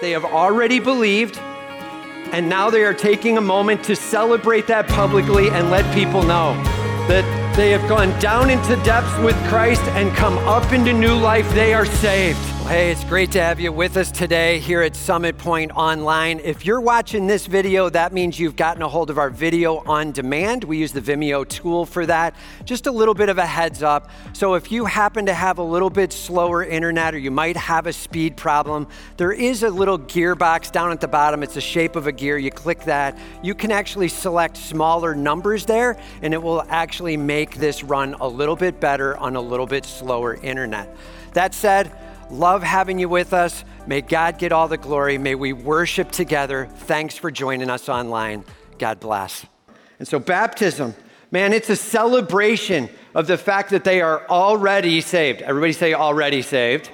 they have already believed, and now they are taking a moment to celebrate that publicly and let people know that they have gone down into depths with Christ and come up into new life. They are saved. Hey, it's great to have you with us today here at Summit Point Online. If you're watching this video, that means you've gotten a hold of our video on demand. We use the Vimeo tool for that. Just a little bit of a heads up. So, if you happen to have a little bit slower internet or you might have a speed problem, there is a little gearbox down at the bottom. It's the shape of a gear. You click that. You can actually select smaller numbers there, and it will actually make this run a little bit better on a little bit slower internet. That said, Love having you with us. May God get all the glory. May we worship together. Thanks for joining us online. God bless. And so, baptism, man, it's a celebration of the fact that they are already saved. Everybody say, already saved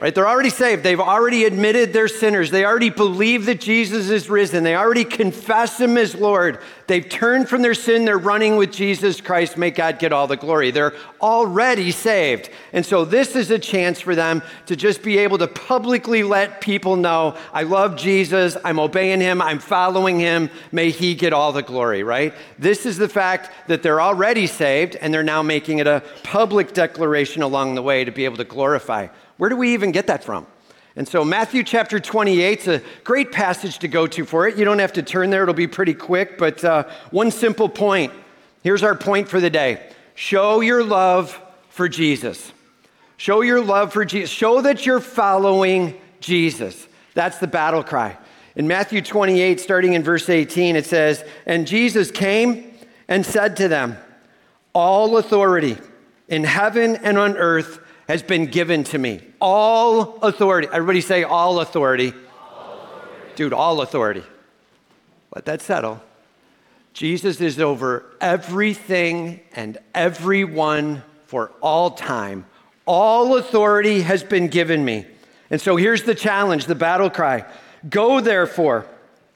right? They're already saved. They've already admitted they're sinners. They already believe that Jesus is risen. They already confess him as Lord. They've turned from their sin. They're running with Jesus Christ. May God get all the glory. They're already saved. And so this is a chance for them to just be able to publicly let people know, I love Jesus. I'm obeying him. I'm following him. May he get all the glory, right? This is the fact that they're already saved and they're now making it a public declaration along the way to be able to glorify where do we even get that from? And so, Matthew chapter 28 is a great passage to go to for it. You don't have to turn there, it'll be pretty quick. But uh, one simple point here's our point for the day show your love for Jesus. Show your love for Jesus. Show that you're following Jesus. That's the battle cry. In Matthew 28, starting in verse 18, it says, And Jesus came and said to them, All authority in heaven and on earth has been given to me. All authority. Everybody say, all authority. all authority. Dude, all authority. Let that settle. Jesus is over everything and everyone for all time. All authority has been given me. And so here's the challenge, the battle cry Go therefore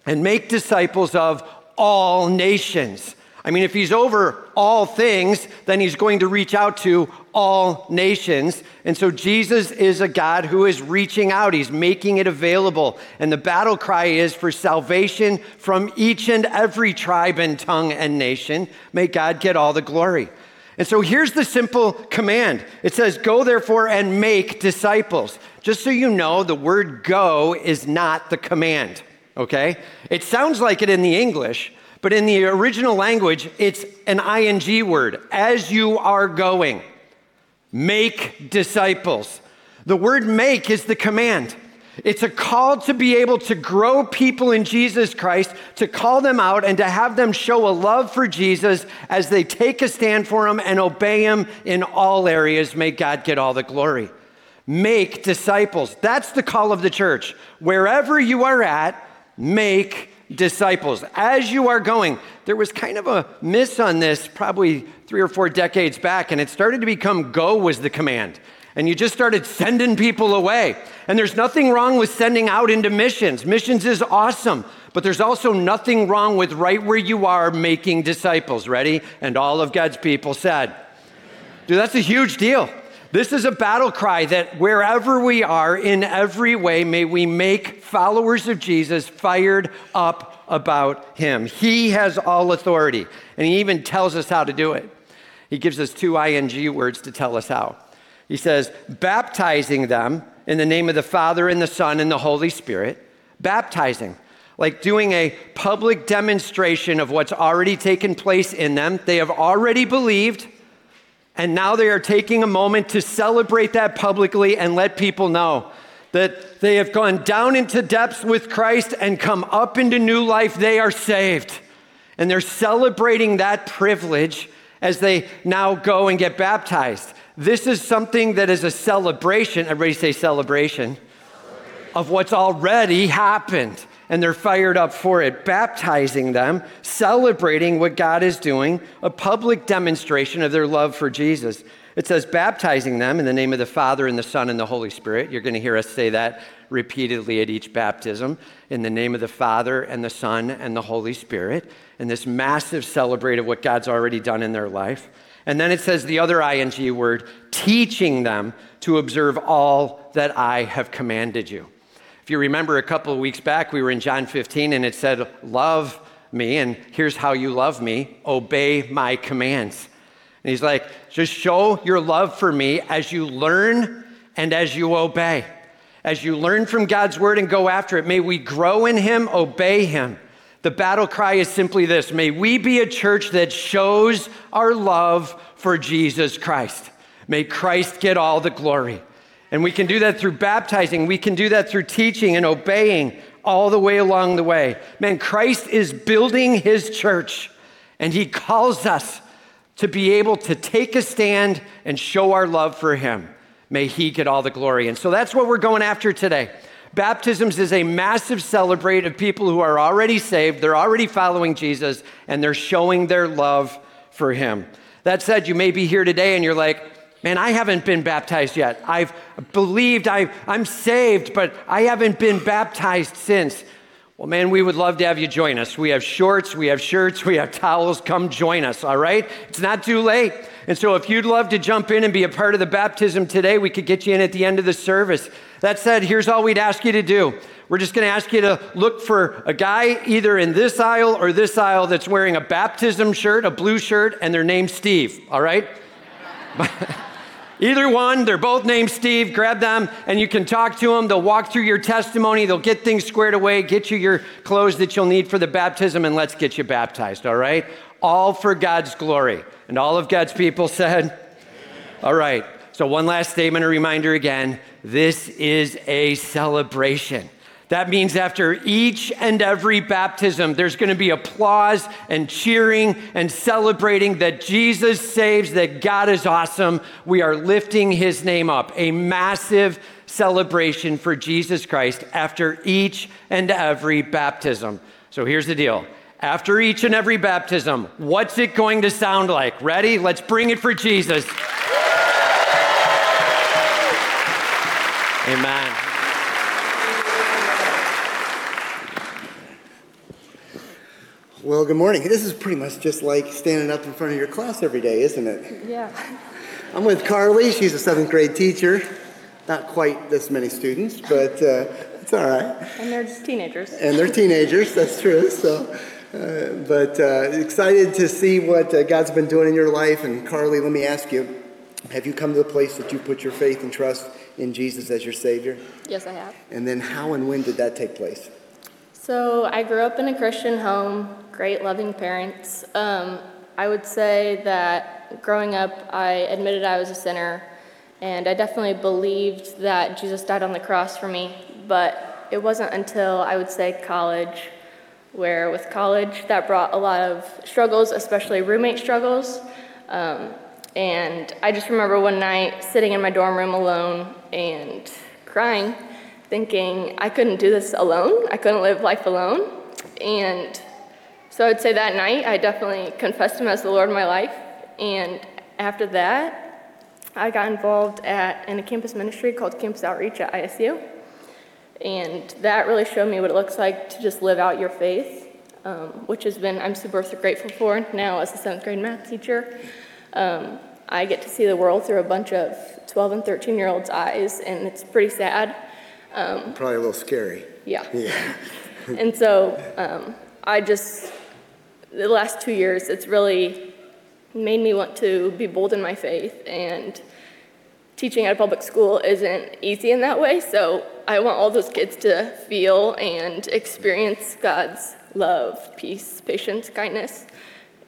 and make disciples of all nations. I mean, if he's over all things, then he's going to reach out to all nations. And so Jesus is a God who is reaching out, he's making it available. And the battle cry is for salvation from each and every tribe and tongue and nation. May God get all the glory. And so here's the simple command it says, Go therefore and make disciples. Just so you know, the word go is not the command, okay? It sounds like it in the English. But in the original language, it's an ing word, as you are going. Make disciples. The word make is the command. It's a call to be able to grow people in Jesus Christ, to call them out and to have them show a love for Jesus as they take a stand for him and obey him in all areas. May God get all the glory. Make disciples. That's the call of the church. Wherever you are at, make disciples. As you are going, there was kind of a miss on this probably three or four decades back, and it started to become go was the command. And you just started sending people away. And there's nothing wrong with sending out into missions. Missions is awesome, but there's also nothing wrong with right where you are making disciples. Ready? And all of God's people said, Dude, that's a huge deal. This is a battle cry that wherever we are, in every way, may we make followers of Jesus fired up about him. He has all authority, and he even tells us how to do it. He gives us two ing words to tell us how. He says, baptizing them in the name of the Father and the Son and the Holy Spirit, baptizing like doing a public demonstration of what's already taken place in them. They have already believed, and now they are taking a moment to celebrate that publicly and let people know that they have gone down into depths with Christ and come up into new life. They are saved. And they're celebrating that privilege as they now go and get baptized. This is something that is a celebration. Everybody say celebration, celebration. of what's already happened and they're fired up for it, baptizing them, celebrating what God is doing, a public demonstration of their love for Jesus. It says, baptizing them in the name of the Father and the Son and the Holy Spirit. You're going to hear us say that repeatedly at each baptism in the name of the Father and the Son and the Holy Spirit, in this massive celebrate of what God's already done in their life. And then it says the other ing word, teaching them to observe all that I have commanded you. If you remember a couple of weeks back, we were in John 15 and it said, Love me, and here's how you love me obey my commands. And he's like, Just show your love for me as you learn and as you obey. As you learn from God's word and go after it, may we grow in him, obey him. The battle cry is simply this May we be a church that shows our love for Jesus Christ. May Christ get all the glory. And we can do that through baptizing. We can do that through teaching and obeying all the way along the way. Man, Christ is building his church, and he calls us to be able to take a stand and show our love for him. May he get all the glory. And so that's what we're going after today. Baptisms is a massive celebrate of people who are already saved, they're already following Jesus, and they're showing their love for him. That said, you may be here today and you're like, Man, I haven't been baptized yet. I've believed I, I'm saved, but I haven't been baptized since. Well, man, we would love to have you join us. We have shorts, we have shirts, we have towels. Come join us, all right? It's not too late. And so, if you'd love to jump in and be a part of the baptism today, we could get you in at the end of the service. That said, here's all we'd ask you to do. We're just going to ask you to look for a guy either in this aisle or this aisle that's wearing a baptism shirt, a blue shirt, and their name's Steve, all right? Either one, they're both named Steve. Grab them and you can talk to them. They'll walk through your testimony. They'll get things squared away, get you your clothes that you'll need for the baptism, and let's get you baptized, all right? All for God's glory. And all of God's people said, All right. So, one last statement, a reminder again this is a celebration. That means after each and every baptism, there's going to be applause and cheering and celebrating that Jesus saves, that God is awesome. We are lifting his name up. A massive celebration for Jesus Christ after each and every baptism. So here's the deal. After each and every baptism, what's it going to sound like? Ready? Let's bring it for Jesus. Amen. Well, good morning. This is pretty much just like standing up in front of your class every day, isn't it? Yeah. I'm with Carly. She's a seventh grade teacher. Not quite this many students, but uh, it's all right. And they're just teenagers. And they're teenagers, that's true. So, uh, but uh, excited to see what uh, God's been doing in your life. And Carly, let me ask you have you come to the place that you put your faith and trust in Jesus as your Savior? Yes, I have. And then how and when did that take place? So I grew up in a Christian home, great loving parents. Um, I would say that growing up, I admitted I was a sinner, and I definitely believed that Jesus died on the cross for me. But it wasn't until I would say college, where with college, that brought a lot of struggles, especially roommate struggles. Um, and I just remember one night sitting in my dorm room alone and crying thinking I couldn't do this alone. I couldn't live life alone. And so I'd say that night I definitely confessed him as the Lord of my life. And after that, I got involved at in a campus ministry called Campus Outreach at ISU. And that really showed me what it looks like to just live out your faith, um, which has been, I'm super grateful for now as a seventh grade math teacher. Um, I get to see the world through a bunch of 12 and 13 year olds' eyes, and it's pretty sad. Um, Probably a little scary. Yeah. Yeah. and so um, I just, the last two years, it's really made me want to be bold in my faith. And teaching at a public school isn't easy in that way. So I want all those kids to feel and experience God's love, peace, patience, kindness.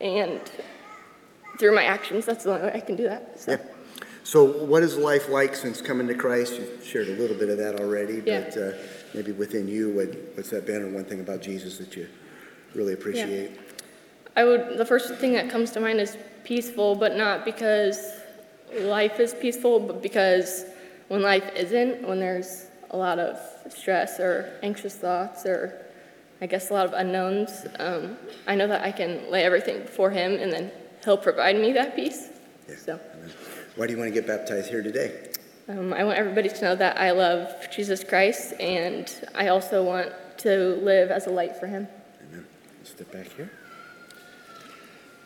And through my actions, that's the only way I can do that. So. Yeah. So, what is life like since coming to Christ? You've shared a little bit of that already, yeah. but uh, maybe within you, what, what's that been, or one thing about Jesus that you really appreciate? Yeah. I would. The first thing that comes to mind is peaceful, but not because life is peaceful, but because when life isn't, when there's a lot of stress or anxious thoughts or I guess a lot of unknowns, um, I know that I can lay everything before Him, and then He'll provide me that peace. Yeah. So. Why do you want to get baptized here today? Um, I want everybody to know that I love Jesus Christ, and I also want to live as a light for Him. Amen. Step back here.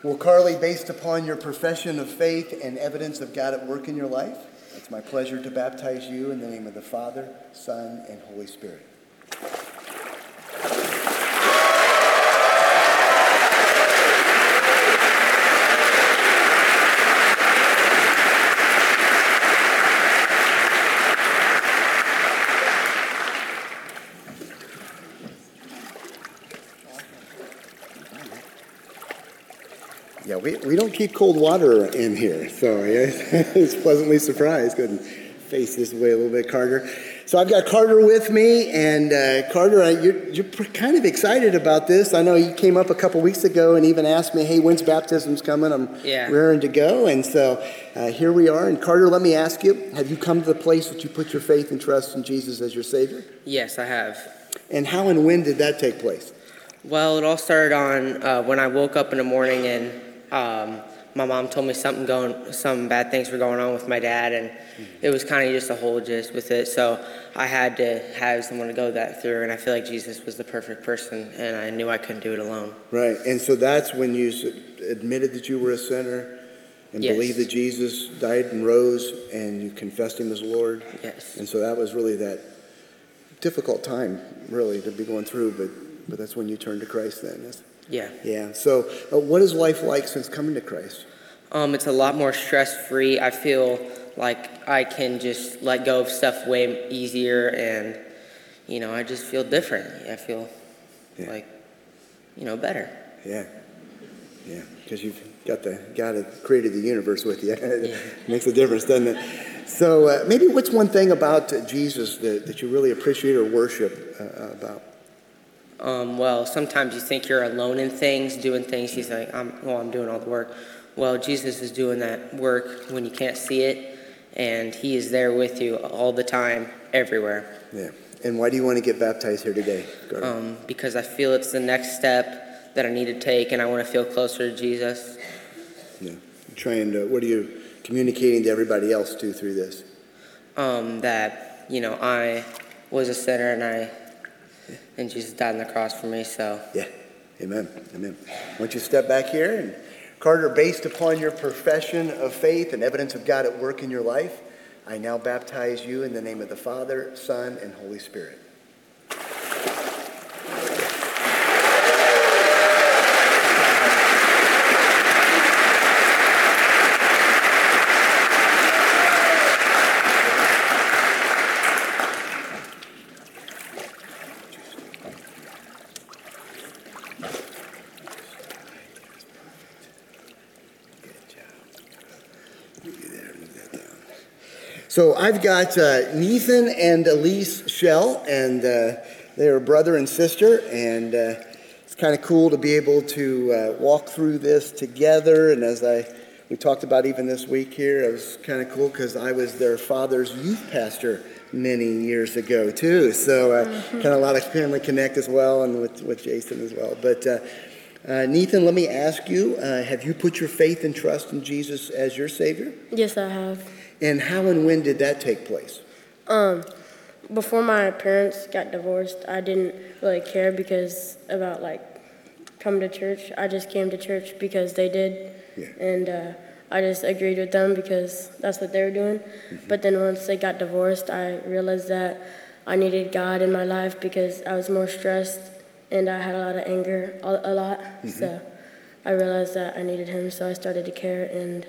Well, Carly, based upon your profession of faith and evidence of God at work in your life, it's my pleasure to baptize you in the name of the Father, Son, and Holy Spirit. We, we don't keep cold water in here, so yeah, it's pleasantly surprised. Go ahead and face this way a little bit, Carter. So I've got Carter with me, and uh, Carter, I, you're, you're kind of excited about this. I know you came up a couple weeks ago and even asked me, "Hey, when's baptism's coming?" I'm Yeah. raring to go, and so uh, here we are. And Carter, let me ask you: Have you come to the place that you put your faith and trust in Jesus as your Savior? Yes, I have. And how and when did that take place? Well, it all started on uh, when I woke up in the morning and um, my mom told me something going, some bad things were going on with my dad, and it was kind of just a whole gist with it. So I had to have someone to go that through, and I feel like Jesus was the perfect person, and I knew I couldn't do it alone. Right, and so that's when you admitted that you were a sinner and Yes. believed that Jesus died and rose, and you confessed Him as Lord. Yes. And so that was really that difficult time, really, to be going through. But but that's when you turned to Christ. Then, That's- Yeah. yeah. So uh, what is life like since coming to Christ? Um, it's a lot more stress free. I feel like I can just let go of stuff way easier, and you know, I just feel different. I feel Yeah. like, you know, better. Yeah, yeah, because you've got the God that created the universe with you. it makes a difference, doesn't it? So uh, maybe what's one thing about Jesus that, that you really appreciate or worship uh, about? Um, well, sometimes you think you're alone in things, doing things. He's like, I'm, well, I'm doing all the work. Well, Jesus is doing that work when you can't see it, and He is there with you all the time, everywhere. Yeah. And why do you want to get baptized here today? Um, because I feel it's the next step that I need to take, and I want to feel closer to Jesus. yeah. Trying to, what are you communicating to everybody else too through this? Um, that you know, I was a sinner, and I, and Jesus died on the cross for me. So. Yeah. Amen. Amen. Why don't you step back here and Carter, based upon your profession of faith and evidence of God at work in your life, I now baptize you in the name of the Father, Son, and Holy Spirit. Good job. Move you there, move that down. So I've got uh, Nathan and Elise Shell, and uh, they're brother and sister, and uh, it's kind of cool to be able to uh, walk through this together. And as I we talked about even this week here, it was kind of cool because I was their father's youth pastor many years ago too. So uh, kind of a lot of family connect as well, and with with Jason as well. But uh, uh, Nathan, let me ask you: uh, Have you put your faith and trust in Jesus as your Savior? Yes, I have. And how and when did that take place? Um, before my parents got divorced, I didn't really care because about like coming to church. I just came to church because they did, Yeah. and uh, I just agreed with them because that's what they were doing. But then once they got divorced, I realized that I needed God in my life because I was more stressed and I had a lot of anger a, a lot. So I realized that I needed Him, so I started to care and.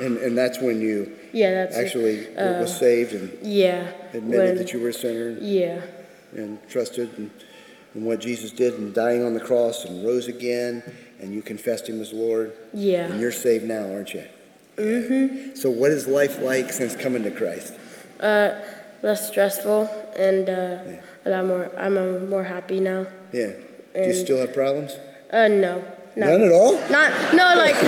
And, and that's when you Yeah, that's actually uh, was saved and yeah. admitted when- that you were a sinner Yeah, and trusted in, in what Jesus did and dying on the cross and rose again and you confessed him as Lord. yeah. And you're saved now, aren't you? Mm-hmm. So what is life like since coming to Christ? Uh, less stressful and uh, a lot more. I'm uh, more happy now. Yeah. Do you still have problems? Uh, no, no, None at all? not no. Like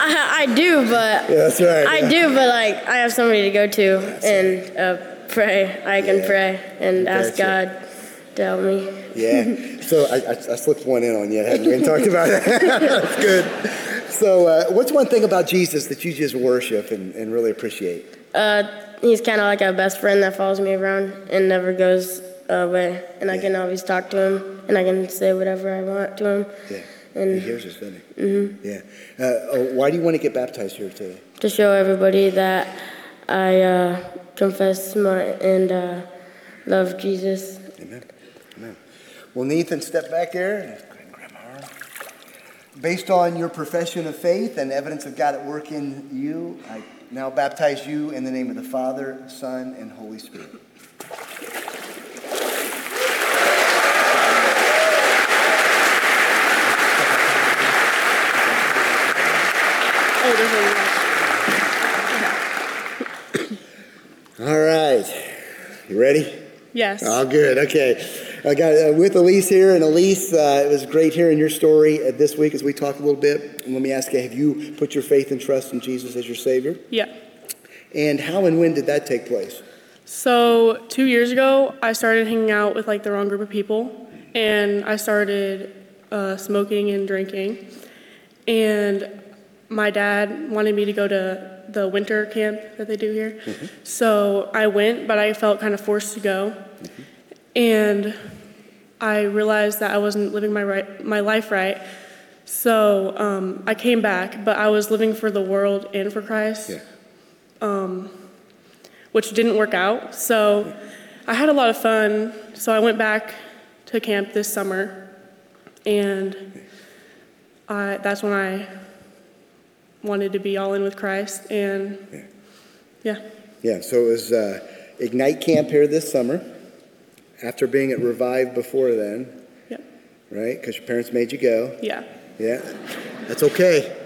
I, I do, but Yeah, that's right. I yeah. do, but like I have somebody to go to and uh, pray. I can Yeah. pray and ask Gotcha. God to help me. Yeah. So I, I, I slipped one in on you, I hadn't we? And talked about it. That's good. So uh, what's one thing about Jesus that you just worship and, and really appreciate? Uh, he's kind of like a best friend that follows me around and never goes away, and I can always talk to him and I can say whatever I want to him. And- he hears us, doesn't he? Mm-hmm. Yeah. Uh, oh, why do you want to get baptized here today? to show everybody that I uh, confess my and uh, love Jesus. Amen. Amen. Well, Nathan, step back there. Go ahead and grab my arm. Based on your profession of faith and evidence of God at work in you, I now baptize you in the name of the Father, Son, and Holy Spirit. Oh, there's a All right. You ready? Yes. All good. Okay. I got uh, with Elise here, and Elise, uh, it was great hearing your story uh, this week as we talked a little bit. And let me ask you: Have you put your faith and trust in Jesus as your Savior? Yeah. And how and when did that take place? So two years ago, I started hanging out with like the wrong group of people, and I started uh, smoking and drinking. And my dad wanted me to go to the winter camp that they do here. So I went, but I felt kind of forced to go. And I realized that I wasn't living my right, my life right. So um, I came back, but I was living for the world and for Christ which didn't work out. So I had a lot of fun. So I went back to camp this summer, and I, that's when I wanted to be all in with Christ. And yeah, Yeah. So it was uh, Ignite Camp here this summer. After being at Revive before then, yeah, right? Because your parents made you go. yeah, Yeah. That's okay.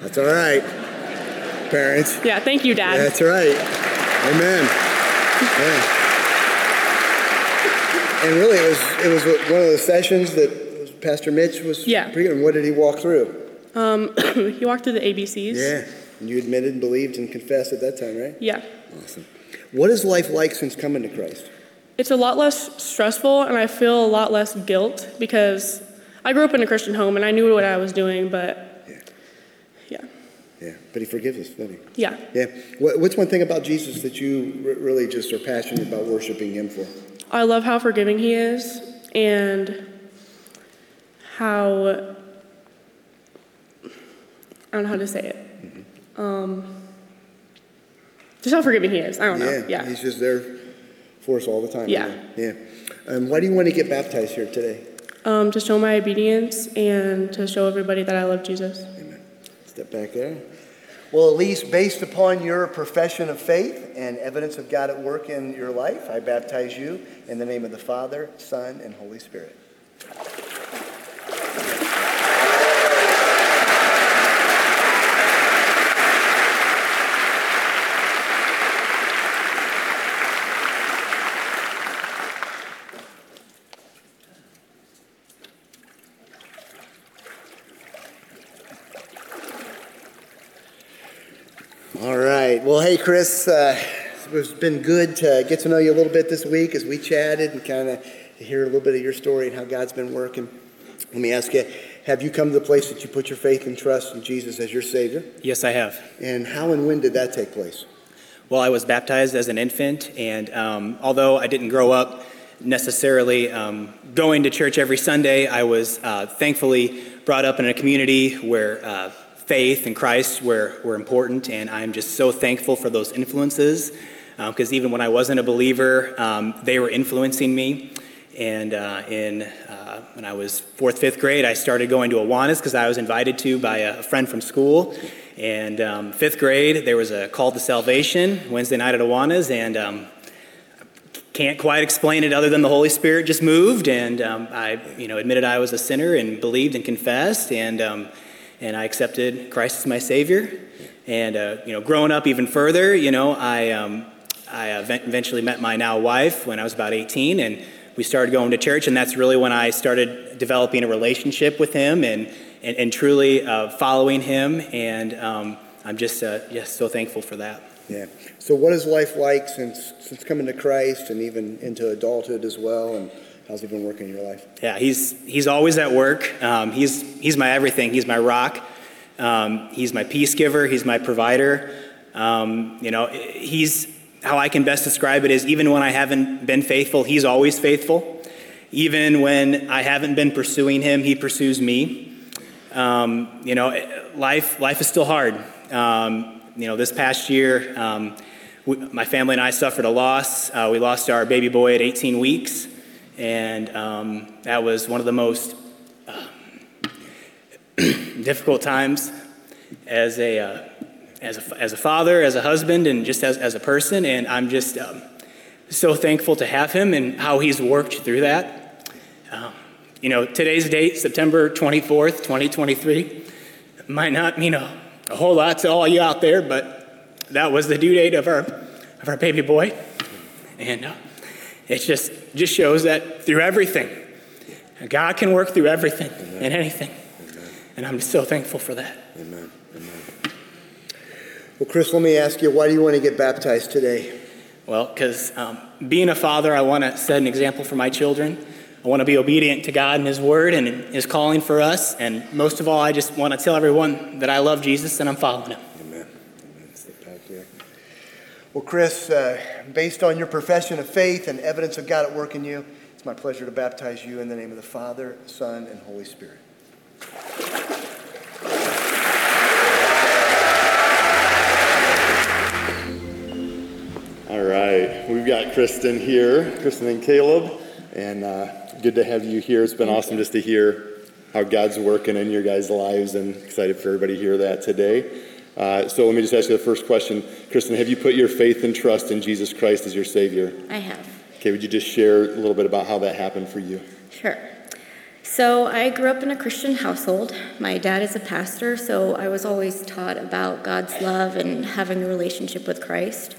That's all right. Parents. yeah. Thank you, Dad. That's right. Amen. Yeah. And really, it was it was one of the sessions that Pastor Mitch was. Yeah. preaching. And what did he walk through? Um, he walked through the ABCs. Yeah. And you admitted, and believed, and confessed at that time, right? Yeah. Awesome. What is life like since coming to Christ? It's a lot less stressful, and I feel a lot less guilt because I grew up in a Christian home and I knew what I was doing, but Yeah. yeah, Yeah. But he forgives us, doesn't he? yeah. Yeah. What, what's one thing about Jesus that you re- really just are passionate about worshiping him for? I love how forgiving he is and how I don't know how to say it. Um, just how forgiving he is. I don't know. Yeah. Yeah. He's just there for us all the time. Yeah. Yeah. Um, why do you want to get baptized here today? Um, to show my obedience and to show everybody that I love Jesus. Amen. Step back there. Well, Elise, based upon your profession of faith and evidence of God at work in your life, I baptize you in the name of the Father, Son, and Holy Spirit. All right. Well, hey, Chris, uh, it's been good to get to know you a little bit this week as we chatted and kind of hear a little bit of your story and how God's been working. Let me ask you have you come to the place that you put your faith and trust in Jesus as your Savior? Yes, I have. And how and when did that take place? Well, I was baptized as an infant, and um, although I didn't grow up necessarily um, going to church every Sunday, I was uh, thankfully brought up in a community where uh, faith and Christ were, were important, and I'm just so thankful for those influences because even when I wasn't a believer, um, they were influencing me. And uh, in uh, when I was fourth, fifth grade, I started going to Awanas because I was invited to by a friend from school. And um, fifth grade, there was a call to salvation Wednesday night at Awanas, and um, can't quite explain it other than the Holy Spirit just moved, and um, I, you know, admitted I was a sinner and believed and confessed, and um, and I accepted Christ as my Savior. And uh, you know, growing up even further, you know, I um, I eventually met my now wife when I was about 18, and we started going to church, and that's really when I started developing a relationship with him and and, and truly uh, following him. And um, I'm just uh, just so thankful for that. Yeah. So, what is life like since since coming to Christ and even into adulthood as well? And how's he been working in your life? Yeah, he's he's always at work. Um, he's he's my everything. He's my rock. Um, he's my peace giver. He's my provider. Um, you know, he's how I can best describe it is even when I haven't been faithful, he's always faithful. Even when I haven't been pursuing him, he pursues me. Um, you know, life life is still hard. Um, you know, this past year, um, we, my family and I suffered a loss. Uh, we lost our baby boy at 18 weeks, And um, that was one of the most uh, difficult times as a, uh, as, a, as a father, as a husband, and just as, as a person. And I'm just um, so thankful to have him and how he's worked through that. Um, you know, today's date, September 24th, 2023, might not mean a, a whole lot to all you out there, but that was the due date of our, of our baby boy. And uh, it just, just shows that through everything, God can work through everything Amen. and anything. Amen. And I'm so thankful for that. Amen. Amen. Well, Chris, let me ask you, why do you want to get baptized today? Well, because um, being a father, I want to set an example for my children. I want to be obedient to God and His Word and His calling for us. And most of all, I just want to tell everyone that I love Jesus and I'm following Him. Amen. Amen. Well, Chris, uh, based on your profession of faith and evidence of God at work in you, it's my pleasure to baptize you in the name of the Father, Son, and Holy Spirit. All right, we've got Kristen here, Kristen and Caleb, and uh, good to have you here. It's been awesome just to hear how God's working in your guys' lives, and excited for everybody to hear that today. Uh, so let me just ask you the first question. Kristen, have you put your faith and trust in Jesus Christ as your Savior? I have. Okay, would you just share a little bit about how that happened for you? Sure. So I grew up in a Christian household. My dad is a pastor, so I was always taught about God's love and having a relationship with Christ.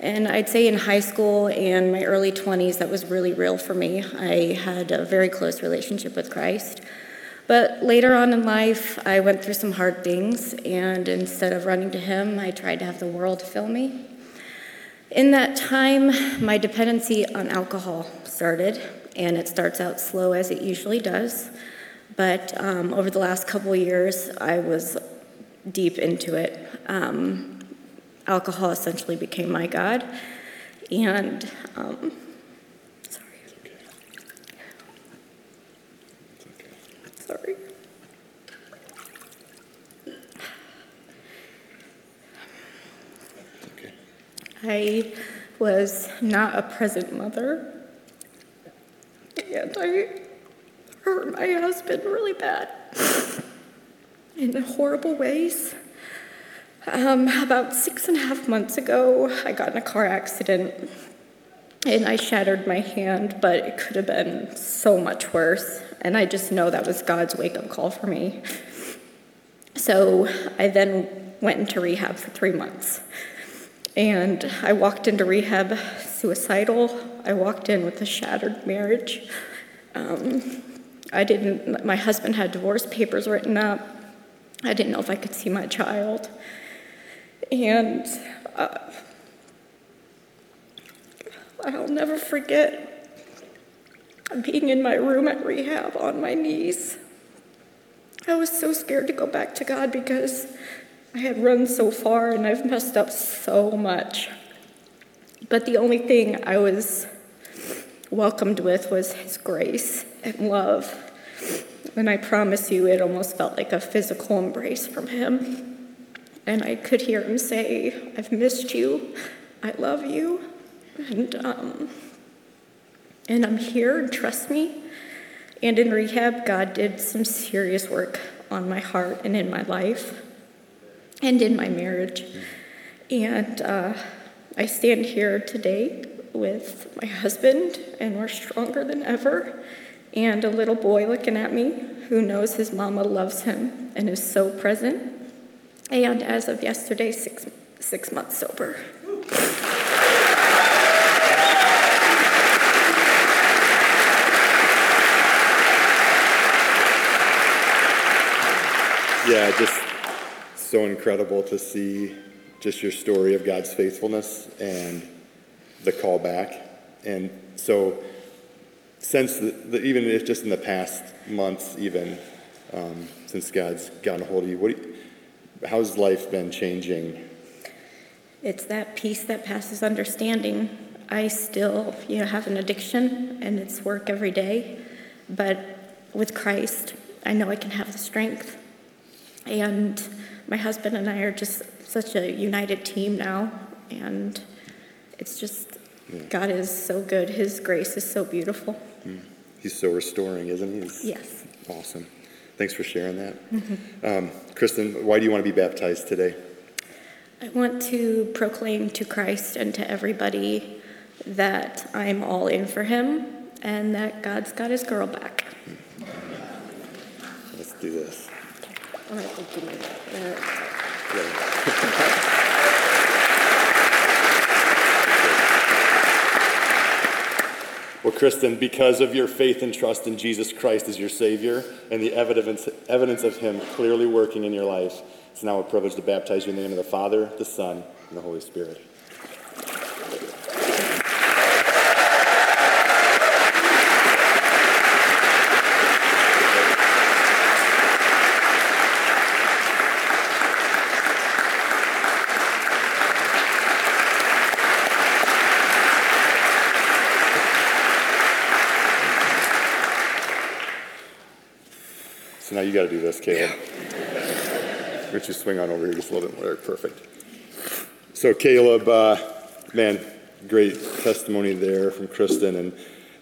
And I'd say in high school and my early 20s, that was really real for me. I had a very close relationship with Christ. But later on in life, I went through some hard things, and instead of running to Him, I tried to have the world fill me. In that time, my dependency on alcohol started, and it starts out slow as it usually does. But um, over the last couple years, I was deep into it. Um, alcohol essentially became my God. And um, Sorry. Okay. I was not a present mother, and I hurt my husband really bad in horrible ways. Um, about six and a half months ago, I got in a car accident and I shattered my hand, but it could have been so much worse. And I just know that was God's wake up call for me. So I then went into rehab for three months. And I walked into rehab suicidal. I walked in with a shattered marriage. Um, I didn't, my husband had divorce papers written up. I didn't know if I could see my child. And uh, I'll never forget being in my room at rehab on my knees. I was so scared to go back to God because I had run so far and I've messed up so much. But the only thing I was welcomed with was His grace and love. And I promise you, it almost felt like a physical embrace from Him. And I could hear him say, I've missed you. I love you. And, um, and I'm here, and trust me. And in rehab, God did some serious work on my heart and in my life and in my marriage. And uh, I stand here today with my husband, and we're stronger than ever, and a little boy looking at me who knows his mama loves him and is so present and as of yesterday, six, six months sober. Yeah, just so incredible to see just your story of God's faithfulness and the call back. And so, since the, the, even if just in the past months, even um, since God's gotten a hold of you, what you, how's life been changing? It's that peace that passes understanding. I still, you know, have an addiction and it's work every day, but with Christ, I know I can have the strength. And my husband and I are just such a united team now, and it's just God is so good. His grace is so beautiful. He's so restoring, isn't he? He's Yes. Awesome. Thanks for sharing that. Um, Kristen, why do you want to be baptized today? I want to proclaim to Christ and to everybody that I'm all in for him and that God's got his girl back. Let's do this. Well, Kristen, because of your faith and trust in Jesus Christ as your Savior and the evidence, evidence of Him clearly working in your life, it's now a privilege to baptize you in the name of the Father, the Son, and the Holy Spirit. You got to do this, Caleb. Would you swing on over here just a little bit more? Perfect. So, Caleb, uh, man, great testimony there from Kristen, and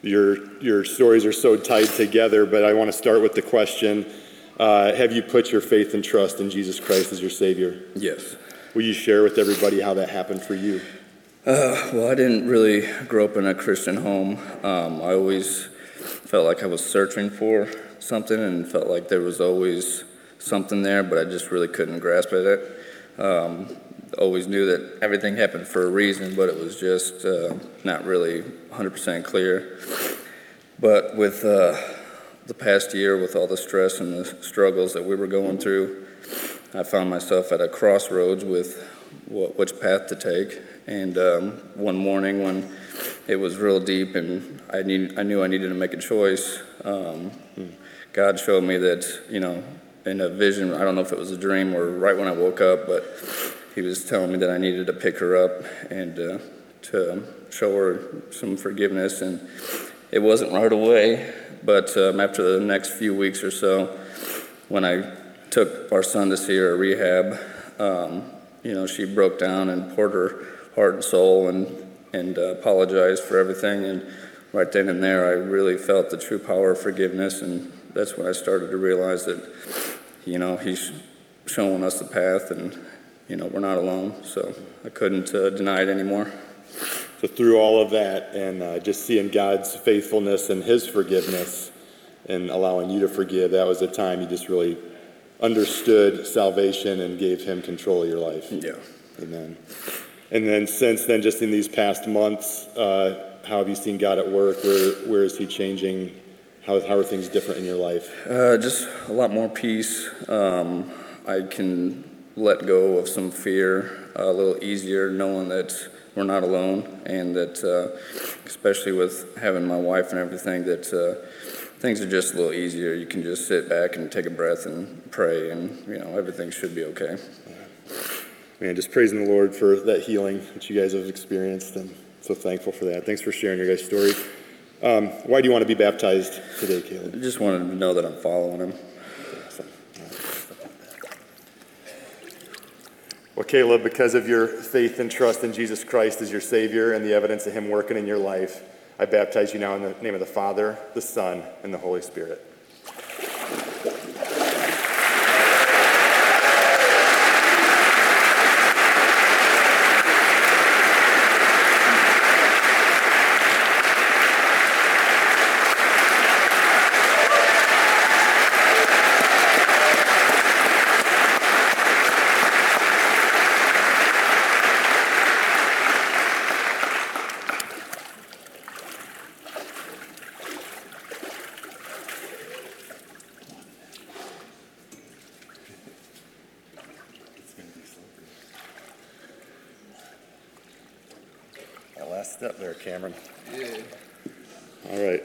your your stories are so tied together. But I want to start with the question: uh, Have you put your faith and trust in Jesus Christ as your Savior? Yes. Will you share with everybody how that happened for you? Uh, well, I didn't really grow up in a Christian home. Um, I always felt like I was searching for something and felt like there was always something there, but I just really couldn't grasp at it. Um, always knew that everything happened for a reason, but it was just uh, not really 100% clear. But with uh, the past year, with all the stress and the struggles that we were going through, I found myself at a crossroads with what, which path to take. And um, one morning when it was real deep and I, need, I knew I needed to make a choice, um, God showed me that, you know, in a vision, I don't know if it was a dream or right when I woke up, but He was telling me that I needed to pick her up and uh, to show her some forgiveness. And it wasn't right away, but um, after the next few weeks or so, when I took our son to see her at rehab, um, you know, she broke down and poured her heart and soul and, and uh, apologized for everything. And right then and there, I really felt the true power of forgiveness. And that's when I started to realize that, you know, he's showing us the path and, you know, we're not alone. So I couldn't uh, deny it anymore. So through all of that and uh, just seeing God's faithfulness and His forgiveness and allowing you to forgive, that was a time you just really understood salvation and gave Him control of your life. Yeah. Amen. And then since then, just in these past months, uh, how have you seen God at work? Where where is He changing? How how are things different in your life? Uh, just a lot more peace. Um, I can let go of some fear a little easier, knowing that we're not alone, and that, uh, especially with having my wife and everything, that uh, things are just a little easier. You can just sit back and take a breath and pray, and you know everything should be okay. Man, just praising the Lord for that healing that you guys have experienced, and so thankful for that. Thanks for sharing your guys' story. Um, why do you want to be baptized today, Caleb? I just wanted to know that I'm following him. Well, Caleb, because of your faith and trust in Jesus Christ as your Savior and the evidence of Him working in your life, I baptize you now in the name of the Father, the Son, and the Holy Spirit. That last step there, Cameron. All right.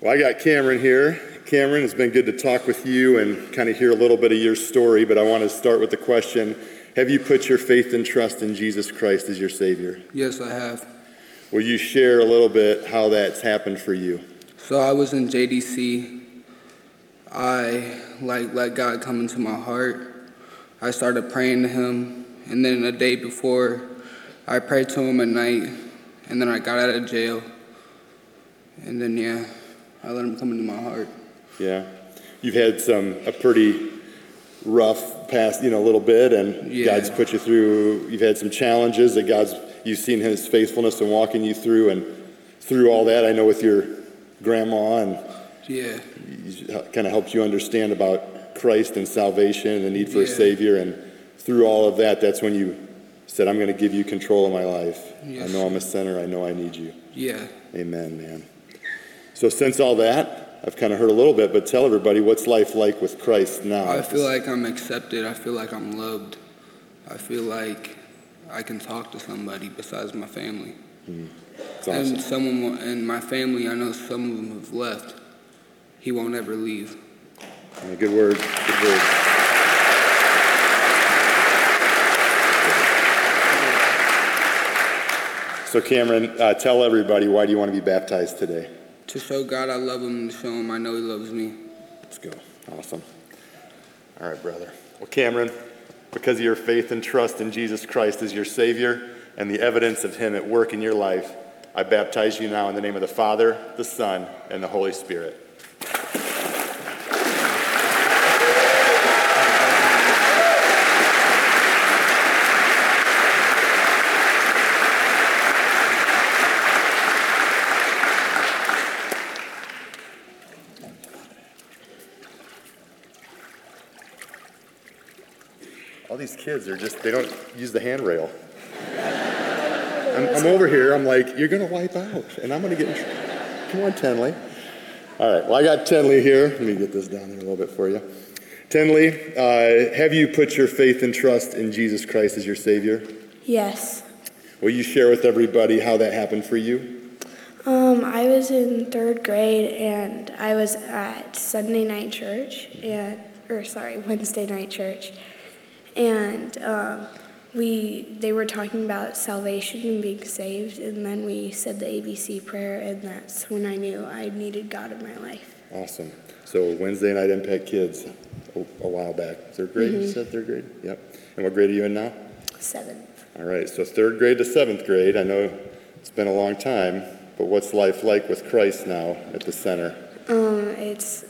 Well, I got Cameron here. Cameron, it's been good to talk with you and kind of hear a little bit of your story, but I want to start with the question Have you put your faith and trust in Jesus Christ as your Savior? Yes, I have. Will you share a little bit how that's happened for you? So I was in JDC. I like let God come into my heart. I started praying to Him, and then a day before, I prayed to Him at night, and then I got out of jail, and then yeah, I let him come into my heart. Yeah. You've had some, a pretty rough past, you know, a little bit, and Yeah. God's put you through, you've had some challenges that God's, you've seen His faithfulness in walking you through, and through all that, I know with your grandma, and Yeah, kind of helped you understand about Christ and salvation and the need for a Savior, and through all of that, that's when you said, I'm going to give you control of my life. I know I'm a sinner, I know I need you. yeah. Amen, man. So, since all that, I've kind of heard a little bit, but tell everybody what's life like with Christ now? I feel like I'm accepted. I feel like I'm loved. I feel like I can talk to somebody besides my family. It's awesome. And someone and my family, I know some of them have left. He won't ever leave. Yeah, good word. Good word. So, Cameron, uh, tell everybody why do you want to be baptized today? To show God I love him and to show him I know he loves me. Let's go. Awesome. All right, brother. Well, Cameron, because of your faith and trust in Jesus Christ as your Savior and the evidence of Him at work in your life, I baptize you now in the name of the Father, the Son, and the Holy Spirit. These kids are just, they don't use the handrail. I'm, I'm over here, I'm like, you're going to wipe out, and I'm going to get in trouble. Come on, Tenley. All right, well, I got Tenley here. Let me get this down there a little bit for you. Tenley, uh, have you put your faith and trust in Jesus Christ as your Savior? Yes. Will you share with everybody how that happened for you? Um, I was in third grade and I was at Sunday night church and or sorry Wednesday night church, and um, we they were talking about salvation and being saved, and then we said the ABC prayer, and that's when I knew I needed God in my life. Awesome. So Wednesday night Impact Kids a, a while back. Third grade, you Mhm. said third grade? Yep. And what grade are you in now? Seventh. All right, so third grade to seventh grade. I know it's been a long time, but what's life like with Christ now at the center? Um, it's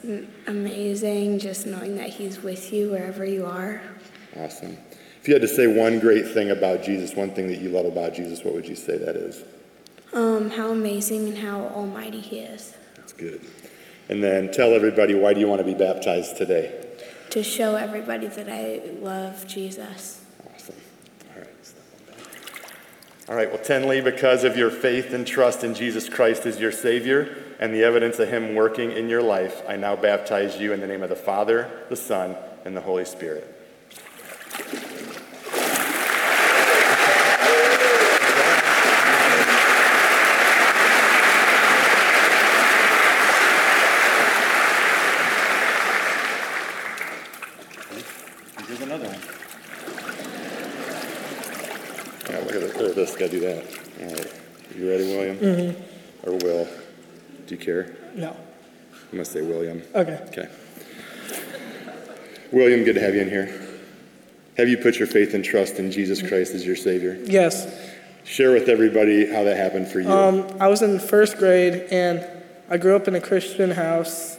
amazing just knowing that He's with you wherever you are. Awesome. If you had to say one great thing about Jesus, one thing that you love about Jesus, what would you say that is? Um, how amazing and how almighty He is. That's good. And then tell everybody why do you want to be baptized today? To show everybody that I love Jesus. Awesome. All right. All right, well, Tenley, because of your faith and trust in Jesus Christ as your Savior and the evidence of Him working in your life, I now baptize you in the name of the Father, the Son, and the Holy Spirit. Here's another one. Yeah, look at this. Look this. Gotta do that. All right. You ready, William? Mhm. Or Will? Do you care? No. I'm gonna say William. Okay. Okay. William, good to have you in here. Have you put your faith and trust in Jesus Christ as your Savior? Yes. Share with everybody how that happened for you. Um, I was in first grade and I grew up in a Christian house.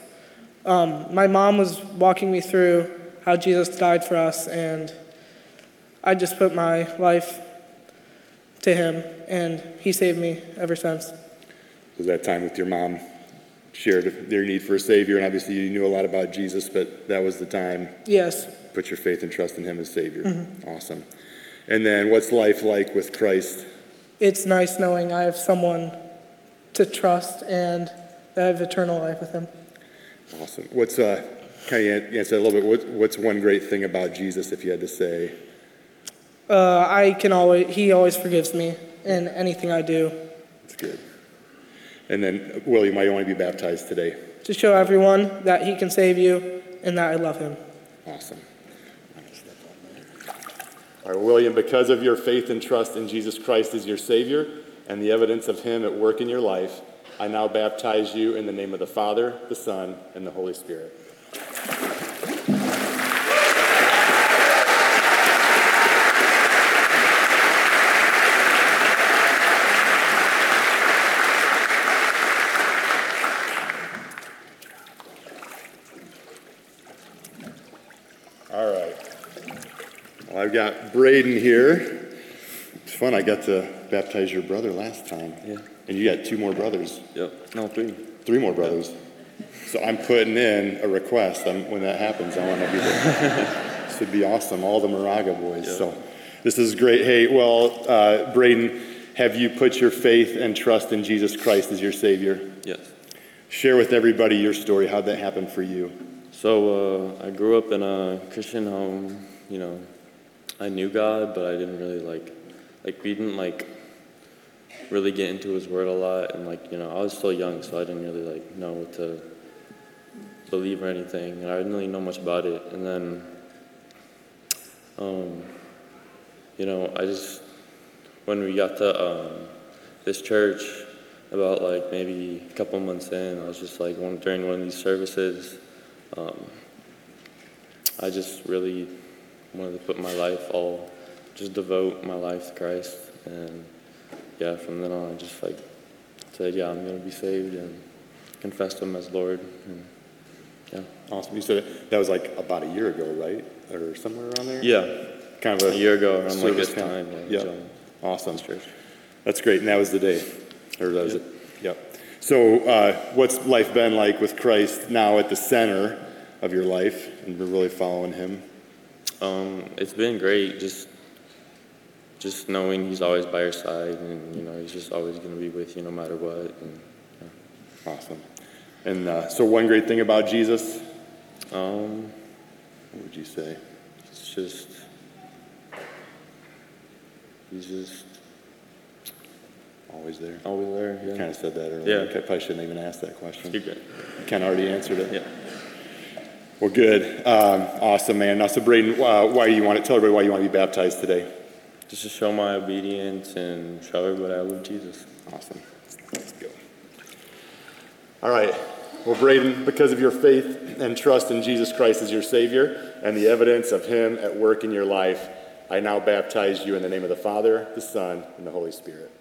Um, my mom was walking me through how Jesus died for us, and I just put my life to Him, and He saved me ever since. was that time with your mom shared their need for a Savior, and obviously you knew a lot about Jesus, but that was the time. Yes. Put your faith and trust in Him as Savior. Mhm. Awesome. And then, what's life like with Christ? It's nice knowing I have someone to trust and I have eternal life with Him. Awesome. What's uh, kind of answer a little bit? What, what's one great thing about Jesus, if you had to say? Uh, I can always, He always forgives me in anything I do. It's good. And then, William, want to be baptized today? To show everyone that He can save you and that I love Him. Awesome. All right, William, because of your faith and trust in Jesus Christ as your Savior and the evidence of Him at work in your life, I now baptize you in the name of the Father, the Son, and the Holy Spirit. I've got Braden here. It's fun. I got to baptize your brother last time. Yeah. And you got two more brothers. Yep. No, three. Three more brothers. So I'm putting in a request. I'm, when that happens, I want to be there. this would be awesome. All the Moraga boys. Yeah. So this is great. Hey, well, uh, Braden, have you put your faith and trust in Jesus Christ as your Savior? Yes. Share with everybody your story. How'd that happen for you? So uh, I grew up in a Christian home. You know, I knew God, but I didn't really like, like we didn't like really get into His Word a lot, and like you know, I was still young, so I didn't really like know what to believe or anything, and I didn't really know much about it. And then, um, you know, I just when we got to um, this church, about like maybe a couple months in, I was just like one during one of these services. Um, I just really wanted to put my life all, just devote my life to Christ, and yeah, from then on, I just like said, yeah, I'm gonna be saved and confessed Him as Lord, and yeah. Awesome. You said it, that was like about a year ago, right? Or somewhere around there? Yeah, Kind of a, a year ago around like this time. of- Yeah, Yeah. Awesome. church. That's great. And that was the day. Or that was Yep. it. Yep. So, uh, what's life been like with Christ now at the center of your life and really following Him? Um, it's been great, just just knowing He's always by your side, and you know He's just always gonna be with you no matter what. And, Awesome. And uh, so, one great thing about Jesus, um, what would you say? it's just He's just Always there. always there. Yeah. Kind of said that earlier. Yeah. I probably shouldn't even ask that question. You're. Kind of already answered it. Yeah. Well, good. Um, awesome, man. Now, so Braden, uh, why do you want to tell everybody why you want to be baptized today? Just to show my obedience and show everybody I love Jesus. Awesome. Let's go. All right. Well, Braden, because of your faith and trust in Jesus Christ as your Savior and the evidence of Him at work in your life, I now baptize you in the name of the Father, the Son, and the Holy Spirit.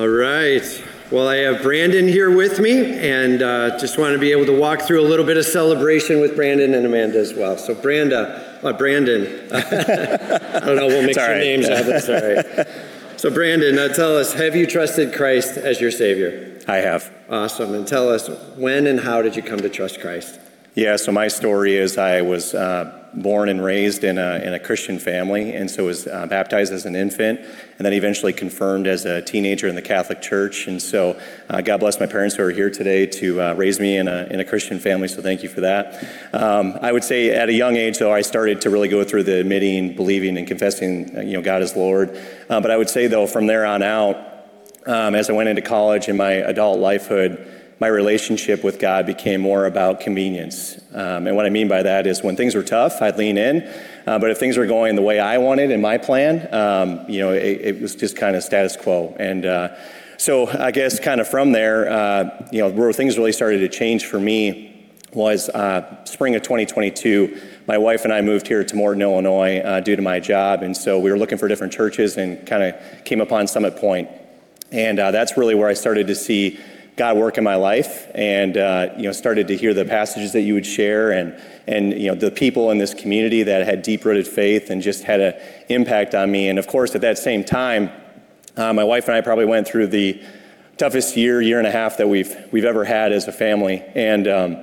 All right. Well, I have Brandon here with me, and uh, just want to be able to walk through a little bit of celebration with Brandon and Amanda as well. So, Branda, uh, Brandon, I don't know, we'll mix your right. names up. That's all right. So, Brandon, uh, tell us, have you trusted Christ as your Savior? I have. Awesome. And tell us, when and how did you come to trust Christ? Yeah, so my story is I was uh, born and raised in a, in a Christian family, and so was uh, baptized as an infant, and then eventually confirmed as a teenager in the Catholic Church. And so uh, God bless my parents who are here today to uh, raise me in a, in a Christian family, so thank you for that. Um, I would say at a young age, though, I started to really go through the admitting, believing, and confessing, uh, you know, God is Lord. Uh, but I would say, though, from there on out, um, as I went into college and my adult lifehood, my relationship with God became more about convenience. Um, and what I mean by that is when things were tough, I'd lean in. Uh, but if things were going the way I wanted in my plan, um, you know, it, it, was just kind of status quo. And uh, so I guess kind of from there, uh, you know, where things really started to change for me was uh, spring of 2022. My wife and I moved here to Morton, Illinois, uh, due to my job, and so we were looking for different churches and kind of came upon Summit Point. And uh, that's really where I started to see God work in my life, and uh, you know, started to hear the passages that you would share, and and you know, the people in this community that had deep-rooted faith and just had an impact on me. And of course, at that same time, uh, my wife and I probably went through the toughest year, year and a half that we've we've ever had as a family. And um,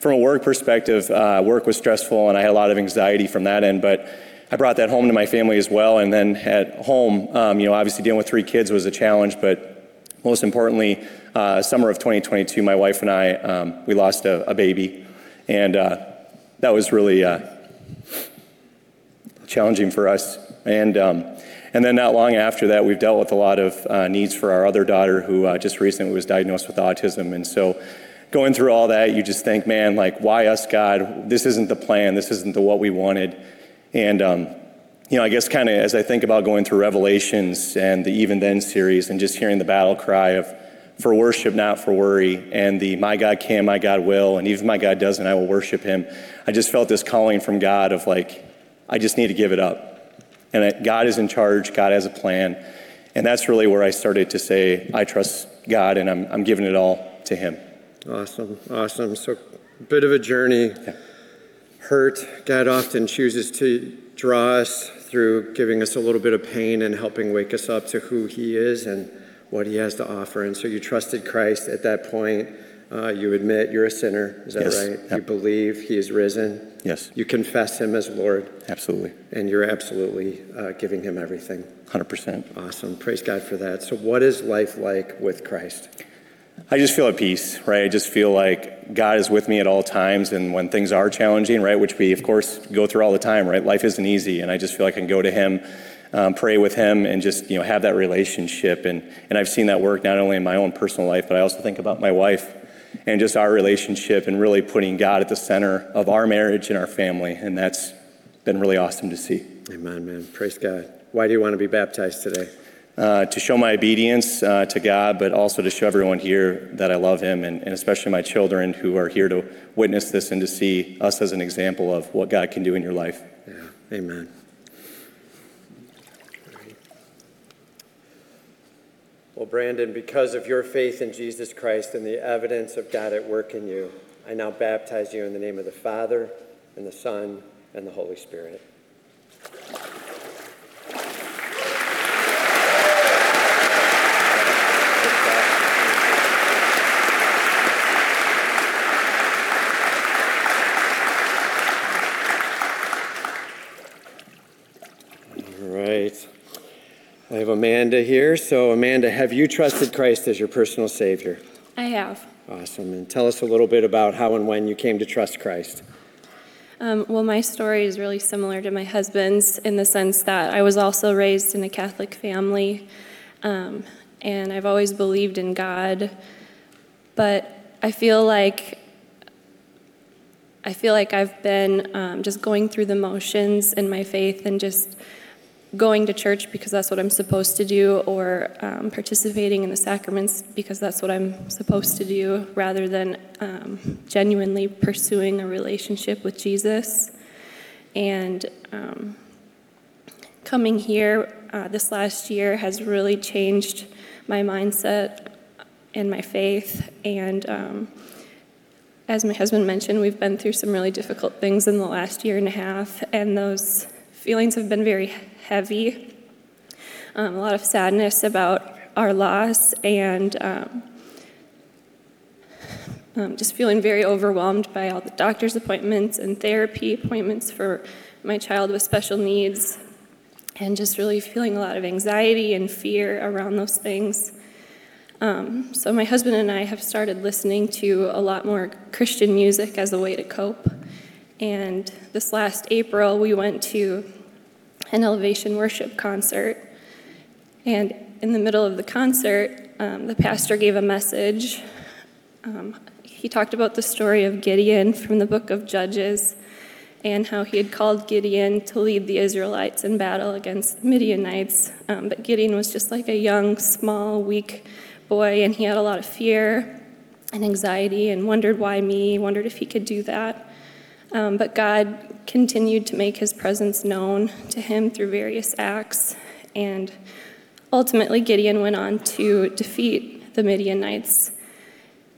from a work perspective, uh, work was stressful, and I had a lot of anxiety from that end, but. I brought that home to my family as well, and then at home, um, you know, obviously dealing with three kids was a challenge, but most importantly, uh, summer of 2022, my wife and I, um, we lost a, a baby, and uh, that was really uh, challenging for us. And um, and then not long after that, we've dealt with a lot of uh, needs for our other daughter, who uh, just recently was diagnosed with autism, and so. Going through all that, you just think, man, like, why us, God? This isn't the plan. This isn't the what we wanted. And um, you know, I guess kind of as I think about going through Revelations and the Even Then series and just hearing the battle cry of for worship, not for worry, and the my God can, my God will, and even my God doesn't, I will worship him. I just felt this calling from God of like, I just need to give it up. And that God is in charge, God has a plan. And that's really where I started to say, I trust God and I'm, I'm giving it all to Him. Awesome, awesome. So, a bit of a journey. Hurt. God often chooses to draw us through giving us a little bit of pain and helping wake us up to who He is and what He has to offer. And so, you trusted Christ at that point. Uh, you admit you're a sinner. Is that Yes. right? Yep. You believe He is risen. Yes. You confess Him as Lord. Absolutely. And you're absolutely uh, giving Him everything. 100%. Awesome. Praise God for that. So, what is life like with Christ? I just feel at peace, right? I just feel like God is with me at all times. And when things are challenging, right, which we, of course, go through all the time, right? Life isn't easy. And I just feel like I can go to Him, um, pray with Him, and just, you know, have that relationship. And, and I've seen that work not only in my own personal life, but I also think about my wife and just our relationship and really putting God at the center of our marriage and our family. And that's been really awesome to see. Amen, man. Praise God. Why do you want to be baptized today? Uh, to show my obedience uh, to God, but also to show everyone here that I love Him, and, and especially my children who are here to witness this and to see us as an example of what God can do in your life. Yeah. Amen. Well, Brandon, because of your faith in Jesus Christ and the evidence of God at work in you, I now baptize you in the name of the Father, and the Son, and the Holy Spirit. All right. I have Amanda here. So, Amanda, have you trusted Christ as your personal Savior? I have. Awesome. And tell us a little bit about how and when you came to trust Christ. Um, well, my story is really similar to my husband's in the sense that I was also raised in a Catholic family, um, and I've always believed in God. But I feel like I feel like I've been um, just going through the motions in my faith and just going to church because that's what I'm supposed to do, or um, participating in the sacraments because that's what I'm supposed to do, rather than um, genuinely pursuing a relationship with Jesus. And um, coming here uh, this last year has really changed my mindset and my faith. And um, as my husband mentioned, we've been through some really difficult things in the last year and a half, and those feelings have been very heavy. Um, a lot of sadness about our loss, and um, um, just feeling very overwhelmed by all the doctor's appointments and therapy appointments for my child with special needs, and just really feeling a lot of anxiety and fear around those things. Um, so, my husband and I have started listening to a lot more Christian music as a way to cope. And this last April, we went to an elevation worship concert. And in the middle of the concert, um, the pastor gave a message. Um, he talked about the story of Gideon from the book of Judges and how he had called Gideon to lead the Israelites in battle against the Midianites. Um, but Gideon was just like a young, small, weak boy, and he had a lot of fear and anxiety and wondered why me, wondered if he could do that. Um, but God continued to make his presence known to him through various acts. And ultimately, Gideon went on to defeat the Midianites.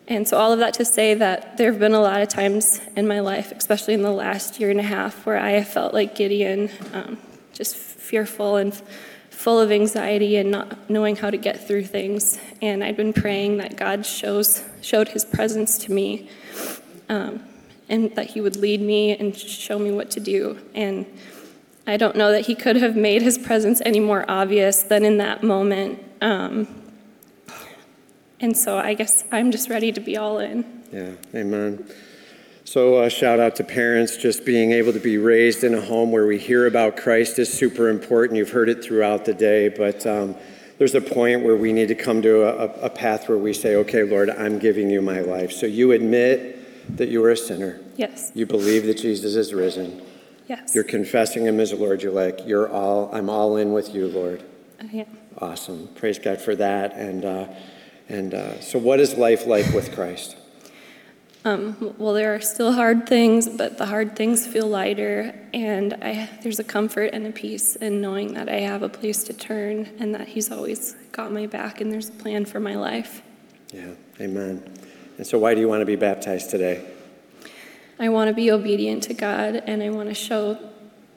And so, all of that to say that there have been a lot of times in my life, especially in the last year and a half, where I have felt like Gideon, um, just fearful and full of anxiety and not knowing how to get through things. And I'd been praying that God shows, showed his presence to me. Um, and that he would lead me and show me what to do. And I don't know that he could have made his presence any more obvious than in that moment. Um, and so I guess I'm just ready to be all in. Yeah, amen. So, uh, shout out to parents. Just being able to be raised in a home where we hear about Christ is super important. You've heard it throughout the day, but um, there's a point where we need to come to a, a path where we say, okay, Lord, I'm giving you my life. So, you admit that you are a sinner. Yes. You believe that Jesus is risen. Yes. You're confessing him as Lord. You're like, you're all, I'm all in with you, Lord. I am. Awesome. Praise God for that. And, uh, and uh, so, what is life like with Christ? um, well, there are still hard things, but the hard things feel lighter, and I, there's a comfort and a peace in knowing that I have a place to turn and that He's always got my back and there's a plan for my life. Yeah, amen. And so, why do you want to be baptized today? I want to be obedient to God, and I want to show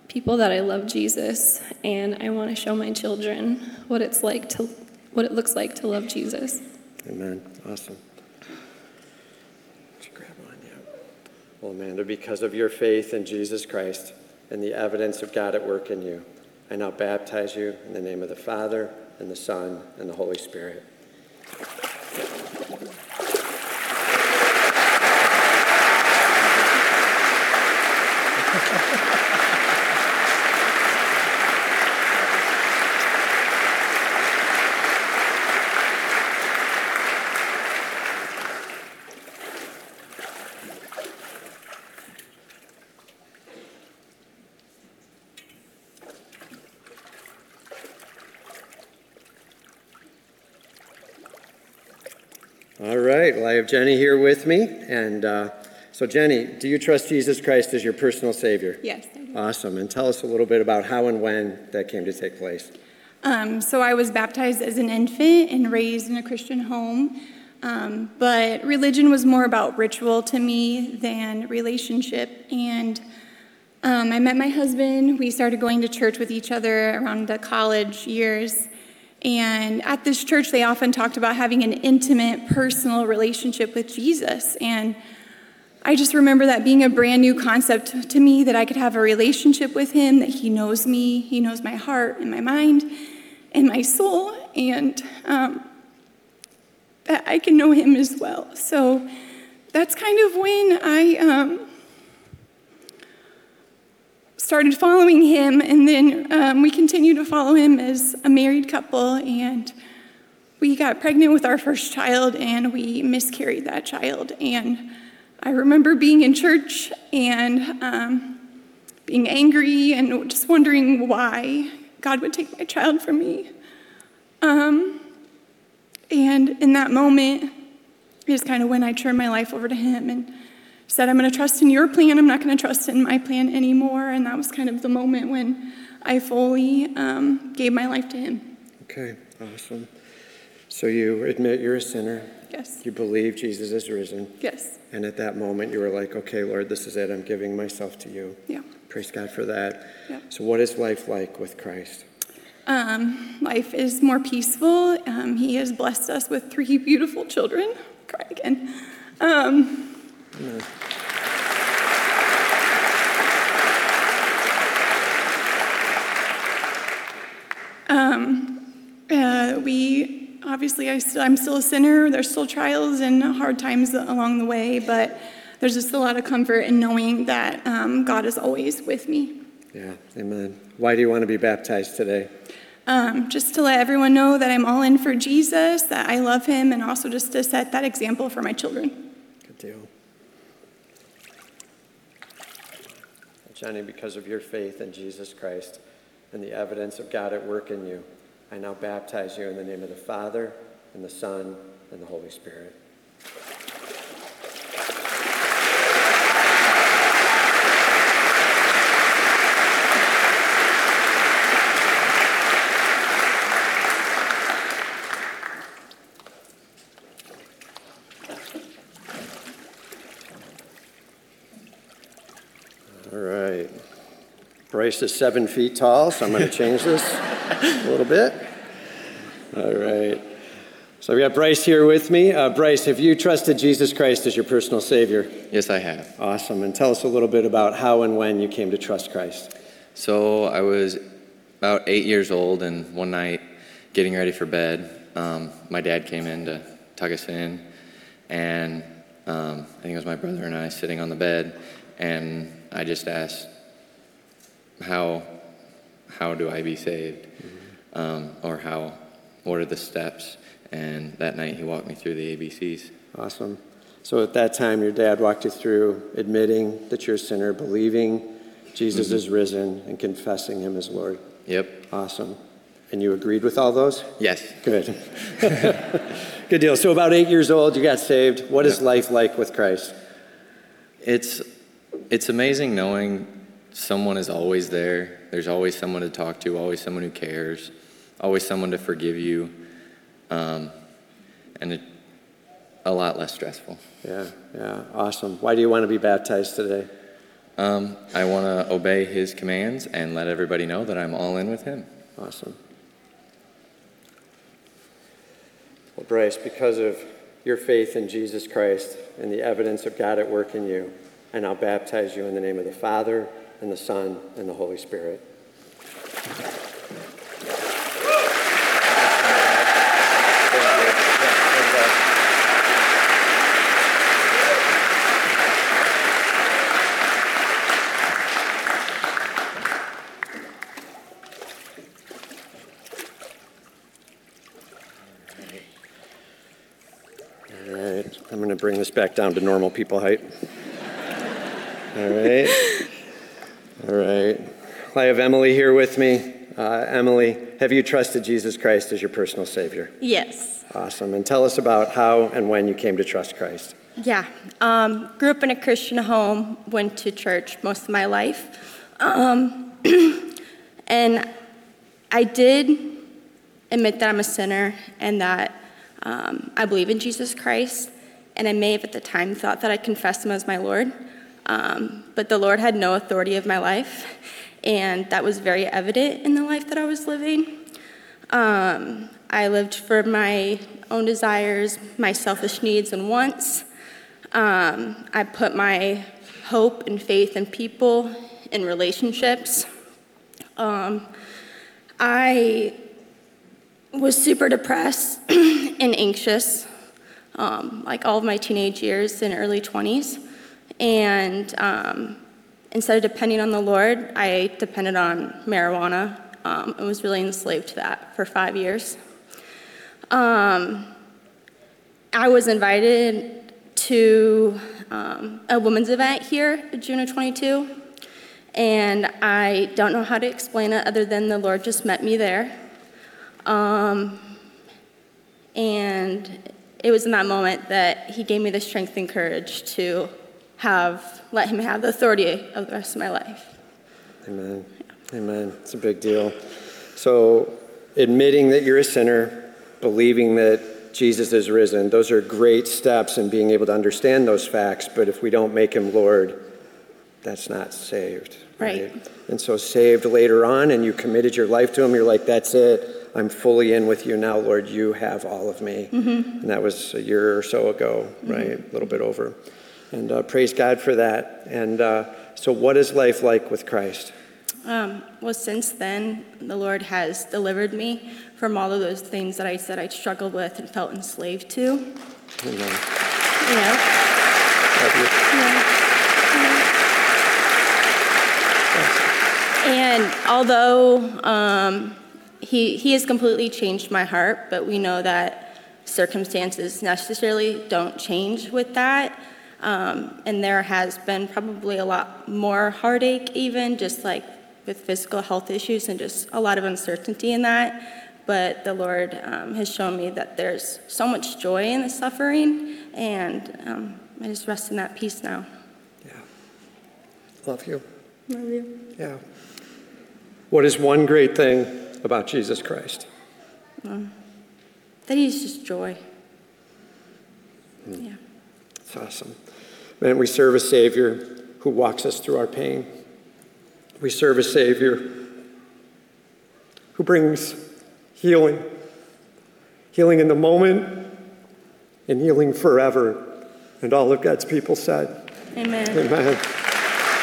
people that I love Jesus, and I want to show my children what it's like to, what it looks like to love Jesus. Amen. Awesome. Grab on, yeah. Well, Amanda, because of your faith in Jesus Christ and the evidence of God at work in you, I now baptize you in the name of the Father, and the Son, and the Holy Spirit. All right. Well, I have Jenny here with me. And uh, so, Jenny, do you trust Jesus Christ as your personal Savior? Yes. Awesome. And tell us a little bit about how and when that came to take place. Um, so I was baptized as an infant and raised in a Christian home. Um, but religion was more about ritual to me than relationship. And um, I met my husband. We started going to church with each other around the college years. And at this church, they often talked about having an intimate, personal relationship with Jesus. And I just remember that being a brand new concept to me that I could have a relationship with Him, that He knows me, He knows my heart and my mind and my soul, and um, that I can know Him as well. So that's kind of when I. Um, started following him, and then um, we continued to follow him as a married couple, and we got pregnant with our first child, and we miscarried that child. And I remember being in church and um, being angry and just wondering why God would take my child from me. Um, and in that moment is kind of when I turned my life over to Him and said, I'm going to trust in your plan. I'm not going to trust in my plan anymore. And that was kind of the moment when I fully um, gave my life to Him. Okay, awesome. So you admit you're a sinner. Yes. You believe Jesus is risen. Yes. And at that moment, you were like, okay, Lord, this is it. I'm giving myself to you. Yeah. Praise God for that. Yeah. So, what is life like with Christ? Um, life is more peaceful. Um, he has blessed us with three beautiful children. Cry again. Um, Amen. Um, uh, we obviously, I still, I'm still a sinner. There's still trials and hard times along the way, but there's just a lot of comfort in knowing that um, God is always with me. Yeah, amen. Why do you want to be baptized today? Um, just to let everyone know that I'm all in for Jesus, that I love him, and also just to set that example for my children. Good deal. Jenny, because of your faith in Jesus Christ and the evidence of God at work in you, I now baptize you in the name of the Father, and the Son, and the Holy Spirit. Bryce is seven feet tall, so I'm going to change this a little bit. All right. So we got Bryce here with me. Uh, Bryce, have you trusted Jesus Christ as your personal Savior? Yes, I have. Awesome. And tell us a little bit about how and when you came to trust Christ. So I was about eight years old, and one night, getting ready for bed, um, my dad came in to tuck us in, and um, I think it was my brother and I sitting on the bed, and I just asked, "How, how do I be saved?" Um, or how, what are the steps? And that night, he walked me through the ABCs. Awesome. So at that time, your dad walked you through admitting that you're a sinner, believing Jesus Mhm. is risen, and confessing him as Lord. Yep. Awesome. And you agreed with all those? Yes. Good. Good deal. So about eight years old, you got saved. What is life like with Christ? it's it's amazing knowing someone is always there. There's always someone to talk to, always someone who cares, always someone to forgive you, um, and it, a lot less stressful. Yeah, yeah, awesome. Why do you want to be baptized today? Um, I want to obey his commands and let everybody know that I'm all in with him. Awesome. Well, Bryce, because of your faith in Jesus Christ and the evidence of God at work in you, I now baptize you in the name of the Father, and the Son, and the Holy Spirit. All right, I'm going to bring this back down to normal people height. All right. All right. I have Emily here with me. Uh, Emily, have you trusted Jesus Christ as your personal Savior? Yes. Awesome. And tell us about how and when you came to trust Christ. Yeah. Um, grew up in a Christian home, went to church most of my life. Um, and I did admit that I'm a sinner and that um, I believe in Jesus Christ. And I may have at the time thought that I confessed him as my Lord. Um, but the Lord had no authority of my life. And that was very evident in the life that I was living. Um, I lived for my own desires, my selfish needs and wants. Um, I put my hope and faith in people, in relationships. Um, I was super depressed and anxious, um, like all of my teenage years and early 20s. And um, instead of depending on the Lord, I depended on marijuana um, and was really enslaved to that for five years. Um, I was invited to um, a women's event here, June of 22, and I don't know how to explain it other than the Lord just met me there. Um, and it was in that moment that He gave me the strength and courage to have let Him have the authority of the rest of my life. Amen. Amen. It's a big deal. So, admitting that you're a sinner, believing that Jesus is risen, those are great steps in being able to understand those facts. But if we don't make him Lord, that's not saved. Right. And so, saved later on, and you committed your life to him, you're like, that's it. I'm fully in with you now, Lord. You have all of me. Mhm. And that was a year or so ago, right? A little bit over. And uh, praise God for that. And uh, so, what is life like with Christ? Um, well, since then, the Lord has delivered me from all of those things that I said I struggled with and felt enslaved to. Amen. You know? You. And although um, he, he has completely changed my heart, but we know that circumstances necessarily don't change with that. Um, and there has been probably a lot more heartache, even just like with physical health issues and just a lot of uncertainty in that. But the Lord um, has shown me that there's so much joy in the suffering, and um, I just rest in that peace now. Yeah. Love you. Love you. Yeah. What is one great thing about Jesus Christ? Um, that He's just joy. Yeah. It's awesome. Man, we serve a Savior who walks us through our pain. We serve a Savior who brings healing, healing in the moment and healing forever. And all of God's people said, Amen. Amen.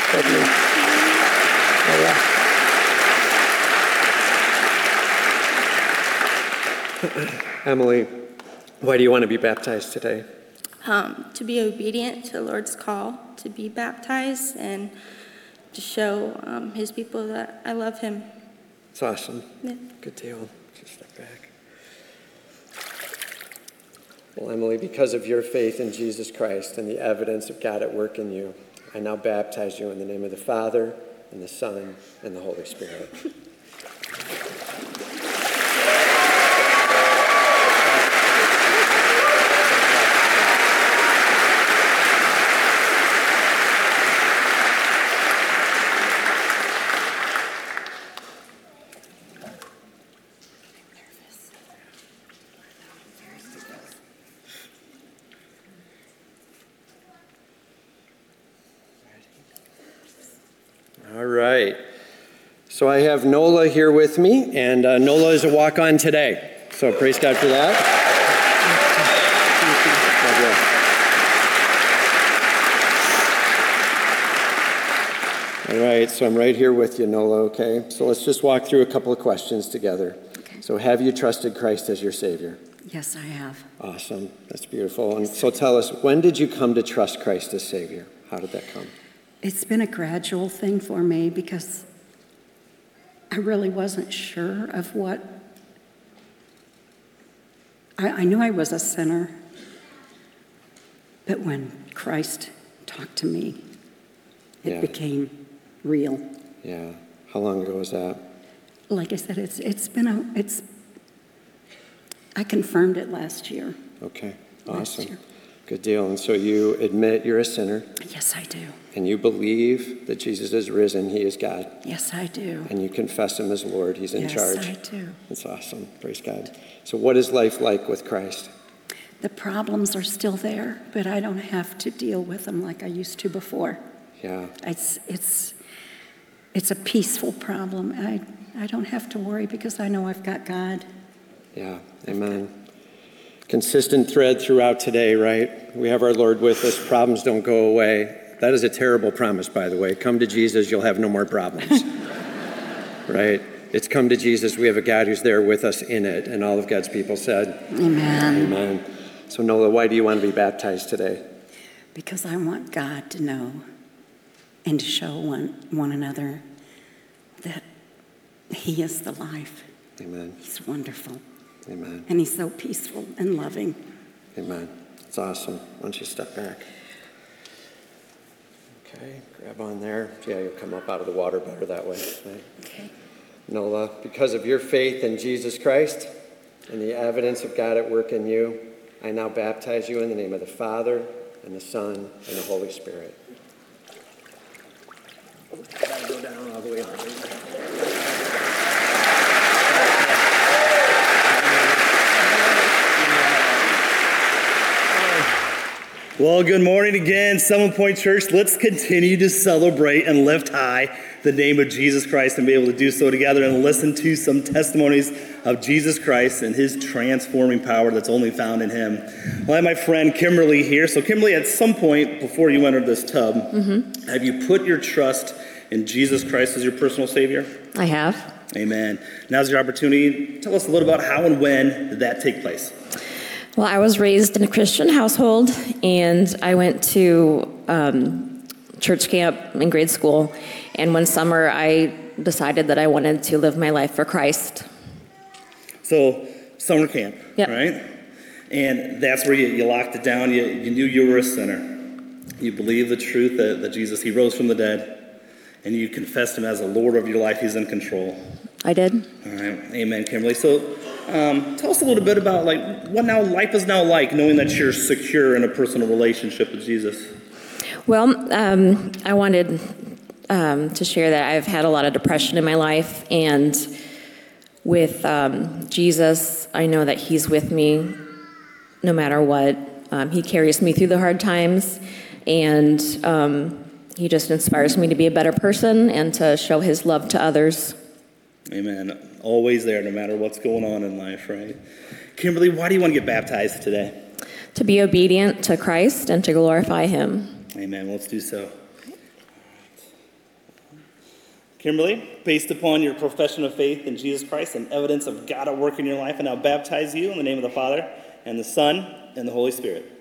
Oh. Emily, why do you want to be baptized today? Um, to be obedient to the Lord's call, to be baptized, and to show um, His people that I love Him. It's awesome. Yeah. Good deal. Just step back. Well, Emily, because of your faith in Jesus Christ and the evidence of God at work in you, I now baptize you in the name of the Father, and the Son, and the Holy Spirit. So I have Nola here with me, and uh, Nola is a walk on today. So praise God for that. All right, so I'm right here with you, Nola, okay? So let's just walk through a couple of questions together. Okay. So, have you trusted Christ as your Savior? Yes, I have. Awesome. That's beautiful. And so tell us, when did you come to trust Christ as Savior? How did that come? It's been a gradual thing for me because I really wasn't sure of what. I, I knew I was a sinner, but when Christ talked to me, it Yeah. became real. Yeah. How long ago was that? Like I said, it's it's been a it's. I confirmed it last year. Okay. Awesome. Good deal. And so you admit you're a sinner Yes, I do. and you believe that Jesus is risen, He is God, Yes, I do. and you confess Him as Lord, He's in yes, charge. Yes, I do. That's awesome. Praise God. So, what is life like with Christ? The problems are still there, but I don't have to deal with them like I used to before. Yeah. It's it's it's a peaceful problem. I I don't have to worry because I know I've got God. Yeah, amen. Consistent thread throughout today, right? We have our Lord with us. Problems don't go away. That is a terrible promise, by the way. Come to Jesus, you'll have no more problems. right? It's come to Jesus. We have a God who's there with us in it. And all of God's people said, Amen. Amen. So, Nola, why do you want to be baptized today? Because I want God to know and to show one one another that He is the life. Amen. He's wonderful. Amen. And He's so peaceful and loving. Amen. It's awesome. Why don't you step back? Okay, grab on there. Yeah, you'll come up out of the water better that way. Right? Okay. Nola, because of your faith in Jesus Christ and the evidence of God at work in you, I now baptize you in the name of the Father and the Son and the Holy Spirit. Go down all the way Well, good morning again, Summit Point Church. Let's continue to celebrate and lift high the name of Jesus Christ and be able to do so together and listen to some testimonies of Jesus Christ and his transforming power that's only found in him. Well, I have my friend Kimberly here. So, Kimberly, at some point before you entered this tub, Mm-hmm. have you put your trust in Jesus Christ as your personal Savior? I have. Amen. Now's your opportunity. Tell us a little about how and when did that take place? Well, I was raised in a Christian household, and I went to um, church camp in grade school. And one summer, I decided that I wanted to live my life for Christ. So, summer camp, Yep. right? And that's where you, you locked it down. You, you knew you were a sinner. You believed the truth that, that Jesus, He rose from the dead, and you confessed Him as the Lord of your life. He's in control. I did. All right. Amen, Kimberly. So, um, tell us a little bit about like what now life is now like, knowing that you're secure in a personal relationship with Jesus. Well, um, I wanted um, to share that I've had a lot of depression in my life, and with um, Jesus, I know that He's with me no matter what. Um, he carries me through the hard times, and um, He just inspires me to be a better person and to show His love to others. Amen. Always there, no matter what's going on in life, right? Kimberly, why do you want to get baptized today? To be obedient to Christ and to glorify Him. Amen. Let's do so. Kimberly, based upon your profession of faith in Jesus Christ and evidence of God at work in your life, I now baptize you in the name of the Father and the Son and the Holy Spirit.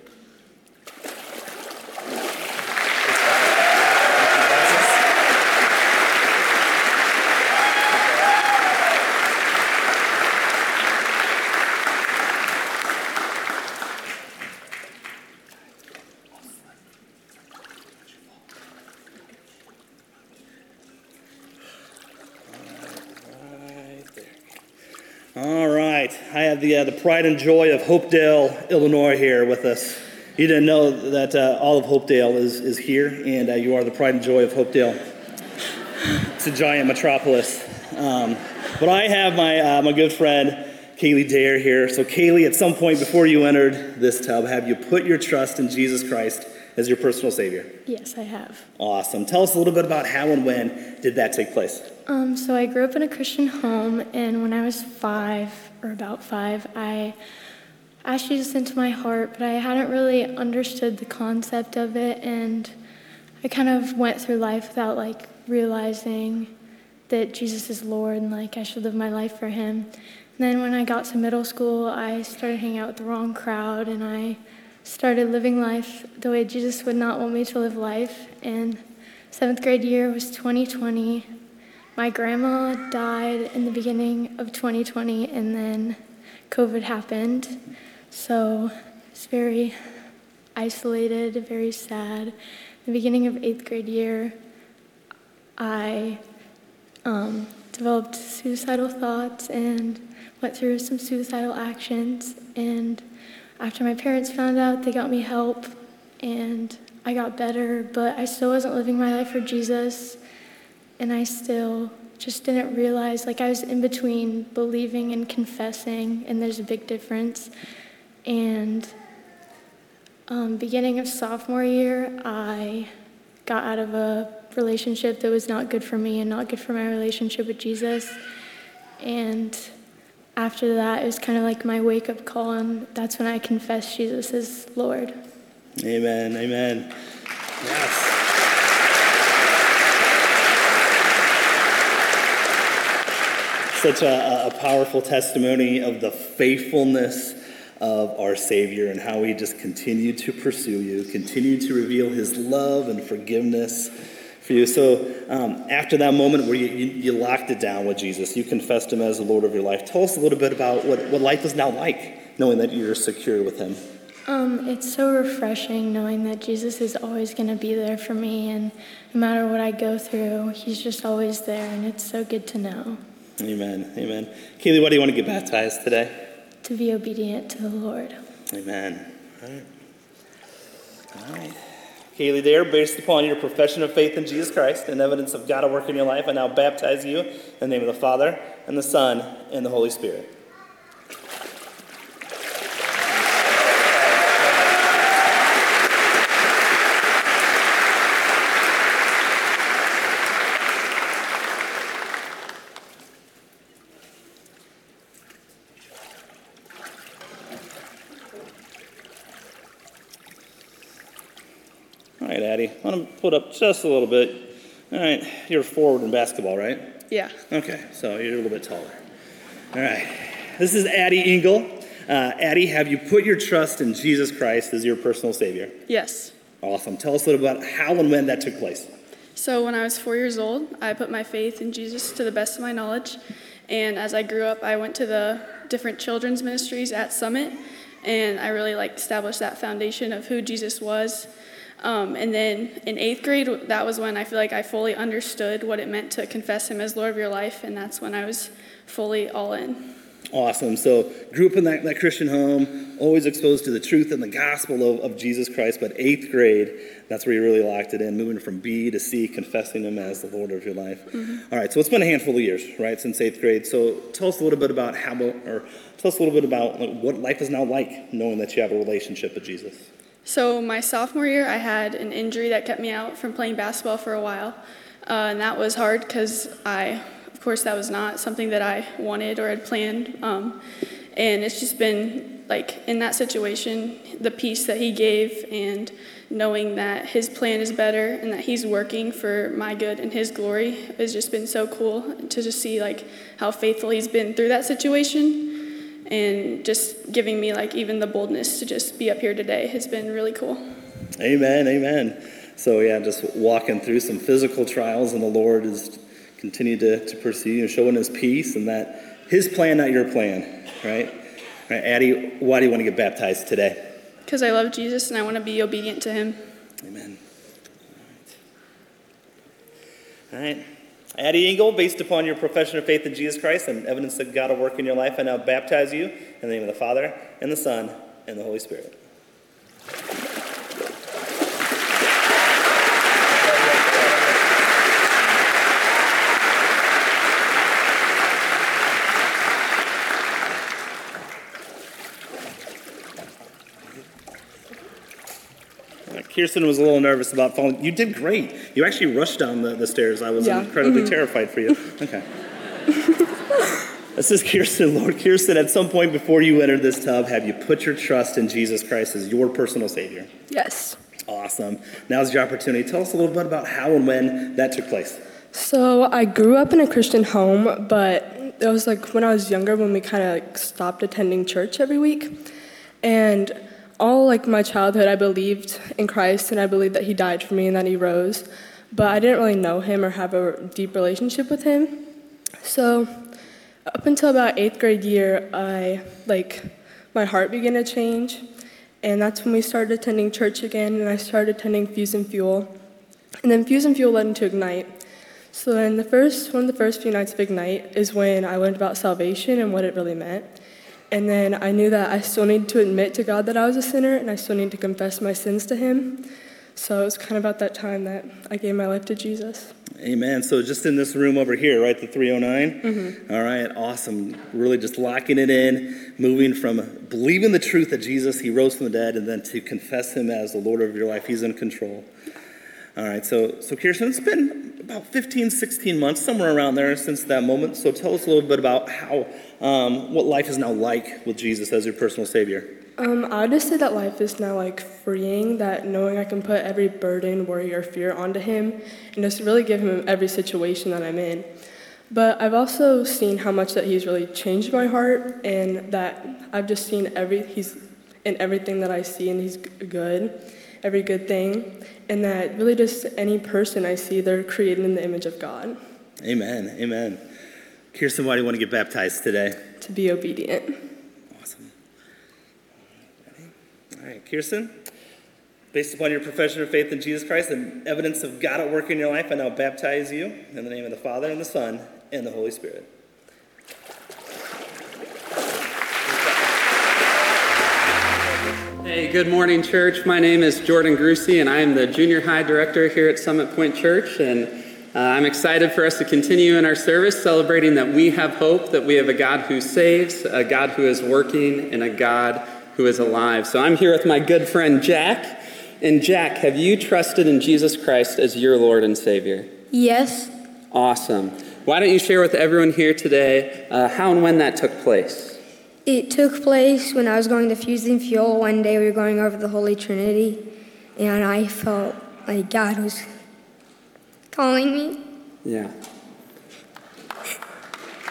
All right. I have the, uh, the pride and joy of Hopedale, Illinois here with us. You didn't know that uh, all of Hopedale is, is here, and uh, you are the pride and joy of Hopedale. It's a giant metropolis. Um, but I have my, uh, my good friend, Kaylee Dare here. So, Kaylee, at some point before you entered this tub, have you put your trust in Jesus Christ as your personal Savior? Yes, I have. Awesome. Tell us a little bit about how and when did that take place? Um, so I grew up in a Christian home, and when I was five, or about five, I asked Jesus into my heart, but I hadn't really understood the concept of it, and I kind of went through life without like realizing that Jesus is Lord and like I should live my life for Him. And then when I got to middle school, I started hanging out with the wrong crowd, and I started living life the way Jesus would not want me to live life. And seventh grade year was 2020. My grandma died in the beginning of 2020, and then COVID happened. So it's very isolated, very sad. the beginning of eighth grade year, I um, developed suicidal thoughts and went through some suicidal actions. And after my parents found out, they got me help and I got better, but I still wasn't living my life for Jesus. And I still just didn't realize, like, I was in between believing and confessing, and there's a big difference. And um, beginning of sophomore year, I got out of a relationship that was not good for me and not good for my relationship with Jesus. And after that, it was kind of like my wake up call, and that's when I confessed Jesus as Lord. Amen. Amen. Yes. Such a, a powerful testimony of the faithfulness of our Savior and how He just continued to pursue you, continued to reveal His love and forgiveness for you. So, um, after that moment where you, you, you, locked it down with Jesus, you confessed Him as the Lord of your life, tell us a little bit about what, what life is now like, knowing that you're secure with Him. Um, it's so refreshing knowing that Jesus is always going to be there for me, and no matter what I go through, He's just always there, and it's so good to know. Amen. Amen. Kaylee, why do you want to get baptized today? to be obedient to the Lord. Amen. All right. All right. Kaylee, there, based upon your profession of faith in Jesus Christ and evidence of God at work in your life, I now baptize you in the name of the Father, and the Son, and the Holy Spirit. All right, Addie, I want to put up just a little bit. All right, you're forward in basketball, right? Yeah. Okay, so you're a little bit taller. All right, this is Addie Engel. Uh, Addie, have you put your trust in Jesus Christ as your personal Savior? Yes. Awesome. Tell us a little about how and when that took place. So, when I was four years old, I put my faith in Jesus to the best of my knowledge. And as I grew up, I went to the different children's ministries at Summit, and I really like established that foundation of who Jesus was um, and then in eighth grade, that was when I feel like I fully understood what it meant to confess Him as Lord of your life, and that's when I was fully all in. Awesome. So, grew up in that, that Christian home, always exposed to the truth and the gospel of, of Jesus Christ, but eighth grade, that's where you really locked it in, moving from B to C, confessing Him as the Lord of your life. Mm-hmm. All right, so it's been a handful of years, right, since eighth grade. So, tell us a little bit about how, or tell us a little bit about like, what life is now like, knowing that you have a relationship with Jesus. So, my sophomore year, I had an injury that kept me out from playing basketball for a while. Uh, and that was hard because I, of course, that was not something that I wanted or had planned. Um, and it's just been like in that situation, the peace that he gave and knowing that his plan is better and that he's working for my good and his glory has just been so cool to just see like how faithful he's been through that situation and just giving me like even the boldness to just be up here today has been really cool. Amen, amen. So yeah, just walking through some physical trials, and the Lord has continued to, to pursue you, showing His peace, and that His plan, not your plan, right? Right, Addie, why do you want to get baptized today? Because I love Jesus and I want to be obedient to Him. Amen. All right. All right. Addie Engel, based upon your profession of faith in Jesus Christ and evidence that God will work in your life, I now baptize you in the name of the Father, and the Son, and the Holy Spirit. Kirsten was a little nervous about falling. You did great. You actually rushed down the, the stairs. I was Yeah. incredibly Mhm. terrified for you. Okay. This is Kirsten. Lord Kirsten, at some point before you entered this tub, have you put your trust in Jesus Christ as your personal Savior? Yes. Awesome. Now's your opportunity. Tell us a little bit about how and when that took place. So I grew up in a Christian home, but it was like when I was younger when we kind of stopped attending church every week. And all like my childhood, I believed in Christ and I believed that He died for me and that He rose. But I didn't really know Him or have a deep relationship with Him. So up until about eighth grade year, I like my heart began to change, and that's when we started attending church again, and I started attending Fuse and Fuel, and then Fuse and Fuel led into Ignite. So then the first one of the first few nights of Ignite is when I learned about salvation and what it really meant. And then I knew that I still needed to admit to God that I was a sinner and I still need to confess my sins to Him. So it was kind of about that time that I gave my life to Jesus. Amen. So just in this room over here, right, the 309? Mhm. All right, awesome. Really just locking it in, moving from believing the truth that Jesus, he rose from the dead, and then to confess him as the Lord of your life. He's in control. All right, so, so Kirsten, it's been about 15, 16 months, somewhere around there since that moment. So tell us a little bit about how, um, what life is now like with Jesus as your personal Savior. Um, I would just say that life is now like freeing, that knowing I can put every burden, worry, or fear onto Him and just really give Him every situation that I'm in. But I've also seen how much that He's really changed my heart and that I've just seen every, He's in everything that I see and He's good, every good thing. And that really just any person I see, they're created in the image of God Amen. Amen. Kirsten, why do you want to get baptized today? to be obedient. Awesome. All right, Kirsten, based upon your profession of faith in Jesus Christ and evidence of God at work in your life, I now baptize you in the name of the Father and the Son and the Holy Spirit. Hey, good morning, church. My name is Jordan Grucey, and I am the junior high director here at Summit Point Church. And uh, I'm excited for us to continue in our service, celebrating that we have hope, that we have a God who saves, a God who is working, and a God who is alive. So I'm here with my good friend Jack. And Jack, have you trusted in Jesus Christ as your Lord and Savior? Yes. Awesome. Why don't you share with everyone here today uh, how and when that took place? It took place when I was going to Fuse and Fuel. One day we were going over the Holy Trinity, and I felt like God was calling me. Yeah.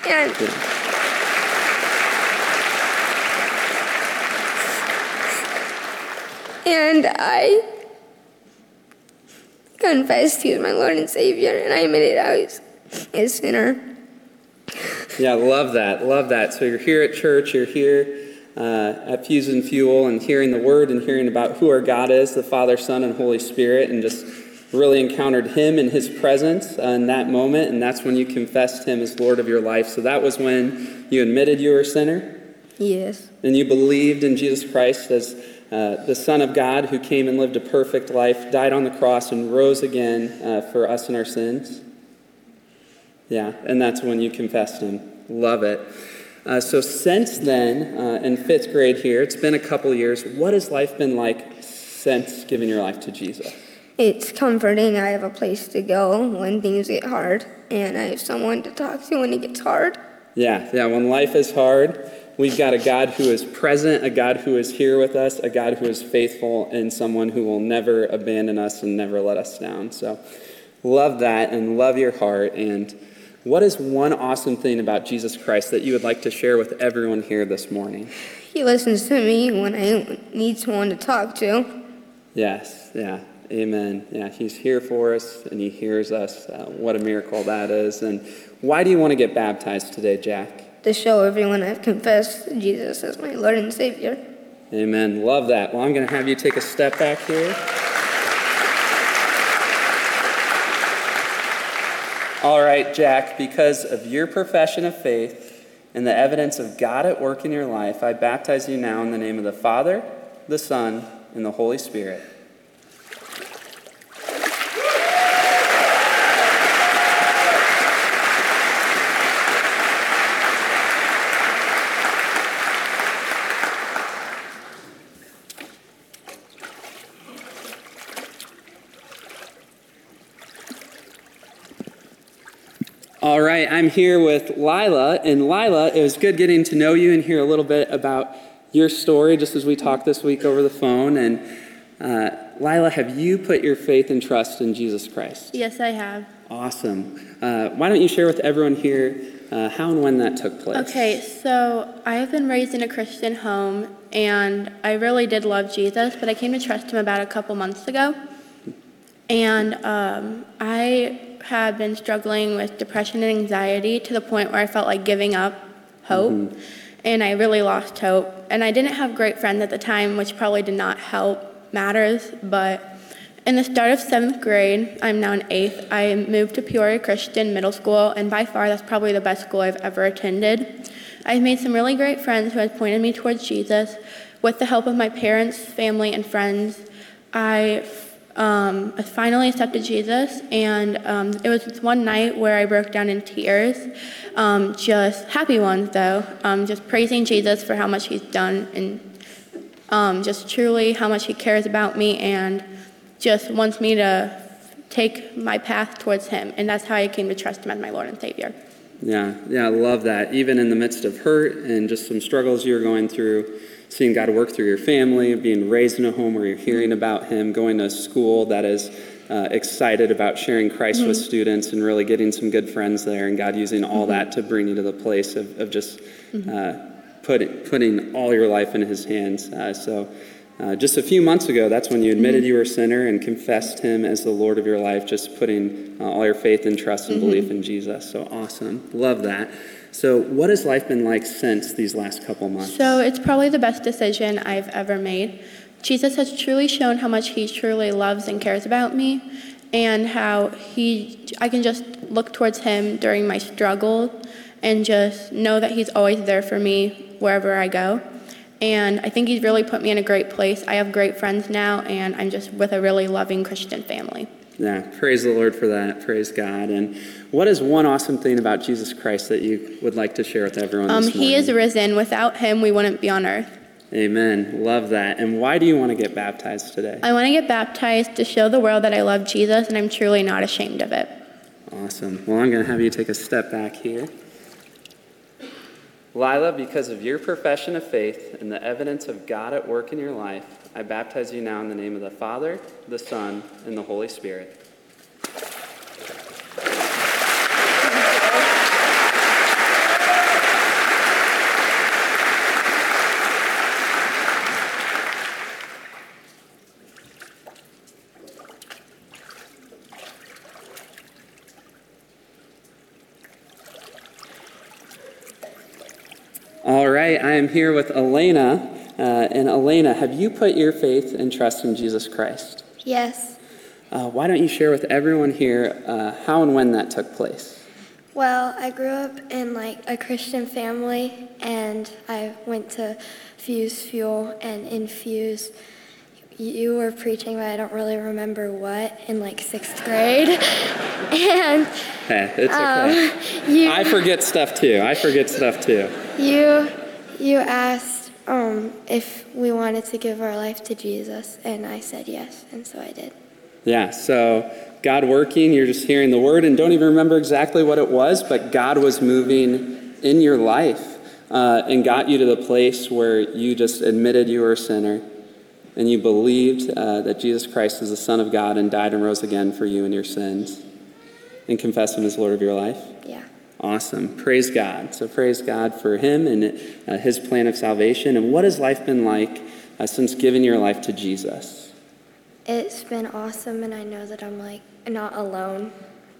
And and I confessed He was my Lord and Savior, and I admitted I was a sinner. Yeah, love that. Love that. So you're here at church, you're here uh, at Fuse and Fuel, and hearing the word and hearing about who our God is the Father, Son, and Holy Spirit, and just really encountered Him in His presence uh, in that moment, and that's when you confessed Him as Lord of your life. So that was when you admitted you were a sinner, Yes. and you believed in Jesus Christ as uh, the Son of God who came and lived a perfect life, died on the cross, and rose again uh, for us and our sins. Yeah, and that's when you confessed him. Love it. Uh, so since then, uh, in fifth grade here, it's been a couple years. What has life been like since giving your life to Jesus? It's comforting. I have a place to go when things get hard, and I have someone to talk to when it gets hard. Yeah, yeah. When life is hard, we've got a God who is present, a God who is here with us, a God who is faithful, and someone who will never abandon us and never let us down. So, love that and love your heart. And what is one awesome thing about Jesus Christ that you would like to share with everyone here this morning? He listens to me when I need someone to talk to. Yes, yeah, amen. Yeah, he's here for us and he hears us. Uh, what a miracle that is. And why do you want to get baptized today, Jack? To show everyone I've confessed Jesus as my Lord and Savior. Amen. Love that. Well, I'm going to have you take a step back here. All right, Jack, because of your profession of faith and the evidence of God at work in your life, I baptize you now in the name of the Father, the Son, and the Holy Spirit. I'm here with Lila. And Lila, it was good getting to know you and hear a little bit about your story just as we talked this week over the phone. And uh, Lila, have you put your faith and trust in Jesus Christ? Yes, I have. Awesome. Uh, why don't you share with everyone here uh, how and when that took place? Okay, so I have been raised in a Christian home, and I really did love Jesus, but I came to trust him about a couple months ago. And um, I had been struggling with depression and anxiety to the point where I felt like giving up hope. Mm-hmm. And I really lost hope. And I didn't have great friends at the time, which probably did not help matters. But in the start of seventh grade, I'm now in eighth, I moved to Peoria Christian Middle School, and by far that's probably the best school I've ever attended. I've made some really great friends who have pointed me towards Jesus. With the help of my parents, family, and friends, I um, I finally accepted Jesus, and um, it was this one night where I broke down in tears. Um, just happy ones, though. Um, just praising Jesus for how much He's done, and um, just truly how much He cares about me, and just wants me to take my path towards Him. And that's how I came to trust Him as my Lord and Savior. Yeah, yeah, I love that. Even in the midst of hurt and just some struggles you're going through seeing God work through your family, being raised in a home where you're hearing about Him, going to a school that is uh, excited about sharing Christ mm-hmm. with students and really getting some good friends there, and God using all mm-hmm. that to bring you to the place of, of just mm-hmm. uh, put, putting all your life in His hands. Uh, so, uh, just a few months ago, that's when you admitted mm-hmm. you were a sinner and confessed Him as the Lord of your life, just putting uh, all your faith and trust and belief mm-hmm. in Jesus. So awesome. Love that. So, what has life been like since these last couple months? So, it's probably the best decision I've ever made. Jesus has truly shown how much he truly loves and cares about me and how he I can just look towards him during my struggle and just know that he's always there for me wherever I go. And I think he's really put me in a great place. I have great friends now and I'm just with a really loving Christian family. Yeah, praise the Lord for that. Praise God. And what is one awesome thing about Jesus Christ that you would like to share with everyone? Um, he is risen. Without him, we wouldn't be on earth. Amen. Love that. And why do you want to get baptized today? I want to get baptized to show the world that I love Jesus and I'm truly not ashamed of it. Awesome. Well, I'm going to have you take a step back here. Lila, because of your profession of faith and the evidence of God at work in your life, I baptize you now in the name of the Father, the Son, and the Holy Spirit. All right, I am here with Elena. Uh, and Elena, have you put your faith and trust in Jesus Christ? Yes. Uh, why don't you share with everyone here uh, how and when that took place? Well, I grew up in like a Christian family, and I went to Fuse Fuel and Infuse. You were preaching, but I don't really remember what in like sixth grade. and hey, it's okay. Um, you, I forget stuff too. I forget stuff too. You you asked um, if we wanted to give our life to Jesus, and I said yes, and so I did. Yeah, so God working, you're just hearing the word and don't even remember exactly what it was, but God was moving in your life uh, and got you to the place where you just admitted you were a sinner and you believed uh, that Jesus Christ is the Son of God and died and rose again for you and your sins and confessed Him as Lord of your life. Yeah. Awesome. Praise God. So, praise God for Him and uh, His plan of salvation. And what has life been like uh, since giving your life to Jesus? It's been awesome, and I know that I'm like not alone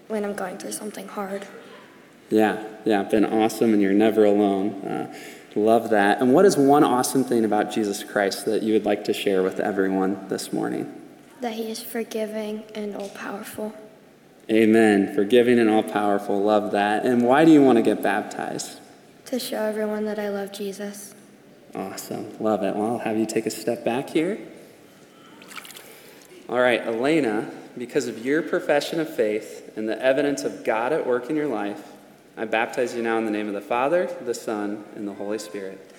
when I'm going through something hard. Yeah, yeah, been awesome, and you're never alone. Uh, love that. And what is one awesome thing about Jesus Christ that you would like to share with everyone this morning? That He is forgiving and all powerful. Amen. Forgiving and all powerful. Love that. And why do you want to get baptized? To show everyone that I love Jesus. Awesome. Love it. Well, I'll have you take a step back here. All right, Elena, because of your profession of faith and the evidence of God at work in your life, I baptize you now in the name of the Father, the Son, and the Holy Spirit.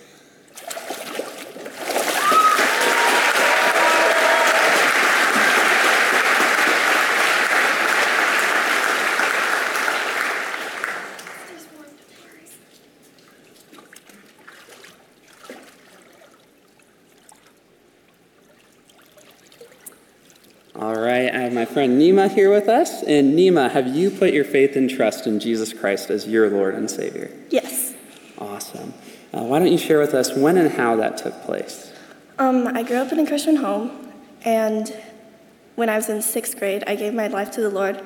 All right, I have my friend Nima here with us. And Nima, have you put your faith and trust in Jesus Christ as your Lord and Savior? Yes. Awesome. Uh, why don't you share with us when and how that took place? Um, I grew up in a Christian home, and when I was in sixth grade, I gave my life to the Lord.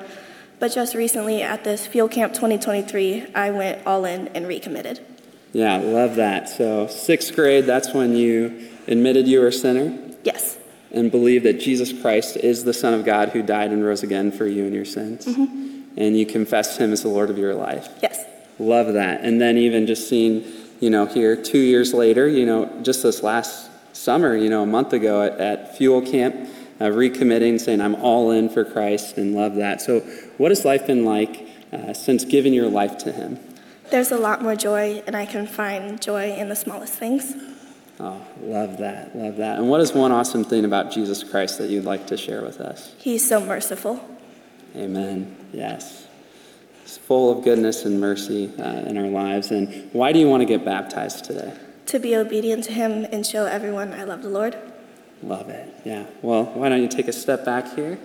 But just recently at this Fuel Camp 2023, I went all in and recommitted. Yeah, love that. So, sixth grade, that's when you admitted you were a sinner? Yes. And believe that Jesus Christ is the Son of God who died and rose again for you and your sins? Mm-hmm. And you confessed him as the Lord of your life? Yes. Love that. And then, even just seeing, you know, here two years later, you know, just this last summer, you know, a month ago at, at Fuel Camp, uh, recommitting, saying, I'm all in for Christ, and love that. So, what has life been like uh, since giving your life to Him? There's a lot more joy, and I can find joy in the smallest things. Oh, love that, love that. And what is one awesome thing about Jesus Christ that you'd like to share with us? He's so merciful. Amen. Yes. He's full of goodness and mercy uh, in our lives. And why do you want to get baptized today? To be obedient to Him and show everyone I love the Lord. Love it. Yeah. Well, why don't you take a step back here?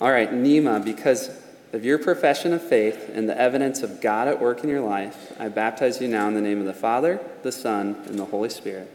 All right, Nima, because of your profession of faith and the evidence of God at work in your life, I baptize you now in the name of the Father, the Son, and the Holy Spirit.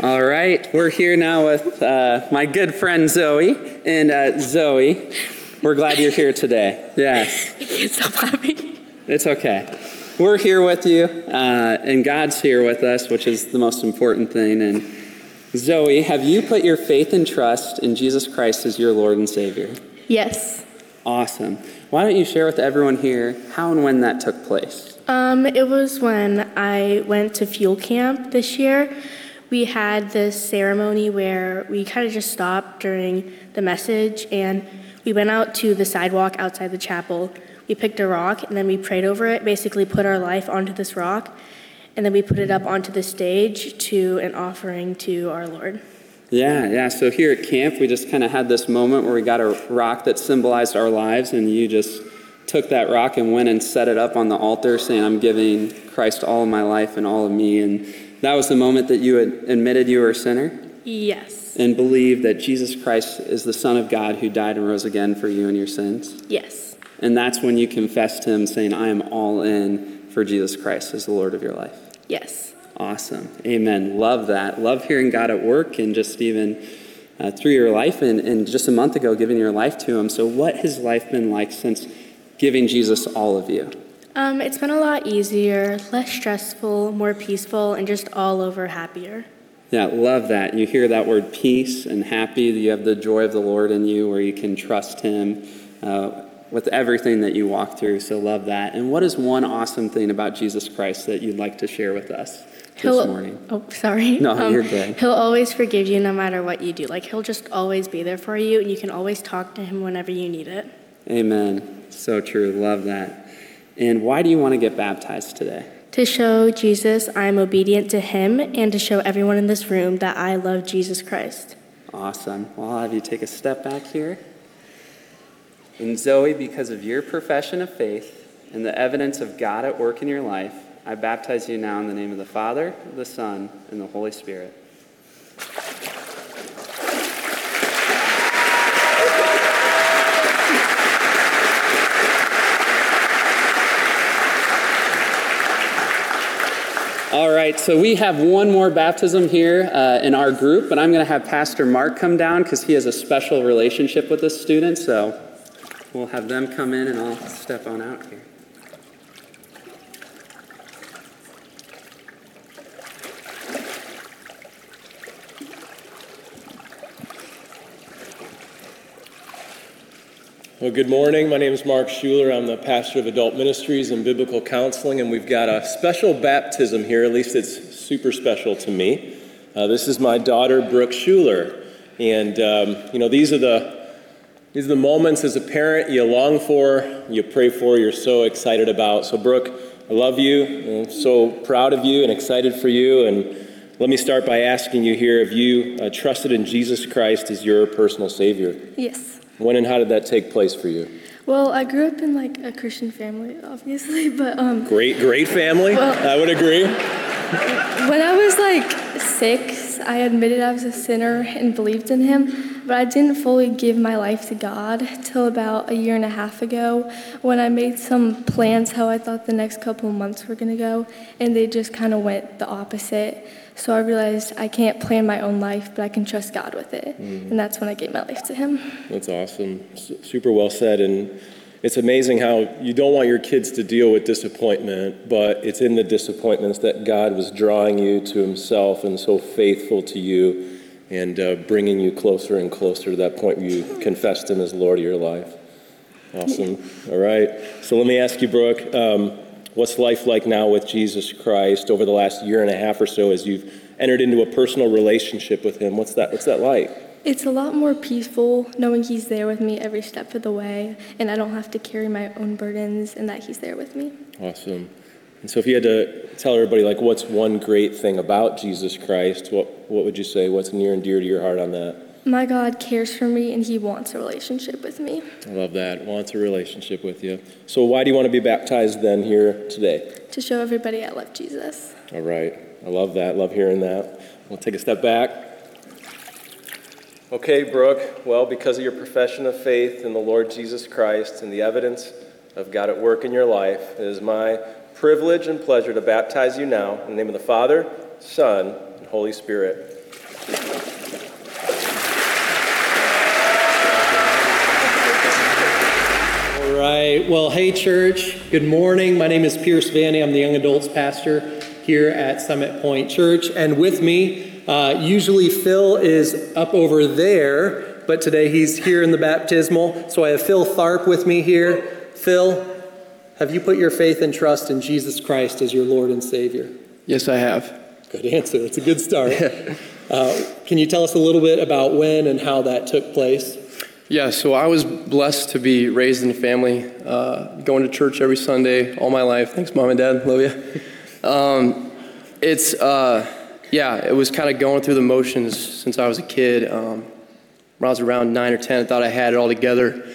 All right, we're here now with uh, my good friend Zoe. And uh, Zoe, we're glad you're here today. Yes. I can't stop laughing. It's okay. We're here with you, uh, and God's here with us, which is the most important thing. And Zoe, have you put your faith and trust in Jesus Christ as your Lord and Savior? Yes. Awesome. Why don't you share with everyone here how and when that took place? Um, it was when I went to fuel camp this year. We had this ceremony where we kind of just stopped during the message and we went out to the sidewalk outside the chapel. We picked a rock and then we prayed over it, basically put our life onto this rock, and then we put it up onto the stage to an offering to our Lord. Yeah, yeah. So here at camp, we just kind of had this moment where we got a rock that symbolized our lives, and you just took that rock and went and set it up on the altar, saying, I'm giving Christ all of my life and all of me. And that was the moment that you had admitted you were a sinner Yes. and believed that Jesus Christ is the Son of God who died and rose again for you and your sins. Yes. And that's when you confessed Him, saying, I am all in for Jesus Christ as the Lord of your life. Yes. Awesome. Amen. Love that. Love hearing God at work and just even uh, through your life and, and just a month ago giving your life to Him. So, what has life been like since giving Jesus all of you? Um, it's been a lot easier, less stressful, more peaceful, and just all over happier. Yeah, love that. You hear that word peace and happy. You have the joy of the Lord in you where you can trust Him uh, with everything that you walk through. So, love that. And what is one awesome thing about Jesus Christ that you'd like to share with us this He'll- morning? Oh, sorry. No, you're good. He'll always forgive you no matter what you do. Like, he'll just always be there for you, and you can always talk to him whenever you need it. Amen. So true. Love that. And why do you want to get baptized today? To show Jesus I'm obedient to him, and to show everyone in this room that I love Jesus Christ. Awesome. Well, I'll have you take a step back here. And Zoe, because of your profession of faith and the evidence of God at work in your life, I baptize you now in the name of the Father, the Son, and the Holy Spirit. All right, so we have one more baptism here uh, in our group, but I'm going to have Pastor Mark come down because he has a special relationship with this student. So we'll have them come in and I'll step on out here. Well, good morning. My name is Mark Schuler. I'm the pastor of adult ministries and biblical counseling, and we've got a special baptism here. At least it's super special to me. Uh, this is my daughter, Brooke Schuler, and um, you know these are the these are the moments as a parent you long for, you pray for, you're so excited about. So, Brooke, I love you. I'm so proud of you and excited for you. And let me start by asking you here have you uh, trusted in Jesus Christ as your personal Savior? Yes. When and how did that take place for you? Well, I grew up in like a Christian family, obviously, but um, Great, great family. Well- I would agree. when I was like six, I admitted I was a sinner and believed in Him, but I didn't fully give my life to God till about a year and a half ago when I made some plans how I thought the next couple of months were going to go, and they just kind of went the opposite. So I realized I can't plan my own life, but I can trust God with it. Mhm. And that's when I gave my life to Him. That's awesome. S- super well said. And it's amazing how you don't want your kids to deal with disappointment, but it's in the disappointments that God was drawing you to Himself and so faithful to you and uh, bringing you closer and closer to that point where you confessed Him as Lord of your life. Awesome. All right. So let me ask you, Brooke, um, what's life like now with Jesus Christ over the last year and a half or so as you've entered into a personal relationship with Him? What's that, what's that like? It's a lot more peaceful knowing He's there with me every step of the way, and I don't have to carry my own burdens, and that He's there with me. Awesome. And so, if you had to tell everybody, like, what's one great thing about Jesus Christ, what, what would you say? What's near and dear to your heart on that? My God cares for me, and He wants a relationship with me. I love that. Wants a relationship with you. So, why do you want to be baptized then here today? To show everybody I love Jesus. All right. I love that. Love hearing that. We'll take a step back. Okay, Brooke. Well, because of your profession of faith in the Lord Jesus Christ and the evidence of God at work in your life, it is my privilege and pleasure to baptize you now in the name of the Father, Son, and Holy Spirit. Right. Well, hey, church. Good morning. My name is Pierce Vanny. I'm the young adults pastor here at Summit Point Church. And with me, uh, usually Phil is up over there, but today he's here in the baptismal. So I have Phil Tharp with me here. Phil, have you put your faith and trust in Jesus Christ as your Lord and Savior? Yes, I have. Good answer. It's a good start. uh, can you tell us a little bit about when and how that took place? Yeah, so I was blessed to be raised in a family, uh, going to church every Sunday all my life. Thanks, mom and dad. Love you. Um, it's, uh, yeah, it was kind of going through the motions since I was a kid. Um, when I was around nine or 10, I thought I had it all together.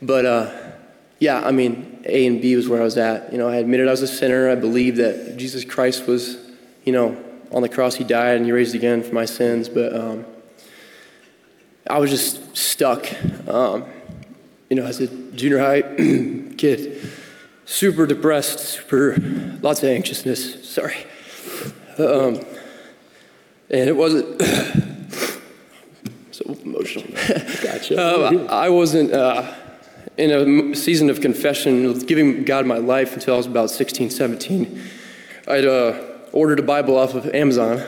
But uh, yeah, I mean, A and B was where I was at. You know, I admitted I was a sinner. I believed that Jesus Christ was, you know, on the cross, he died and he raised again for my sins. But um, I was just stuck, um, you know, as a junior high kid. Super depressed, super, lots of anxiousness, sorry. Um, and it wasn't so emotional. Gotcha. Um, I wasn't uh, in a season of confession, giving God my life until I was about 16, 17. I'd uh, ordered a Bible off of Amazon,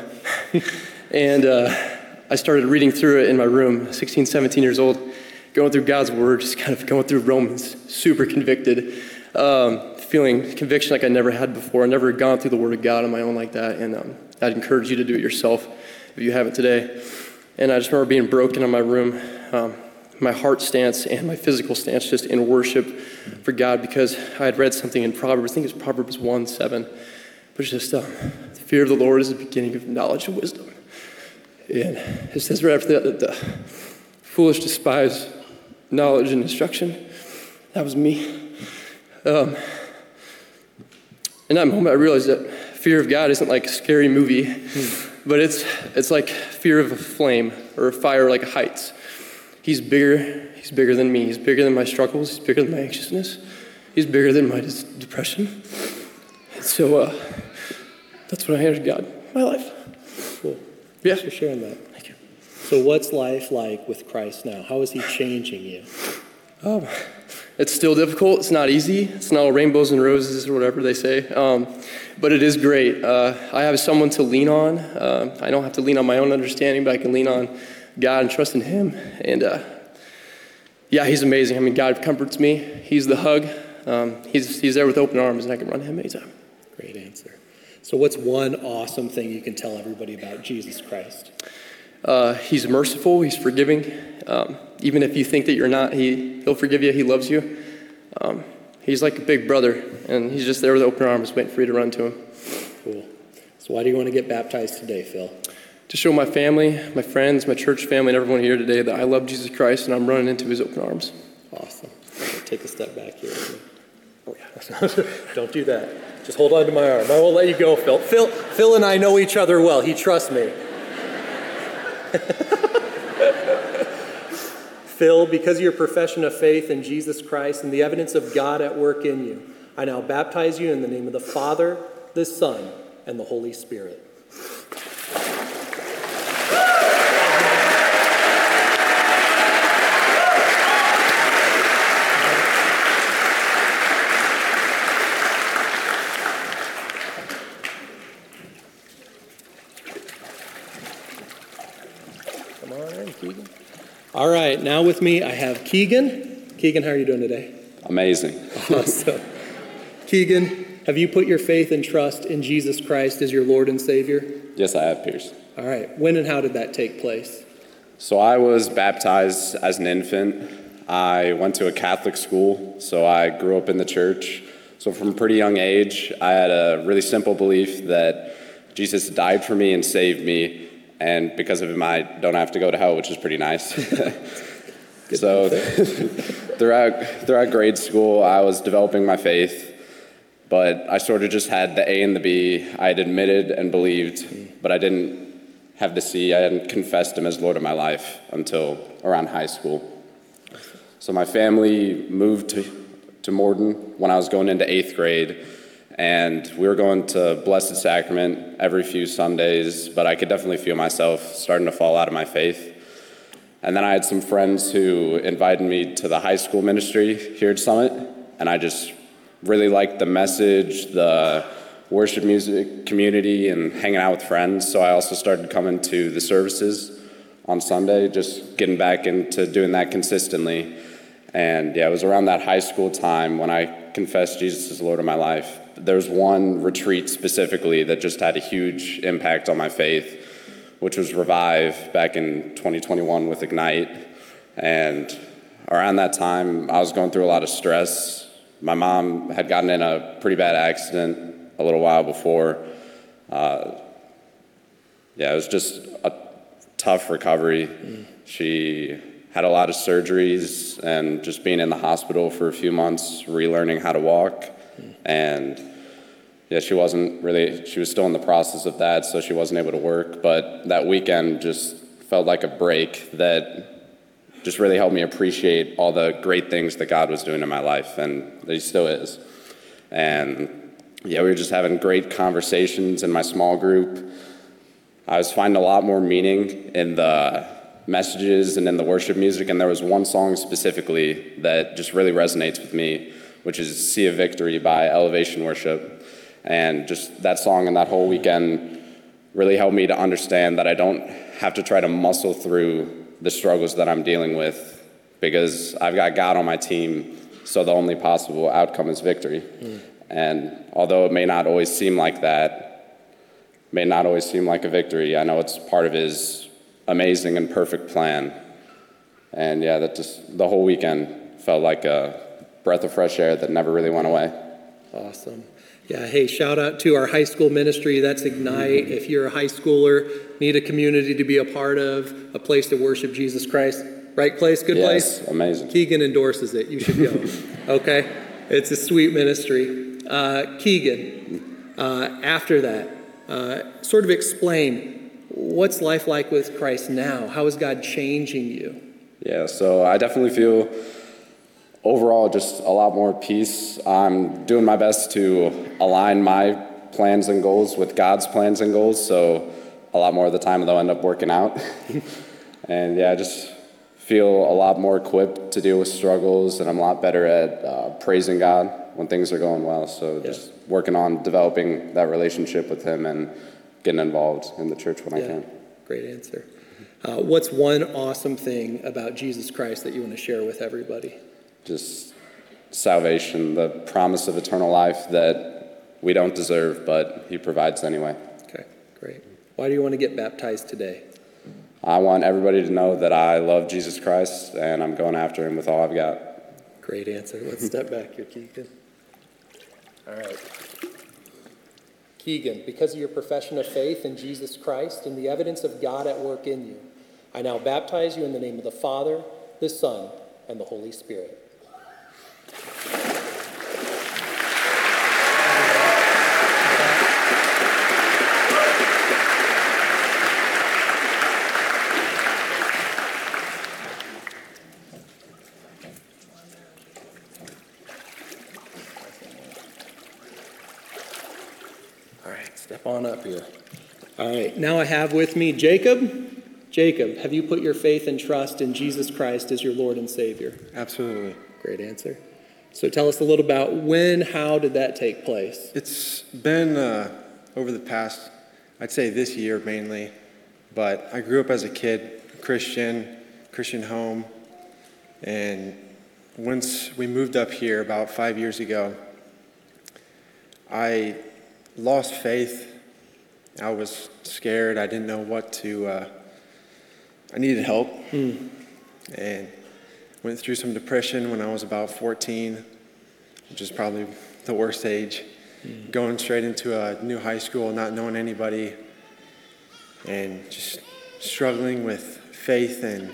and uh, I started reading through it in my room, 16, 17 years old, going through God's Word, just kind of going through Romans, super convicted, um, feeling conviction like I never had before. I never gone through the Word of God on my own like that, and um, I'd encourage you to do it yourself if you haven't today. And I just remember being broken in my room, um, my heart stance and my physical stance just in worship for God because I had read something in Proverbs, I think it's Proverbs 1 7, but it's just um, the fear of the Lord is the beginning of knowledge and wisdom. And it says right after that that the foolish despise knowledge and instruction. That was me. Um, in that moment, I realized that fear of God isn't like a scary movie, but it's, it's like fear of a flame or a fire like heights. He's bigger. He's bigger than me. He's bigger than my struggles. He's bigger than my anxiousness. He's bigger than my dis- depression. And so uh, that's what I handed God my life. Cool. Thanks for sharing that. Thank you. So, what's life like with Christ now? How is He changing you? Um, it's still difficult. It's not easy. It's not all rainbows and roses or whatever they say. Um, but it is great. Uh, I have someone to lean on. Uh, I don't have to lean on my own understanding, but I can lean on God and trust in Him. And uh, yeah, He's amazing. I mean, God comforts me. He's the hug. Um, he's, he's there with open arms, and I can run to Him anytime. Great answer. So, what's one awesome thing you can tell everybody about Jesus Christ? Uh, he's merciful. He's forgiving. Um, even if you think that you're not, he, He'll forgive you. He loves you. Um, he's like a big brother, and he's just there with open arms, waiting for you to run to him. Cool. So, why do you want to get baptized today, Phil? To show my family, my friends, my church family, and everyone here today that I love Jesus Christ and I'm running into his open arms. Awesome. Take a step back here. Oh, yeah. Don't do that. Just hold on to my arm. I won't let you go, Phil. Phil, Phil and I know each other well. He trusts me. Phil, because of your profession of faith in Jesus Christ and the evidence of God at work in you, I now baptize you in the name of the Father, the Son, and the Holy Spirit. Come Keegan. All right, now with me I have Keegan. Keegan, how are you doing today? Amazing. Awesome. Keegan, have you put your faith and trust in Jesus Christ as your Lord and Savior? Yes, I have, Pierce. All right, when and how did that take place? So I was baptized as an infant. I went to a Catholic school, so I grew up in the church. So from a pretty young age, I had a really simple belief that Jesus died for me and saved me, and because of him, I don't have to go to hell, which is pretty nice. so throughout throughout grade school, I was developing my faith, but I sort of just had the A and the B. I had admitted and believed, but I didn't have the C. I hadn't confessed him as Lord of my life until around high school. So my family moved to, to Morton when I was going into eighth grade, and we were going to Blessed Sacrament every few Sundays, but I could definitely feel myself starting to fall out of my faith. And then I had some friends who invited me to the high school ministry here at Summit, and I just really liked the message, the worship music community, and hanging out with friends. So I also started coming to the services on Sunday, just getting back into doing that consistently. And yeah, it was around that high school time when I confessed Jesus as Lord of my life. There was one retreat specifically that just had a huge impact on my faith, which was Revive back in 2021 with Ignite. And around that time, I was going through a lot of stress. My mom had gotten in a pretty bad accident a little while before. Uh, yeah, it was just a tough recovery. She had a lot of surgeries and just being in the hospital for a few months, relearning how to walk. And yeah, she wasn't really, she was still in the process of that, so she wasn't able to work. But that weekend just felt like a break that just really helped me appreciate all the great things that God was doing in my life, and that He still is. And yeah, we were just having great conversations in my small group. I was finding a lot more meaning in the messages and in the worship music, and there was one song specifically that just really resonates with me, which is See a Victory by Elevation Worship. And just that song and that whole weekend really helped me to understand that I don't have to try to muscle through the struggles that I'm dealing with because I've got God on my team, so the only possible outcome is victory. Mm. And although it may not always seem like that, may not always seem like a victory, I know it's part of His amazing and perfect plan. And yeah, that just the whole weekend felt like a breath of fresh air that never really went away. Awesome. Yeah, hey, shout out to our high school ministry. That's Ignite. If you're a high schooler, need a community to be a part of, a place to worship Jesus Christ. Right place, good Yes, place? amazing. Keegan endorses it. You should go. okay? It's a sweet ministry. Uh, Keegan, uh, after that, uh, sort of explain what's life like with Christ now? How is God changing you? Yeah, so I definitely feel overall just a lot more peace. I'm doing my best to align my plans and goals with God's plans and goals, so a lot more of the time they'll end up working out. and yeah, I just feel a lot more equipped to deal with struggles, and I'm a lot better at uh, praising God when things are going well. So just working on developing that relationship with Him and getting involved in the church when I can. Great answer. Uh, what's one awesome thing about Jesus Christ that you want to share with everybody? Just salvation, the promise of eternal life that we don't deserve, but He provides anyway. Okay, great. Why do you want to get baptized today? I want everybody to know that I love Jesus Christ and I'm going after Him with all I've got. Great answer. Let's step back here, Keegan. All right. Keegan, because of your profession of faith in Jesus Christ and the evidence of God at work in you, I now baptize you in the name of the Father, the Son, and the Holy Spirit. All right, step on up here. All right, now I have with me Jacob. Jacob, have you put your faith and trust in Jesus Christ as your Lord and Savior? Absolutely. Great answer. So tell us a little about when, how did that take place? It's been uh, over the past, I'd say this year mainly, but I grew up as a kid, Christian, Christian home, and once we moved up here about five years ago, I lost faith. I was scared. I didn't know what to. Uh, I needed help, and went through some depression when I was about 14, which is probably the worst age. Going straight into a new high school, not knowing anybody, and just struggling with faith, and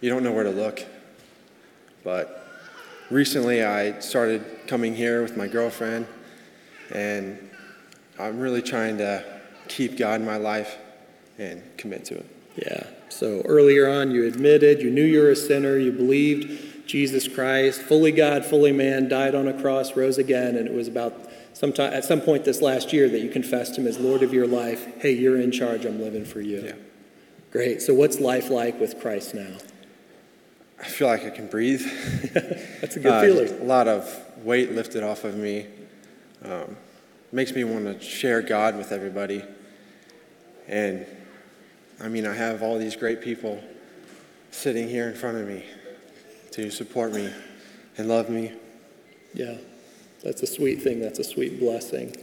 you don't know where to look. But recently, I started coming here with my girlfriend, and I'm really trying to keep God in my life and commit to it. Yeah. So earlier on, you admitted you knew you were a sinner, you believed Jesus Christ, fully God, fully man, died on a cross, rose again, and it was about sometime at some point this last year that you confessed Him as Lord of your life. Hey, you're in charge. I'm living for you. Yeah. Great. So what's life like with Christ now? I feel like I can breathe. That's a good Uh, feeling. A lot of weight lifted off of me. Um, makes me want to share God with everybody. And I mean, I have all these great people sitting here in front of me to support me and love me. Yeah, that's a sweet thing. That's a sweet blessing.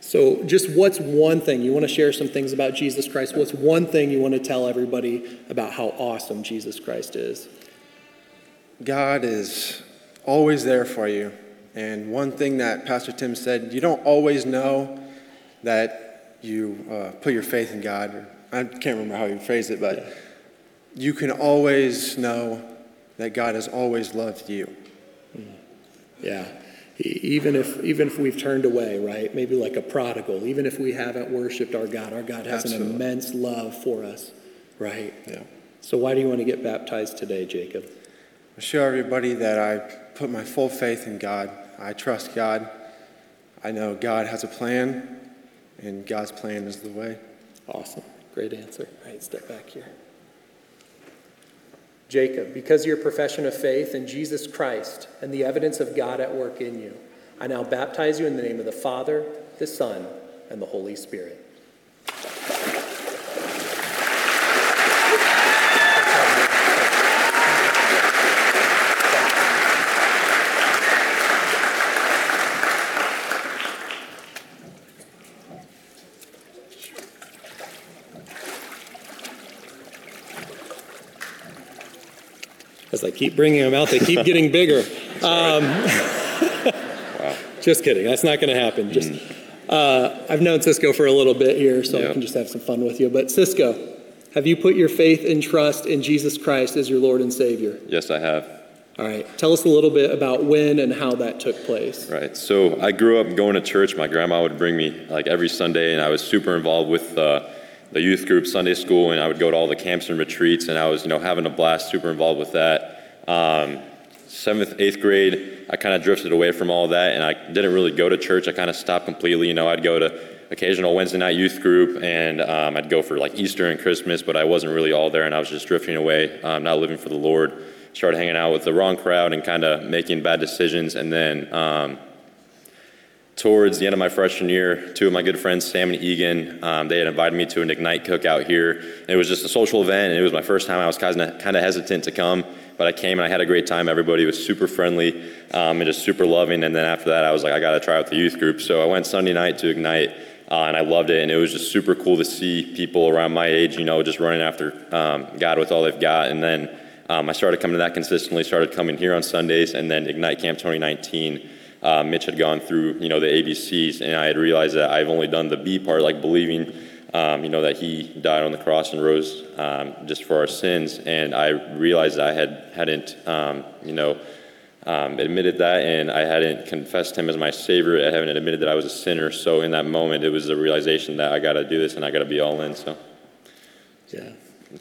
So, just what's one thing you want to share some things about Jesus Christ? What's one thing you want to tell everybody about how awesome Jesus Christ is? God is always there for you. And one thing that Pastor Tim said, you don't always know that you uh, put your faith in God. I can't remember how he phrased it, but you can always know that God has always loved you. Yeah. E- Even if, even if we've turned away, right? Maybe like a prodigal, even if we haven't worshiped our God, our God has Absolutely. an immense love for us, right? Yeah. So, why do you want to get baptized today, Jacob? I show everybody that I put my full faith in God. I trust God. I know God has a plan, and God's plan is the way. Awesome. Great answer. All right, step back here. Jacob, because of your profession of faith in Jesus Christ and the evidence of God at work in you, I now baptize you in the name of the Father, the Son, and the Holy Spirit. As I keep bringing them out, they keep getting bigger. Um, Just kidding. That's not going to happen. Just, uh, I've known Cisco for a little bit here, so I can just have some fun with you. But Cisco, have you put your faith and trust in Jesus Christ as your Lord and Savior? Yes, I have. All right. Tell us a little bit about when and how that took place. Right. So I grew up going to church. My grandma would bring me like every Sunday, and I was super involved with uh, the youth group, Sunday school, and I would go to all the camps and retreats, and I was, you know, having a blast, super involved with that. Um, seventh, eighth grade, I kind of drifted away from all that, and I didn't really go to church. I kind of stopped completely. You know, I'd go to occasional Wednesday night youth group, and um, I'd go for like Easter and Christmas, but I wasn't really all there, and I was just drifting away, um, not living for the Lord. Started hanging out with the wrong crowd and kind of making bad decisions, and then. Towards the end of my freshman year, two of my good friends, Sam and Egan, um, they had invited me to an Ignite cookout here. And it was just a social event, and it was my first time. I was kind of kind of hesitant to come, but I came and I had a great time. Everybody was super friendly um, and just super loving. And then after that, I was like, I got to try out the youth group. So I went Sunday night to Ignite, uh, and I loved it. And it was just super cool to see people around my age, you know, just running after um, God with all they've got. And then um, I started coming to that consistently, started coming here on Sundays, and then Ignite Camp 2019. Uh, Mitch had gone through, you know, the ABCs, and I had realized that I've only done the B part, like believing, um, you know, that he died on the cross and rose um, just for our sins. And I realized I had hadn't, um, you know, um, admitted that, and I hadn't confessed him as my savior. I haven't admitted that I was a sinner. So in that moment, it was the realization that I got to do this and I got to be all in. So, yeah,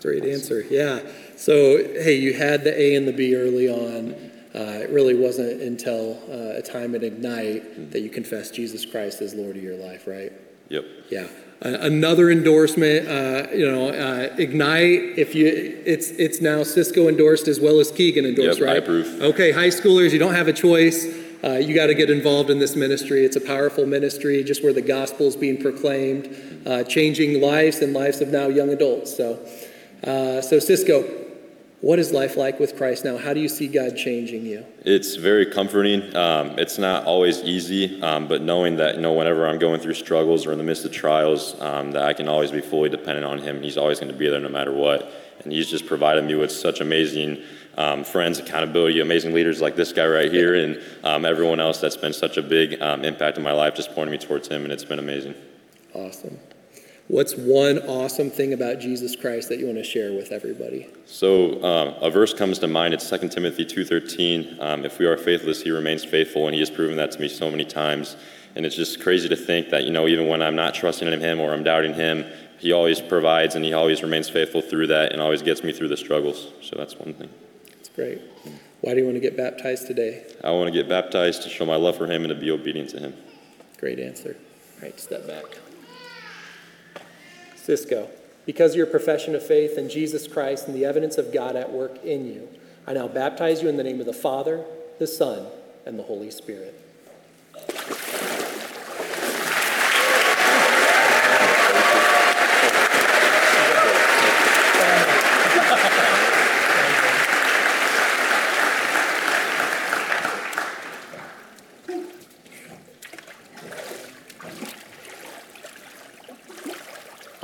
great answer. Yeah. So hey, you had the A and the B early on. Uh, it really wasn't until uh, a time at Ignite that you confessed Jesus Christ as Lord of your life, right? Yep. Yeah. Uh, another endorsement, uh, you know, uh, Ignite. If you, it's it's now Cisco endorsed as well as Keegan endorsed, Yep, I right? approve. Okay, high schoolers, you don't have a choice. Uh, you got to get involved in this ministry. It's a powerful ministry, just where the gospel is being proclaimed, uh, changing lives and lives of now young adults. So, uh, so Cisco, what is life like with Christ now? How do you see God changing you? It's very comforting. Um, it's not always easy, um, but knowing that you know whenever I'm going through struggles or in the midst of trials, um, that I can always be fully dependent on Him. He's always going to be there no matter what, and He's just provided me with such amazing um, friends, accountability, amazing leaders like this guy right here, and um, everyone else that's been such a big um, impact in my life, just pointing me towards Him, and it's been amazing. Awesome. What's one awesome thing about Jesus Christ that you want to share with everybody? So um, a verse comes to mind. It's 2 Timothy 2.13. Um, if we are faithless, he remains faithful, and he has proven that to me so many times. And it's just crazy to think that, you know, even when I'm not trusting in him or I'm doubting him, he always provides and he always remains faithful through that and always gets me through the struggles. So that's one thing. That's great. Why do you want to get baptized today? I want to get baptized to show my love for him and to be obedient to him. Great answer. All right, step back. Cisco, because of your profession of faith in Jesus Christ and the evidence of God at work in you, I now baptize you in the name of the Father, the Son, and the Holy Spirit.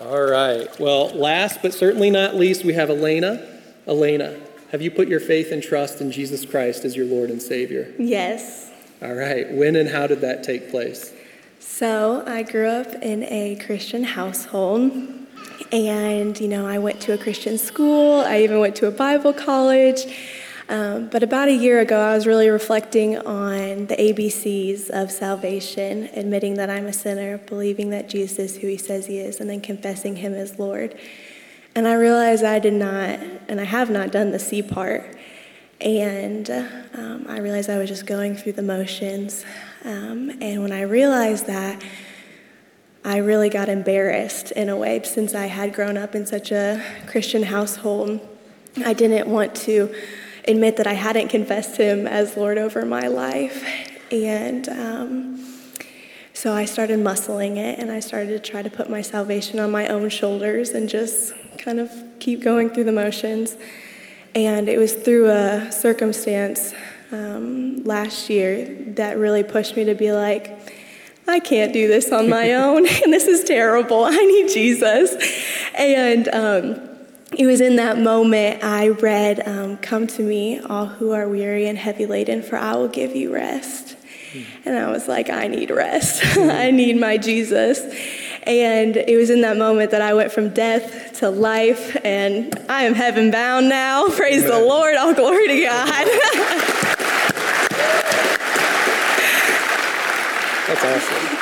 All right. Well, last but certainly not least, we have Elena. Elena, have you put your faith and trust in Jesus Christ as your Lord and Savior? Yes. All right. When and how did that take place? So I grew up in a Christian household. And, you know, I went to a Christian school. I even went to a Bible college. Um, but about a year ago, I was really reflecting on the ABCs of salvation, admitting that I'm a sinner, believing that Jesus is who he says he is, and then confessing him as Lord. And I realized I did not, and I have not done the C part. And um, I realized I was just going through the motions. Um, and when I realized that, I really got embarrassed in a way since I had grown up in such a Christian household. I didn't want to admit that I hadn't confessed Him as Lord over my life. And um, so I started muscling it and I started to try to put my salvation on my own shoulders and just kind of keep going through the motions. And it was through a circumstance um, last year that really pushed me to be like, I can't do this on my own, and this is terrible. I need Jesus. And um, it was in that moment I read, um, Come to me, all who are weary and heavy laden, for I will give you rest. And I was like, I need rest. I need my Jesus. And it was in that moment that I went from death to life, and I am heaven bound now. Praise the Lord. All glory to God. That's awesome.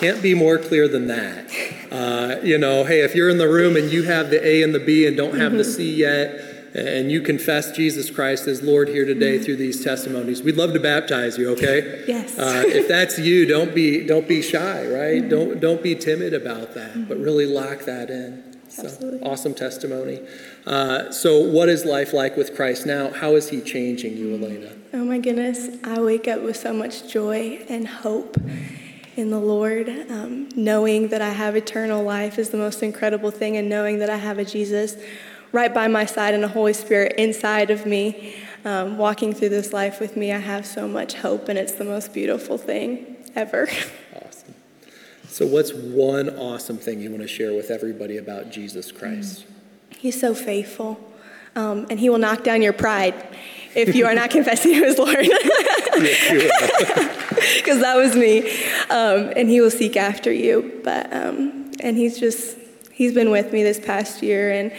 Can't be more clear than that. Uh, you know, hey, if you're in the room and you have the A and the B and don't have the C yet, and you confess Jesus Christ as Lord here today through these testimonies, we'd love to baptize you. Okay? Yes. Uh, if that's you, don't be don't be shy, right? Don't don't be timid about that, but really lock that in. So, Absolutely. awesome testimony. Uh, so, what is life like with Christ now? How is He changing you, Elena? Oh my goodness, I wake up with so much joy and hope in the Lord. Um, knowing that I have eternal life is the most incredible thing, and knowing that I have a Jesus right by my side and a Holy Spirit inside of me, um, walking through this life with me, I have so much hope, and it's the most beautiful thing ever. Awesome. So, what's one awesome thing you want to share with everybody about Jesus Christ? He's so faithful. um, and He will knock down your pride if you are not confessing Him as Lord. Because that was me. Um, and He will seek after you. But um, and He's just He's been with me this past year, and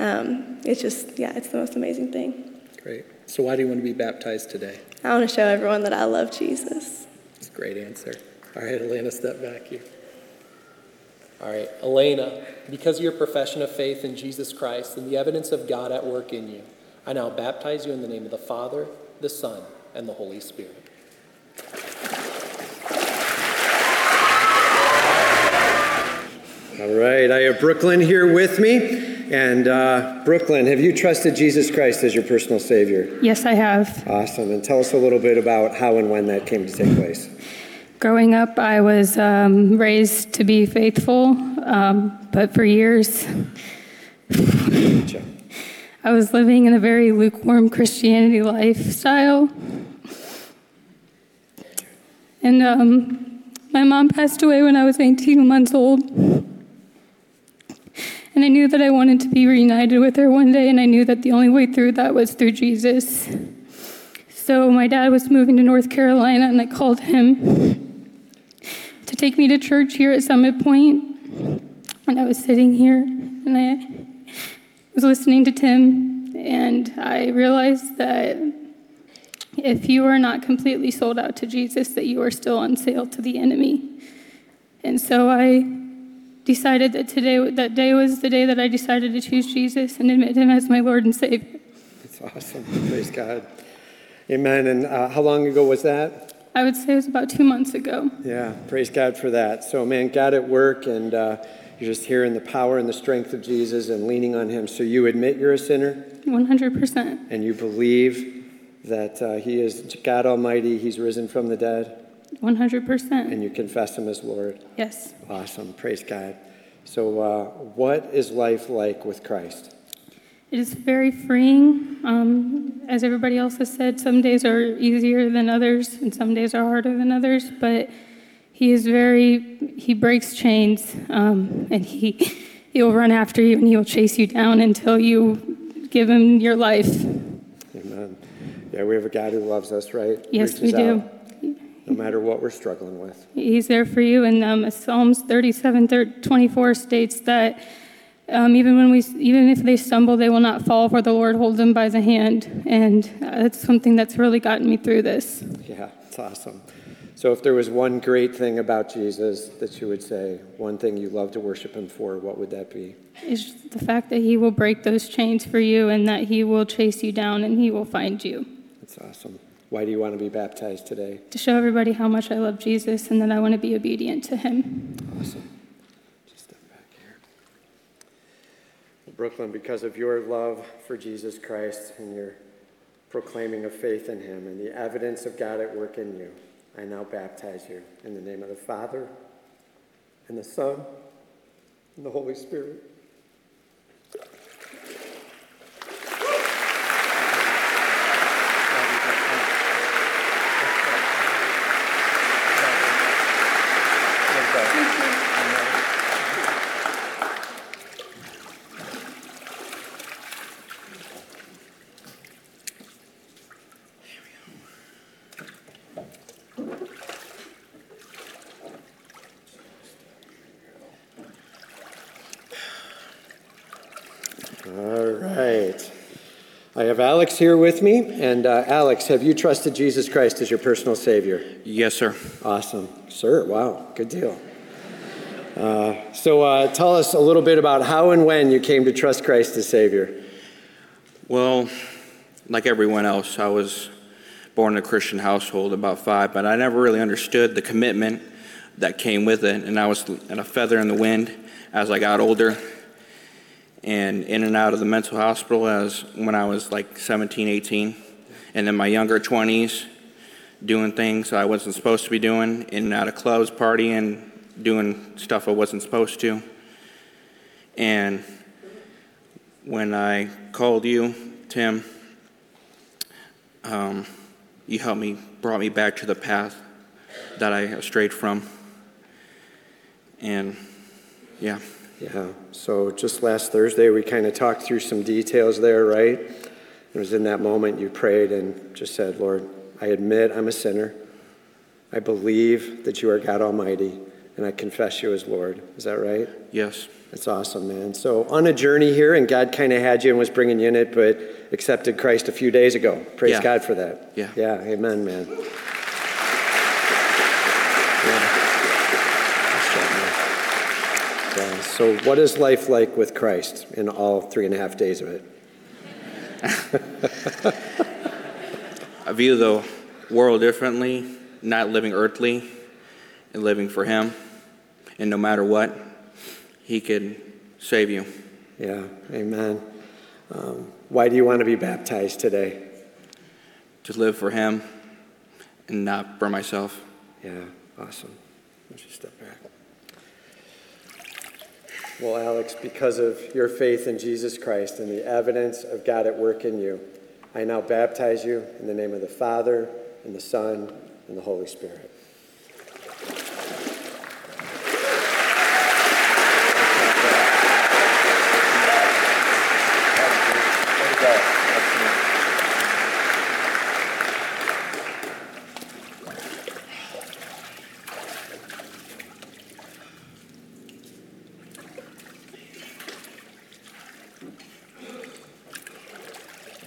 um, it's just yeah, it's the most amazing thing. Great. So, why do you want to be baptized today? I want to show everyone that I love Jesus. That's a great answer. All right, Elena, step back here. All right, Elena, because of your profession of faith in Jesus Christ and the evidence of God at work in you, I now baptize you in the name of the Father, the Son, and the Holy Spirit. All right, I have Brooklyn here with me. And uh, Brooklyn, have you trusted Jesus Christ as your personal Savior? Yes, I have. Awesome. And tell us a little bit about how and when that came to take place. Growing up, I was um, raised to be faithful, um, but for years, I was living in a very lukewarm Christianity lifestyle. And um, my mom passed away when I was 18 months old. And I knew that I wanted to be reunited with her one day, and I knew that the only way through that was through Jesus. So my dad was moving to North Carolina, and I called him to take me to church here at Summit Point. And I was sitting here, and I was listening to Tim, and I realized that if you are not completely sold out to Jesus, that you are still on sale to the enemy. And so I decided that today, that day was the day that I decided to choose Jesus and admit Him as my Lord and Savior. That's awesome. Praise God. Amen. And uh, how long ago was that? I would say it was about two months ago. Yeah, praise God for that. So, man, God at work, and uh, you're just hearing the power and the strength of Jesus and leaning on Him. So, you admit you're a sinner? 100%. And you believe that uh, He is God Almighty, He's risen from the dead? 100%. And you confess Him as Lord? Yes. Awesome. Praise God. So, uh, what is life like with Christ? It is very freeing. Um, as everybody else has said, some days are easier than others, and some days are harder than others. But he is very, he breaks chains, um, and he, he will run after you and he will chase you down until you give him your life. Amen. Yeah, we have a God who loves us, right? Yes, Reaches we do. out no matter what we're struggling with. He's there for you. And um, Psalms 37, 24 states that um, even when we, even if they stumble, they will not fall, for the Lord holds them by the hand. And uh, that's something that's really gotten me through this. Yeah, it's awesome. So, if there was one great thing about Jesus that you would say, one thing you love to worship him for, what would that be? Is the fact that he will break those chains for you and that he will chase you down and he will find you. That's awesome. Why do you want to be baptized today? To show everybody how much I love Jesus and that I want to be obedient to him. Awesome. Just step back here. Well, Brooklyn, because of your love for Jesus Christ and your proclaiming of faith in him and the evidence of God at work in you, I now baptize you in the name of the Father and the Son and the Holy Spirit. All right. I have Alex here with me. And uh, Alex, have you trusted Jesus Christ as your personal Savior? Yes, sir. Awesome. Sir, wow, good deal. Uh, so uh, tell us a little bit about how and when you came to trust Christ as Savior. Well, like everyone else, I was born in a Christian household about five, but I never really understood the commitment that came with it. And I was a feather in the wind as I got older and in and out of the mental hospital as when I was like 17, 18. And in my younger 20s, doing things I wasn't supposed to be doing, in and out of clubs, partying, doing stuff I wasn't supposed to. And when I called you, Tim, um, you helped me, brought me back to the path that I strayed from. And yeah. Yeah. Um, so just last Thursday, we kind of talked through some details there, right? It was in that moment you prayed and just said, Lord, I admit I'm a sinner. I believe that you are God Almighty, and I confess you as Lord. Is that right? Yes. That's awesome, man. So, on a journey here, and God kind of had you and was bringing you in it, but accepted Christ a few days ago. Praise Yeah. God for that. Yeah. Yeah, amen, man. Yeah. Nice job, man. Yeah. So, what is life like with Christ in all three and a half days of it? I view the world differently, not living earthly and living for Him. And no matter what, He can save you. Yeah, amen. Um, why do you want to be baptized today? To live for Him and not for myself. Yeah, awesome. Don't you step back? Well, Alex, because of your faith in Jesus Christ and the evidence of God at work in you, I now baptize you in the name of the Father, and the Son, and the Holy Spirit.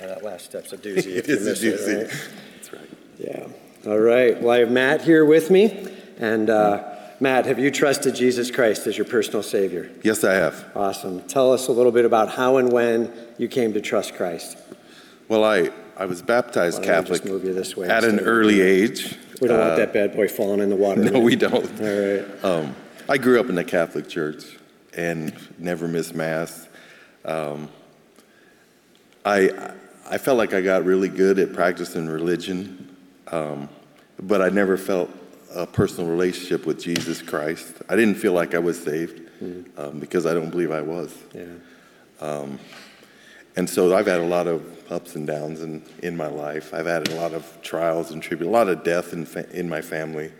That last step's a doozy. if you is a miss doozy. right? That's right. Yeah. All right. Well, I have Matt here with me. And uh, Matt, have you trusted Jesus Christ as your personal Savior? Yes, I have. Awesome. Tell us a little bit about how and when you came to trust Christ. Well, I, I was baptized Why don't Catholic just move you this way at an instead of- early age. We don't want Uh, that bad boy falling in the water. No, we don't. All right. Um, I grew up in the Catholic Church and never missed Mass. Um, I, I felt like I got really good at practicing religion, um, but I never felt a personal relationship with Jesus Christ. I didn't feel like I was saved um, because I don't believe I was. Yeah. Um, and so I've had a lot of ups and downs in, in my life. I've had a lot of trials and tribulations, a lot of death in, fa- in my family.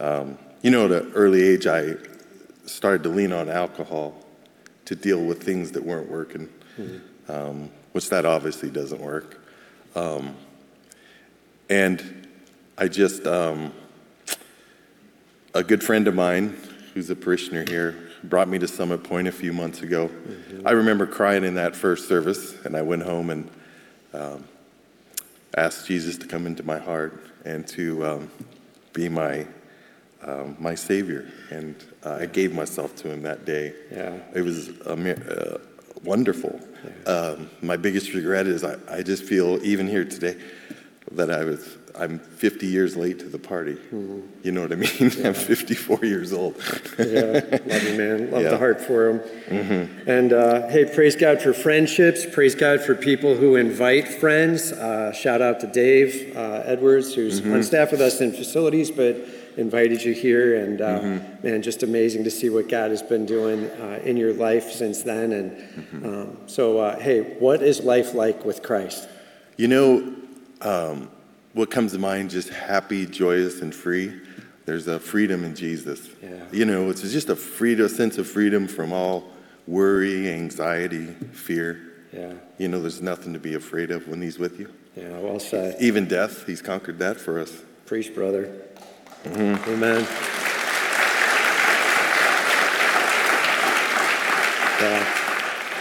Um, you know, at an early age, I started to lean on alcohol to deal with things that weren't working, um, which that obviously doesn't work. Um, and I just, um, a good friend of mine who's a parishioner here brought me to Summit Point a few months ago. I remember crying in that first service, and I went home and um, asked Jesus to come into my heart and to um, be my um, my Savior. And uh, I gave myself to Him that day. Yeah. It was a, uh, wonderful. Um, my biggest regret is I, I just feel even here today that I was I'm 50 years late to the party. You know what I mean? I'm 54 years old. yeah, love you, man. Love Yeah. the heart for him. Mhm. And uh, hey, praise God for friendships. Praise God for people who invite friends. Uh, shout out to Dave uh, Edwards, who's Mhm. on staff with us in facilities, but invited you here. And uh, Mhm. man, just amazing to see what God has been doing uh, in your life since then. And Mm-hmm. um, so, uh, hey, what is life like with Christ? You know, um, what comes to mind just happy, joyous, and free. There's a freedom in Jesus. Yeah. You know, it's just a freedom, a sense of freedom from all worry, anxiety, fear. Yeah. You know, there's nothing to be afraid of when He's with you. Yeah, well said. Even death, He's conquered that for us. Preach, brother. Mhm. Amen. Yeah.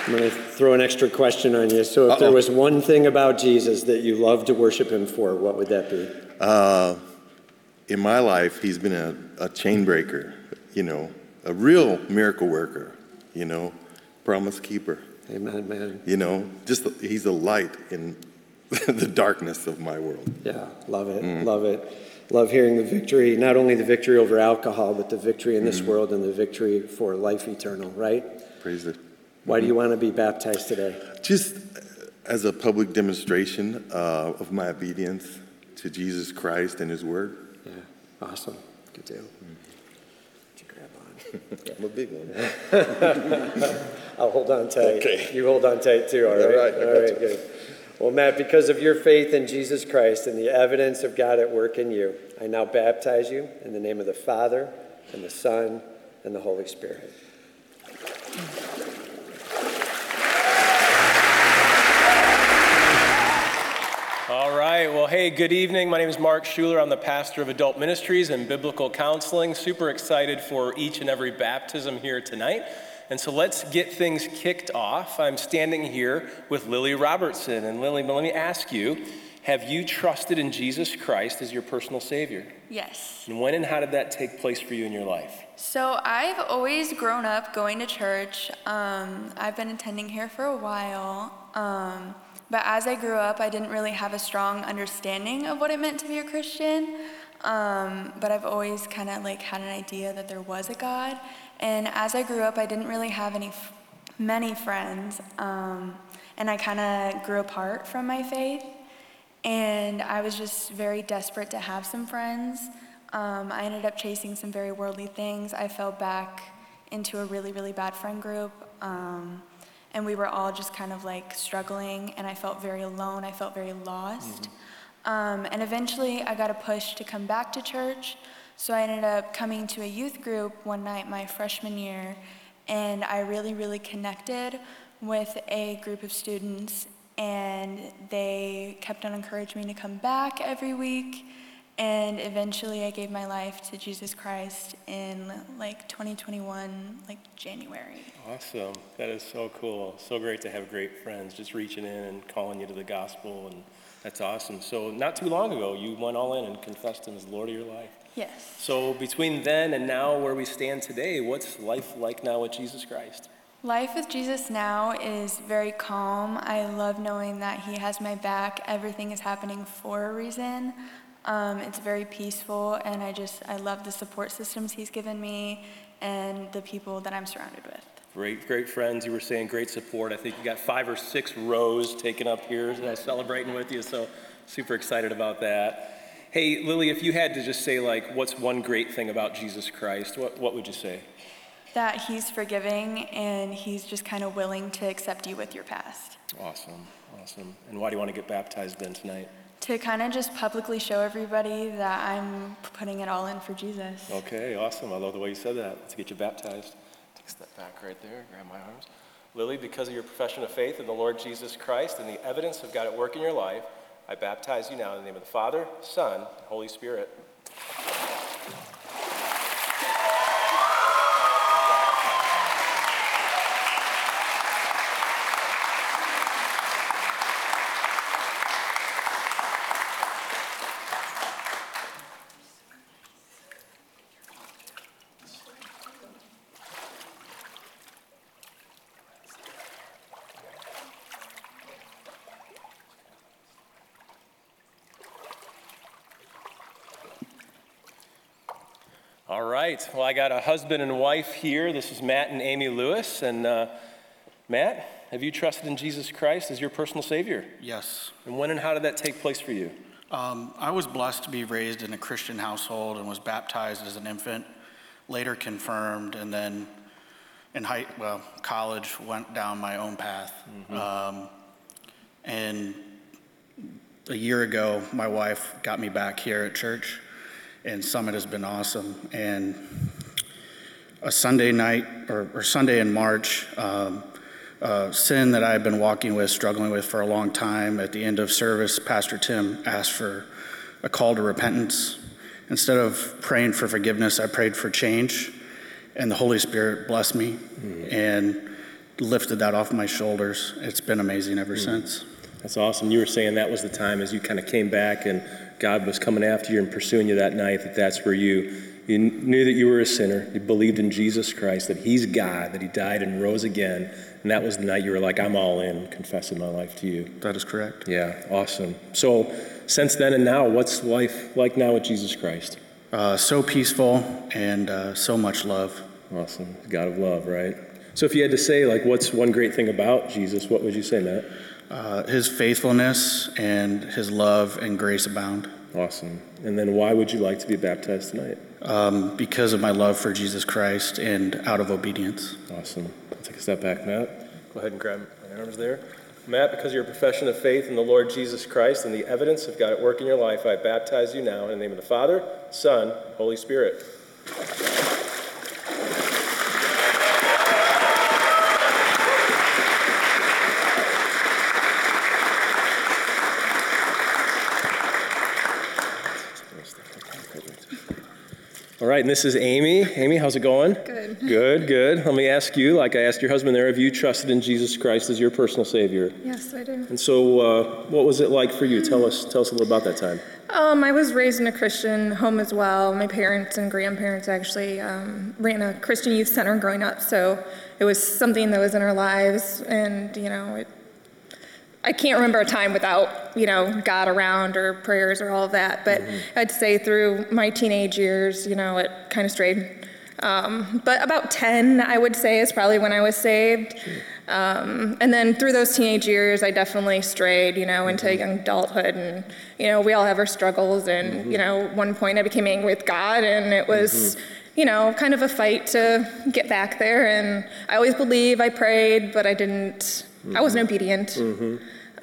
I'm going to throw an extra question on you. So, if there Uh-oh. was one thing about Jesus that you love to worship him for, what would that be? Uh, in my life, he's been a, a chain breaker, you know, a real miracle worker, you know, promise keeper. Amen, man. You know, just he's a light in the darkness of my world. Yeah, love it. Mm. Love it. Love hearing the victory, not only the victory over alcohol, but the victory in this Mhm. world and the victory for life eternal, right? Praise it. Why do you want to be baptized today? Just as a public demonstration uh, of my obedience to Jesus Christ and His Word. Yeah, awesome. Good deal. I'm a big one. I'll hold on tight. Okay. You hold on tight too, all All right? right, I All got right, you. good. Well, Matt, because of your faith in Jesus Christ and the evidence of God at work in you, I now baptize you in the name of the Father, and the Son, and the Holy Spirit. All right. Well, hey, good evening. My name is Mark Schuler. I'm the pastor of adult ministries and biblical counseling. Super excited for each and every baptism here tonight. And so let's get things kicked off. I'm standing here with Lily Robertson. And Lily, let me ask you have you trusted in Jesus Christ as your personal Savior? Yes. And when and how did that take place for you in your life? So I've always grown up going to church. Um, I've been attending here for a while. Um, but as I grew up, I didn't really have a strong understanding of what it meant to be a Christian. Um, but I've always kind of like had an idea that there was a God. And as I grew up, I didn't really have any, many friends. Um, and I kind of grew apart from my faith. And I was just very desperate to have some friends. Um, I ended up chasing some very worldly things. I fell back into a really, really bad friend group. Um, and we were all just kind of like struggling, and I felt very alone. I felt very lost. Mm-hmm. Um, and eventually, I got a push to come back to church. So I ended up coming to a youth group one night my freshman year, and I really, really connected with a group of students and they kept on encouraging me to come back every week. And eventually I gave my life to Jesus Christ in like 2021, like January. Awesome. That is so cool. So great to have great friends just reaching in and calling you to the gospel. And that's awesome. So, not too long ago, you went all in and confessed Him as Lord of your life. Yes. So, between then and now, where we stand today, what's life like now with Jesus Christ? Life with Jesus now is very calm. I love knowing that He has my back. Everything is happening for a reason. Um, it's very peaceful, and I just I love the support systems He's given me and the people that I'm surrounded with. Great, great friends. You were saying great support. I think you got five or six rows taken up here, and I'm celebrating with you. So super excited about that. Hey, Lily, if you had to just say like, what's one great thing about Jesus Christ? What what would you say? that he's forgiving and he's just kind of willing to accept you with your past. Awesome, awesome. And why do you want to get baptized then tonight? To kind of just publicly show everybody that I'm putting it all in for Jesus. Okay, awesome. I love the way you said that. Let's get you baptized. Take a step back right there, grab my arms. Lily, because of your profession of faith in the Lord Jesus Christ and the evidence of God at work in your life, I baptize you now in the name of the Father, Son, and Holy Spirit. All right. Well, I got a husband and wife here. This is Matt and Amy Lewis. And uh, Matt, have you trusted in Jesus Christ as your personal Savior? Yes. And when and how did that take place for you? Um, I was blessed to be raised in a Christian household and was baptized as an infant, later confirmed, and then in high, well, college went down my own path. Mm-hmm. Um, and a year ago, my wife got me back here at church and Summit has been awesome. And a Sunday night or, or Sunday in March, um, uh, sin that I've been walking with, struggling with for a long time. At the end of service, Pastor Tim asked for a call to repentance. Instead of praying for forgiveness, I prayed for change, and the Holy Spirit blessed me mm. and lifted that off my shoulders. It's been amazing ever mm. since. That's awesome. You were saying that was the time as you kind of came back and God was coming after you and pursuing you that night, that that's where you, you knew that you were a sinner. You believed in Jesus Christ, that He's God, that He died and rose again. And that was the night you were like, I'm all in, confessing my life to you. That is correct. Yeah, awesome. So, since then and now, what's life like now with Jesus Christ? Uh, so peaceful and uh, so much love. Awesome. God of love, right? So, if you had to say, like, what's one great thing about Jesus, what would you say, Matt? Uh, his faithfulness and his love and grace abound. Awesome. And then why would you like to be baptized tonight? Um, because of my love for Jesus Christ and out of obedience. Awesome. I'll take a step back, Matt. Go ahead and grab my arms there. Matt, because of your profession of faith in the Lord Jesus Christ and the evidence of God at work in your life, I baptize you now in the name of the Father, Son, Holy Spirit. All right, and this is Amy. Amy, how's it going? Good. Good, good. Let me ask you, like I asked your husband there, have you trusted in Jesus Christ as your personal Savior? Yes, I do. And so, uh, what was it like for you? Tell us, tell us a little about that time. Um, I was raised in a Christian home as well. My parents and grandparents actually um, ran a Christian youth center growing up, so it was something that was in our lives, and you know, it, I can't remember a time without you know God around or prayers or all of that. But I'd say through my teenage years, you know, it kind of strayed. Um, but about 10, I would say, is probably when I was saved. Um, and then through those teenage years, I definitely strayed, you know, into young adulthood. And, you know, we all have our struggles. And, you know, one point I became angry with God, and it was, you know, kind of a fight to get back there. And I always believe I prayed, but I didn't, I wasn't obedient.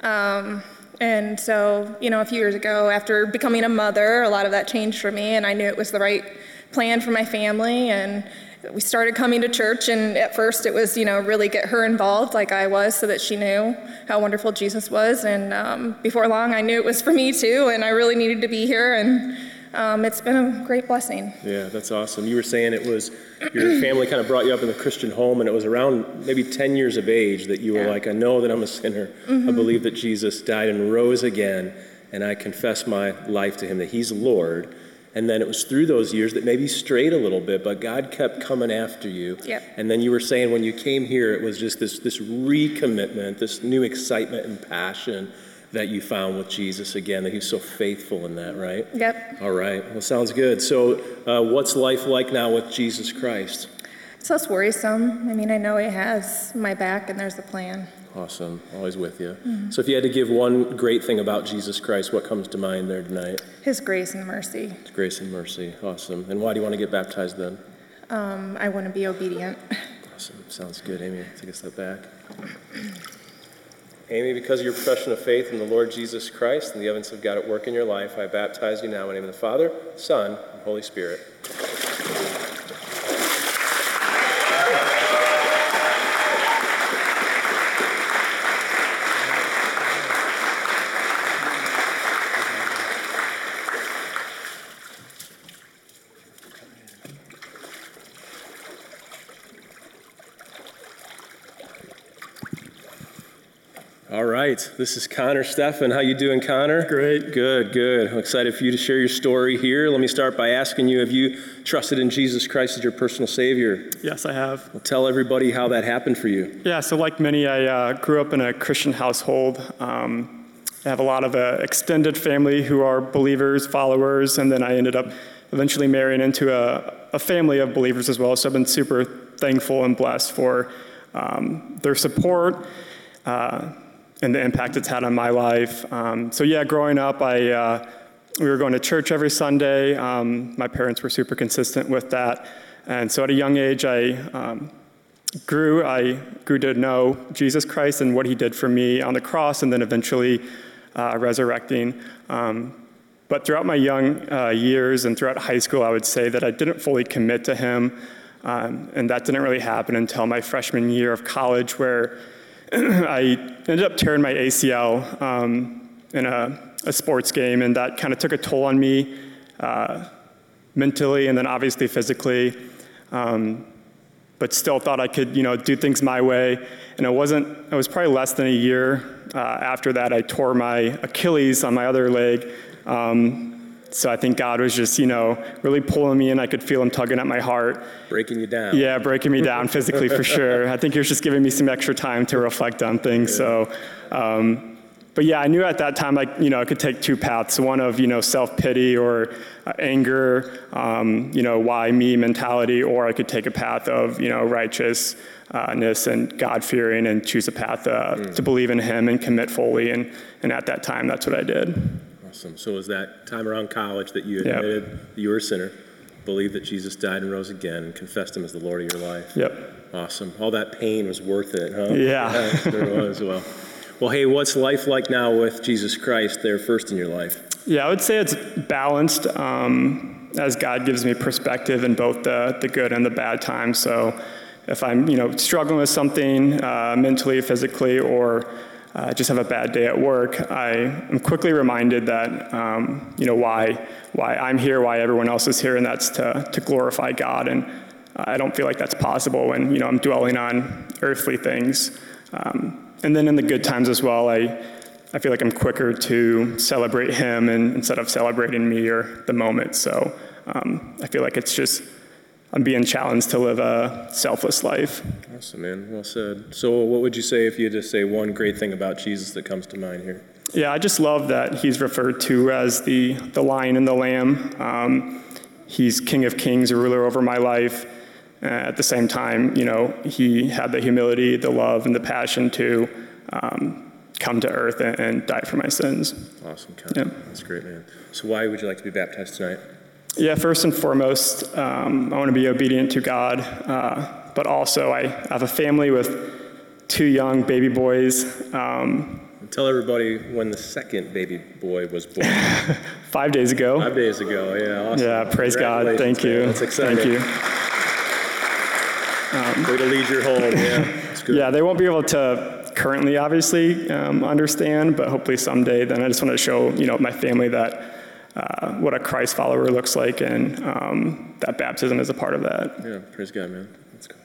Um, and so, you know, a few years ago, after becoming a mother, a lot of that changed for me, and I knew it was the right plan for my family. And we started coming to church, and at first it was, you know, really get her involved like I was so that she knew how wonderful Jesus was. And um, before long, I knew it was for me too, and I really needed to be here. And um, it's been a great blessing. Yeah, that's awesome. You were saying it was your family kind of brought you up in the Christian home, and it was around maybe 10 years of age that you were like, I know that I'm a sinner. I Mhm. believe that Jesus died and rose again, and I confess my life to him that he's Lord. And then it was through those years that maybe strayed a little bit, but God kept coming after you. Yep. And then you were saying when you came here, it was just this, this recommitment, this new excitement and passion that you found with Jesus again, that he's so faithful in that, right? Yep. All right. Well, sounds good. So, uh, what's life like now with Jesus Christ? It's less worrisome. I mean, I know He has my back, and there's a plan. Awesome. Always with you. Mhm. So, if you had to give one great thing about Jesus Christ, what comes to mind there tonight? His grace and mercy. His grace and mercy. Awesome. And why do you want to get baptized then? Um, I want to be obedient. Awesome. Sounds good. Amy, take a step back. Amy, because of your profession of faith in the Lord Jesus Christ and the evidence of God at work in your life, I baptize you now in the name of the Father, Son, and Holy Spirit. All right, this is Connor Steffen. How you doing, Connor? Great. Good, good. I'm excited for you to share your story here. Let me start by asking you, have you trusted in Jesus Christ as your personal Savior? Yes, I have. Well, tell everybody how that happened for you. Yeah, so like many, I uh, grew up in a Christian household. Um, I have a lot of uh, extended family who are believers, followers, and then I ended up eventually marrying into a, a family of believers as well. So I've been super thankful and blessed for um, their support uh, and the impact it's had on my life. Um, so yeah, growing up, I uh, we were going to church every Sunday. Um, my parents were super consistent with that, and so at a young age, I um, grew. I grew to know Jesus Christ and what He did for me on the cross, and then eventually uh, resurrecting. Um, but throughout my young uh, years and throughout high school, I would say that I didn't fully commit to Him, um, and that didn't really happen until my freshman year of college, where I ended up tearing my ACL um, in a, a sports game, and that kind of took a toll on me uh, mentally and then obviously physically. Um, but still thought I could, you know, do things my way. And it wasn't. It was probably less than a year uh, after that I tore my Achilles on my other leg. Um, so I think God was just, you know, really pulling me in. I could feel Him tugging at my heart. Breaking you down. Yeah, breaking me down physically for sure. I think He was just giving me some extra time to reflect on things. So, um, but yeah, I knew at that time, like, you know, I could take two paths one of, you know, self pity or uh, anger, um, you know, why me mentality, or I could take a path of, you know, righteousness and God fearing and choose a path uh, to believe in Him and commit fully. And, and at that time, that's what I did. Awesome. So, it was that time around college that you Yep. admitted that you were a sinner, believed that Jesus died and rose again, and confessed Him as the Lord of your life? Yep. Awesome. All that pain was worth it, huh? Yeah. there was. Well, well, hey, what's life like now with Jesus Christ there first in your life? Yeah, I would say it's balanced um, as God gives me perspective in both the, the good and the bad times. So if I'm, you know, struggling with something uh, mentally, physically, or uh, just have a bad day at work, I am quickly reminded that, um, you know, why, why I'm here, why everyone else is here, and that's to, to glorify God. And I don't feel like that's possible when, you know, I'm dwelling on earthly things. Um, and then in the good times as well, I, I feel like I'm quicker to celebrate Him and, instead of celebrating me or the moment. So um, I feel like it's just, I'm being challenged to live a selfless life. Awesome, man. Well said. So, what would you say if you had to say one great thing about Jesus that comes to mind here? Yeah, I just love that he's referred to as the, the lion and the lamb. Um, he's King of Kings, a ruler over my life. Uh, at the same time, you know, he had the humility, the love, and the passion to um, come to earth and, and, die for my sins. Awesome. Yeah. That's great, man. So, why would you like to be baptized tonight? Yeah, first and foremost, um, I want to be obedient to God, uh, but also I have a family with two young baby boys. Um, Tell everybody when the second baby boy was born. Five days ago. Five days ago, yeah. Awesome. Yeah, praise God. Thank you. Man. That's exciting. Thank you. Um, Way to lead your home. Yeah, yeah, they won't be able to currently, obviously, um, understand, but hopefully someday. Then I just want to show, you know, my family that uh, what a Christ follower looks like, and um, that baptism is a part of that. Yeah, praise God, man. Let's go.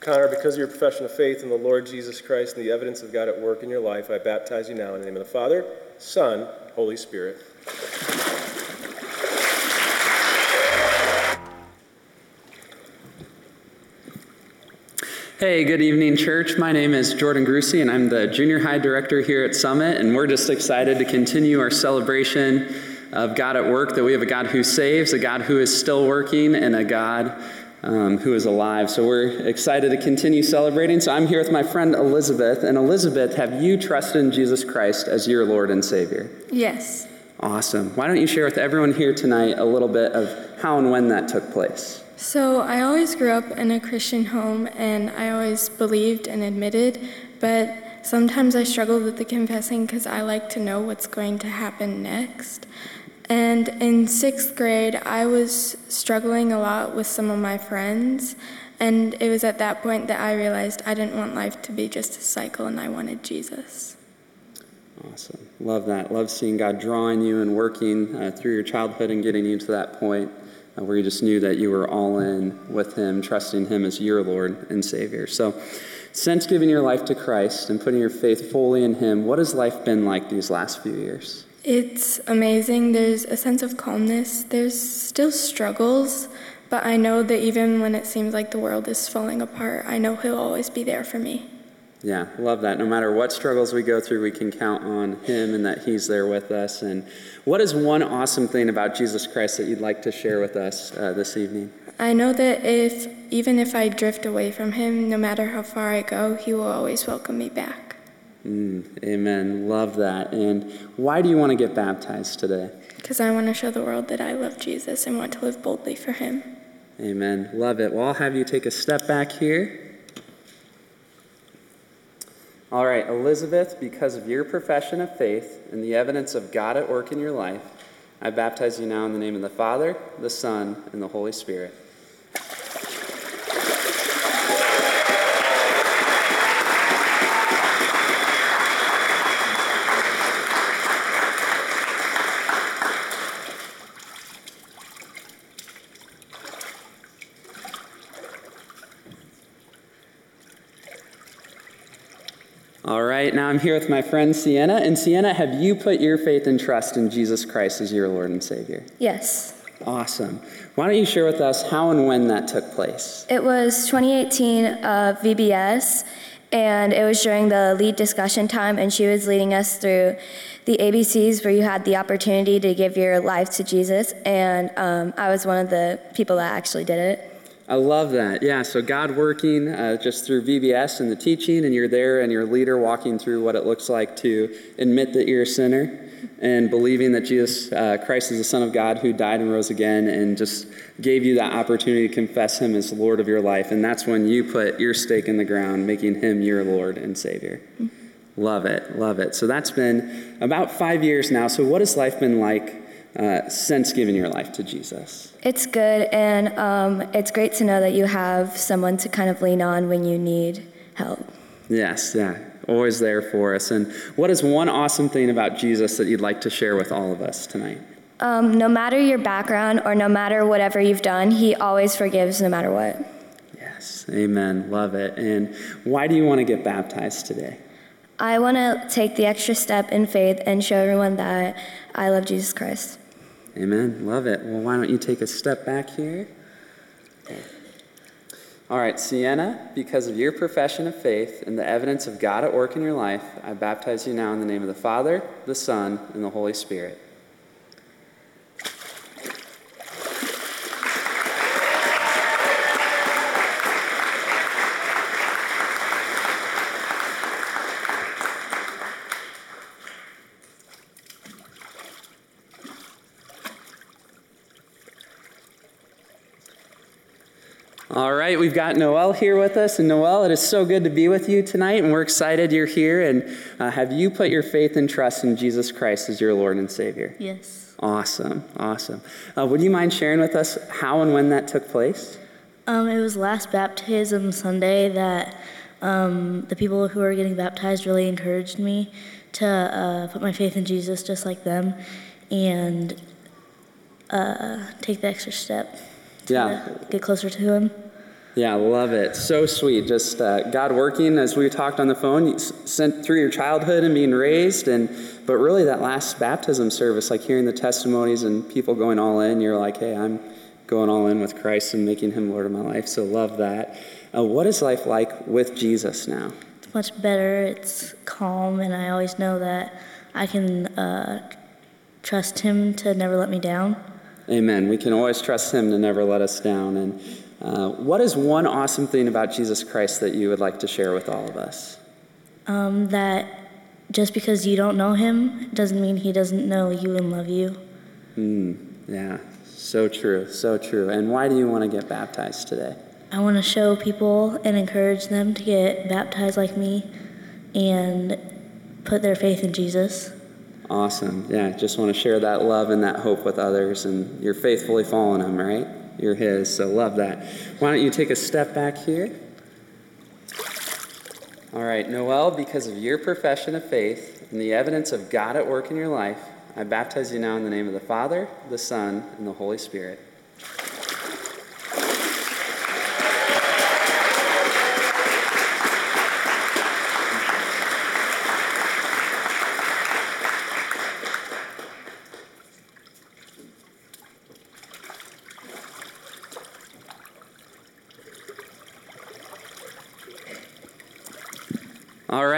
Connor, because of your profession of faith in the Lord Jesus Christ and the evidence of God at work in your life, I baptize you now in the name of the Father, Son, Holy Spirit. Hey, good evening, church. My name is Jordan Grucey, and I'm the junior high director here at Summit, and we're just excited to continue our celebration of God at work, that we have a God who saves, a God who is still working, and a God um, who is alive. So we're excited to continue celebrating. So I'm here with my friend Elizabeth, and Elizabeth, have you trusted in Jesus Christ as your Lord and Savior? Yes. Awesome. Why don't you share with everyone here tonight a little bit of how and when that took place? So, I always grew up in a Christian home and I always believed and admitted, but sometimes I struggled with the confessing because I like to know what's going to happen next. And in sixth grade, I was struggling a lot with some of my friends, and it was at that point that I realized I didn't want life to be just a cycle and I wanted Jesus. Awesome. Love that. Love seeing God drawing you and working uh, through your childhood and getting you to that point Uh, where you just knew that you were all in with Him, trusting Him as your Lord and Savior. So, since giving your life to Christ and putting your faith fully in Him, what has life been like these last few years? It's amazing. There's a sense of calmness. There's still struggles, but I know that even when it seems like the world is falling apart, I know He'll always be there for me. Yeah, love that. No matter what struggles we go through, we can count on Him and that He's there with us. And what is one awesome thing about Jesus Christ that you'd like to share with us uh, this evening? I know that if even if I drift away from Him, no matter how far I go, He will always welcome me back. Mm, amen. Love that. And why do you want to get baptized today? Because I want to show the world that I love Jesus and want to live boldly for Him. Amen. Love it. Well, I'll have you take a step back here. All right, Elizabeth, because of your profession of faith and the evidence of God at work in your life, I baptize you now in the name of the Father, the Son, and the Holy Spirit. All right, now I'm here with my friend Sienna. And Sienna, have you put your faith and trust in Jesus Christ as your Lord and Savior? Yes. Awesome. Why don't you share with us how and when that took place? It was 2018 uh, VBS, and it was during the lead discussion time, and she was leading us through the ABCs where you had the opportunity to give your life to Jesus, and um, I was one of the people that actually did it. I love that. Yeah, so God working uh, just through VBS and the teaching, and you're there and your leader walking through what it looks like to admit that you're a sinner and believing that Jesus uh, Christ is the Son of God who died and rose again and just gave you that opportunity to confess Him as Lord of your life. And that's when you put your stake in the ground, making Him your Lord and Savior. Mm-hmm. Love it, love it. So that's been about five years now. So, what has life been like? Uh, since giving your life to Jesus? It's good, and um, it's great to know that you have someone to kind of lean on when you need help. Yes, yeah. Always there for us. And what is one awesome thing about Jesus that you'd like to share with all of us tonight? Um, no matter your background or no matter whatever you've done, He always forgives no matter what. Yes, amen. Love it. And why do you want to get baptized today? I want to take the extra step in faith and show everyone that I love Jesus Christ. Amen. Love it. Well, why don't you take a step back here? All right, Sienna, because of your profession of faith and the evidence of God at work in your life, I baptize you now in the name of the Father, the Son, and the Holy Spirit. All right, we've got Noel here with us. And Noel, it is so good to be with you tonight, and we're excited you're here. And uh, have you put your faith and trust in Jesus Christ as your Lord and Savior? Yes. Awesome, awesome. Uh, would you mind sharing with us how and when that took place? Um, it was last baptism Sunday that um, the people who were getting baptized really encouraged me to uh, put my faith in Jesus just like them and uh, take the extra step to Yeah. get closer to Him. Yeah, love it. So sweet. Just uh, God working as we talked on the phone, sent through your childhood and being raised, and but really that last baptism service, like hearing the testimonies and people going all in, you're like, hey, I'm going all in with Christ and making Him Lord of my life. So love that. Uh, what is life like with Jesus now? It's much better. It's calm, and I always know that I can uh, trust Him to never let me down. Amen. We can always trust Him to never let us down. And uh, what is one awesome thing about Jesus Christ that you would like to share with all of us? Um, that just because you don't know Him doesn't mean He doesn't know you and love you. Hmm. yeah, so true, so true. And why do you want to get baptized today? I want to show people and encourage them to get baptized like me and put their faith in Jesus. Awesome. Yeah, just want to share that love and that hope with others. And you're faithfully following Him, right? You're His, so love that. Why don't you take a step back here? All right, Noel, because of your profession of faith and the evidence of God at work in your life, I baptize you now in the name of the Father, the Son, and the Holy Spirit.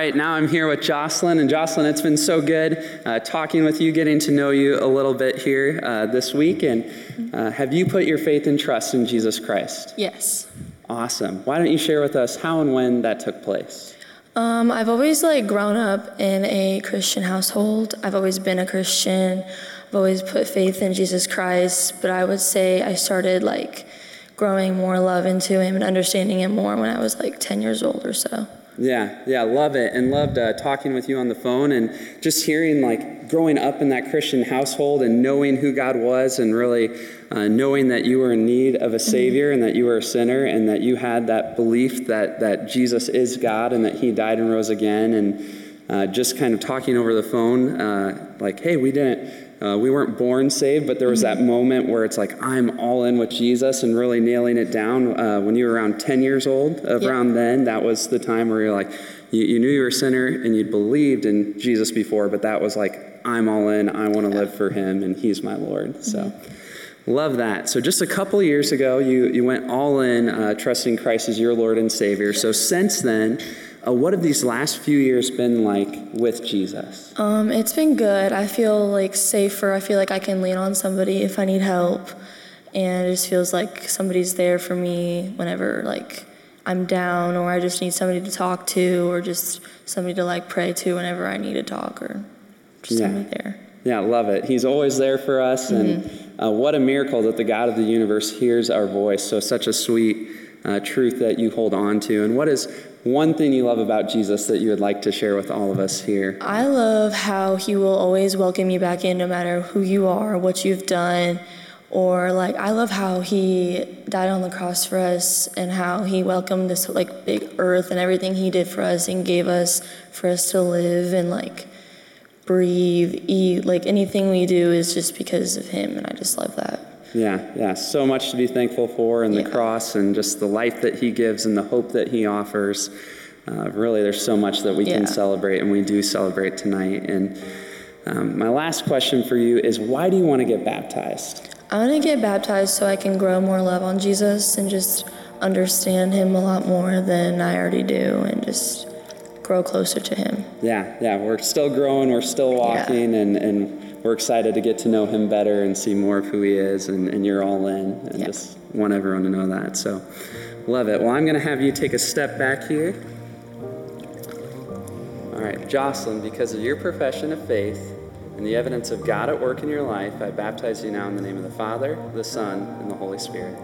Right, now I'm here with Jocelyn. And Jocelyn, it's been so good uh, talking with you, getting to know you a little bit here uh, this week. And uh, have you put your faith and trust in Jesus Christ? Yes. Awesome. Why don't you share with us how and when that took place? Um, I've always like grown up in a Christian household. I've always been a Christian. I've always put faith in Jesus Christ, but I would say I started like growing more love into him and understanding him more when I was like 10 years old or so. Yeah, yeah, love it. And loved uh, talking with you on the phone and just hearing, like, growing up in that Christian household and knowing who God was and really uh, knowing that you were in need of a Savior and that you were a sinner and that you had that belief that, that Jesus is God and that He died and rose again. And uh, just kind of talking over the phone, uh, like, hey, we didn't. Uh, we weren't born saved, but there was that moment where it's like, I'm all in with Jesus and really nailing it down. Uh, when you were around 10 years old, around then, that was the time where you're like, you, you knew you were a sinner and you'd believed in Jesus before, but that was like, I'm all in. I want to live for him and he's my Lord. So. Love that. So, just a couple years ago, you, you went all in, uh, trusting Christ as your Lord and Savior. So, since then, uh, what have these last few years been like with Jesus? Um, it's been good. I feel like safer. I feel like I can lean on somebody if I need help. And it just feels like somebody's there for me whenever like I'm down or I just need somebody to talk to or just somebody to like pray to whenever I need to talk or just Yeah. somebody there. Yeah, love it. He's always there for us, and uh, what a miracle that the God of the universe hears our voice. So, such a sweet uh, truth that you hold on to. And what is one thing you love about Jesus that you would like to share with all of us here? I love how he will always welcome you back in no matter who you are, what you've done, Or like I love how he died on the cross for us and how he welcomed this like big earth and everything he did for us and gave us for us to live and like breathe, eat, like anything we do is just because of him and I just love that. Yeah, yeah, so much to be thankful for in the cross and just the life that he gives and the hope that he offers. Uh, really, there's so much that we Yeah. can celebrate, and we do celebrate tonight. And um, my last question for you is why do you want to get baptized? I want to get baptized so I can grow more love on Jesus and just understand him a lot more than I already do and just grow closer to him. Yeah, yeah, we're still growing, we're still walking, and, and we're excited to get to know him better and see more of who he is, and, and you're all in, and just want everyone to know that. So, love it. Well, I'm going to have you take a step back here. All right, Jocelyn, because of your profession of faith and the evidence of God at work in your life, I baptize you now in the name of the Father, the Son, and the Holy Spirit.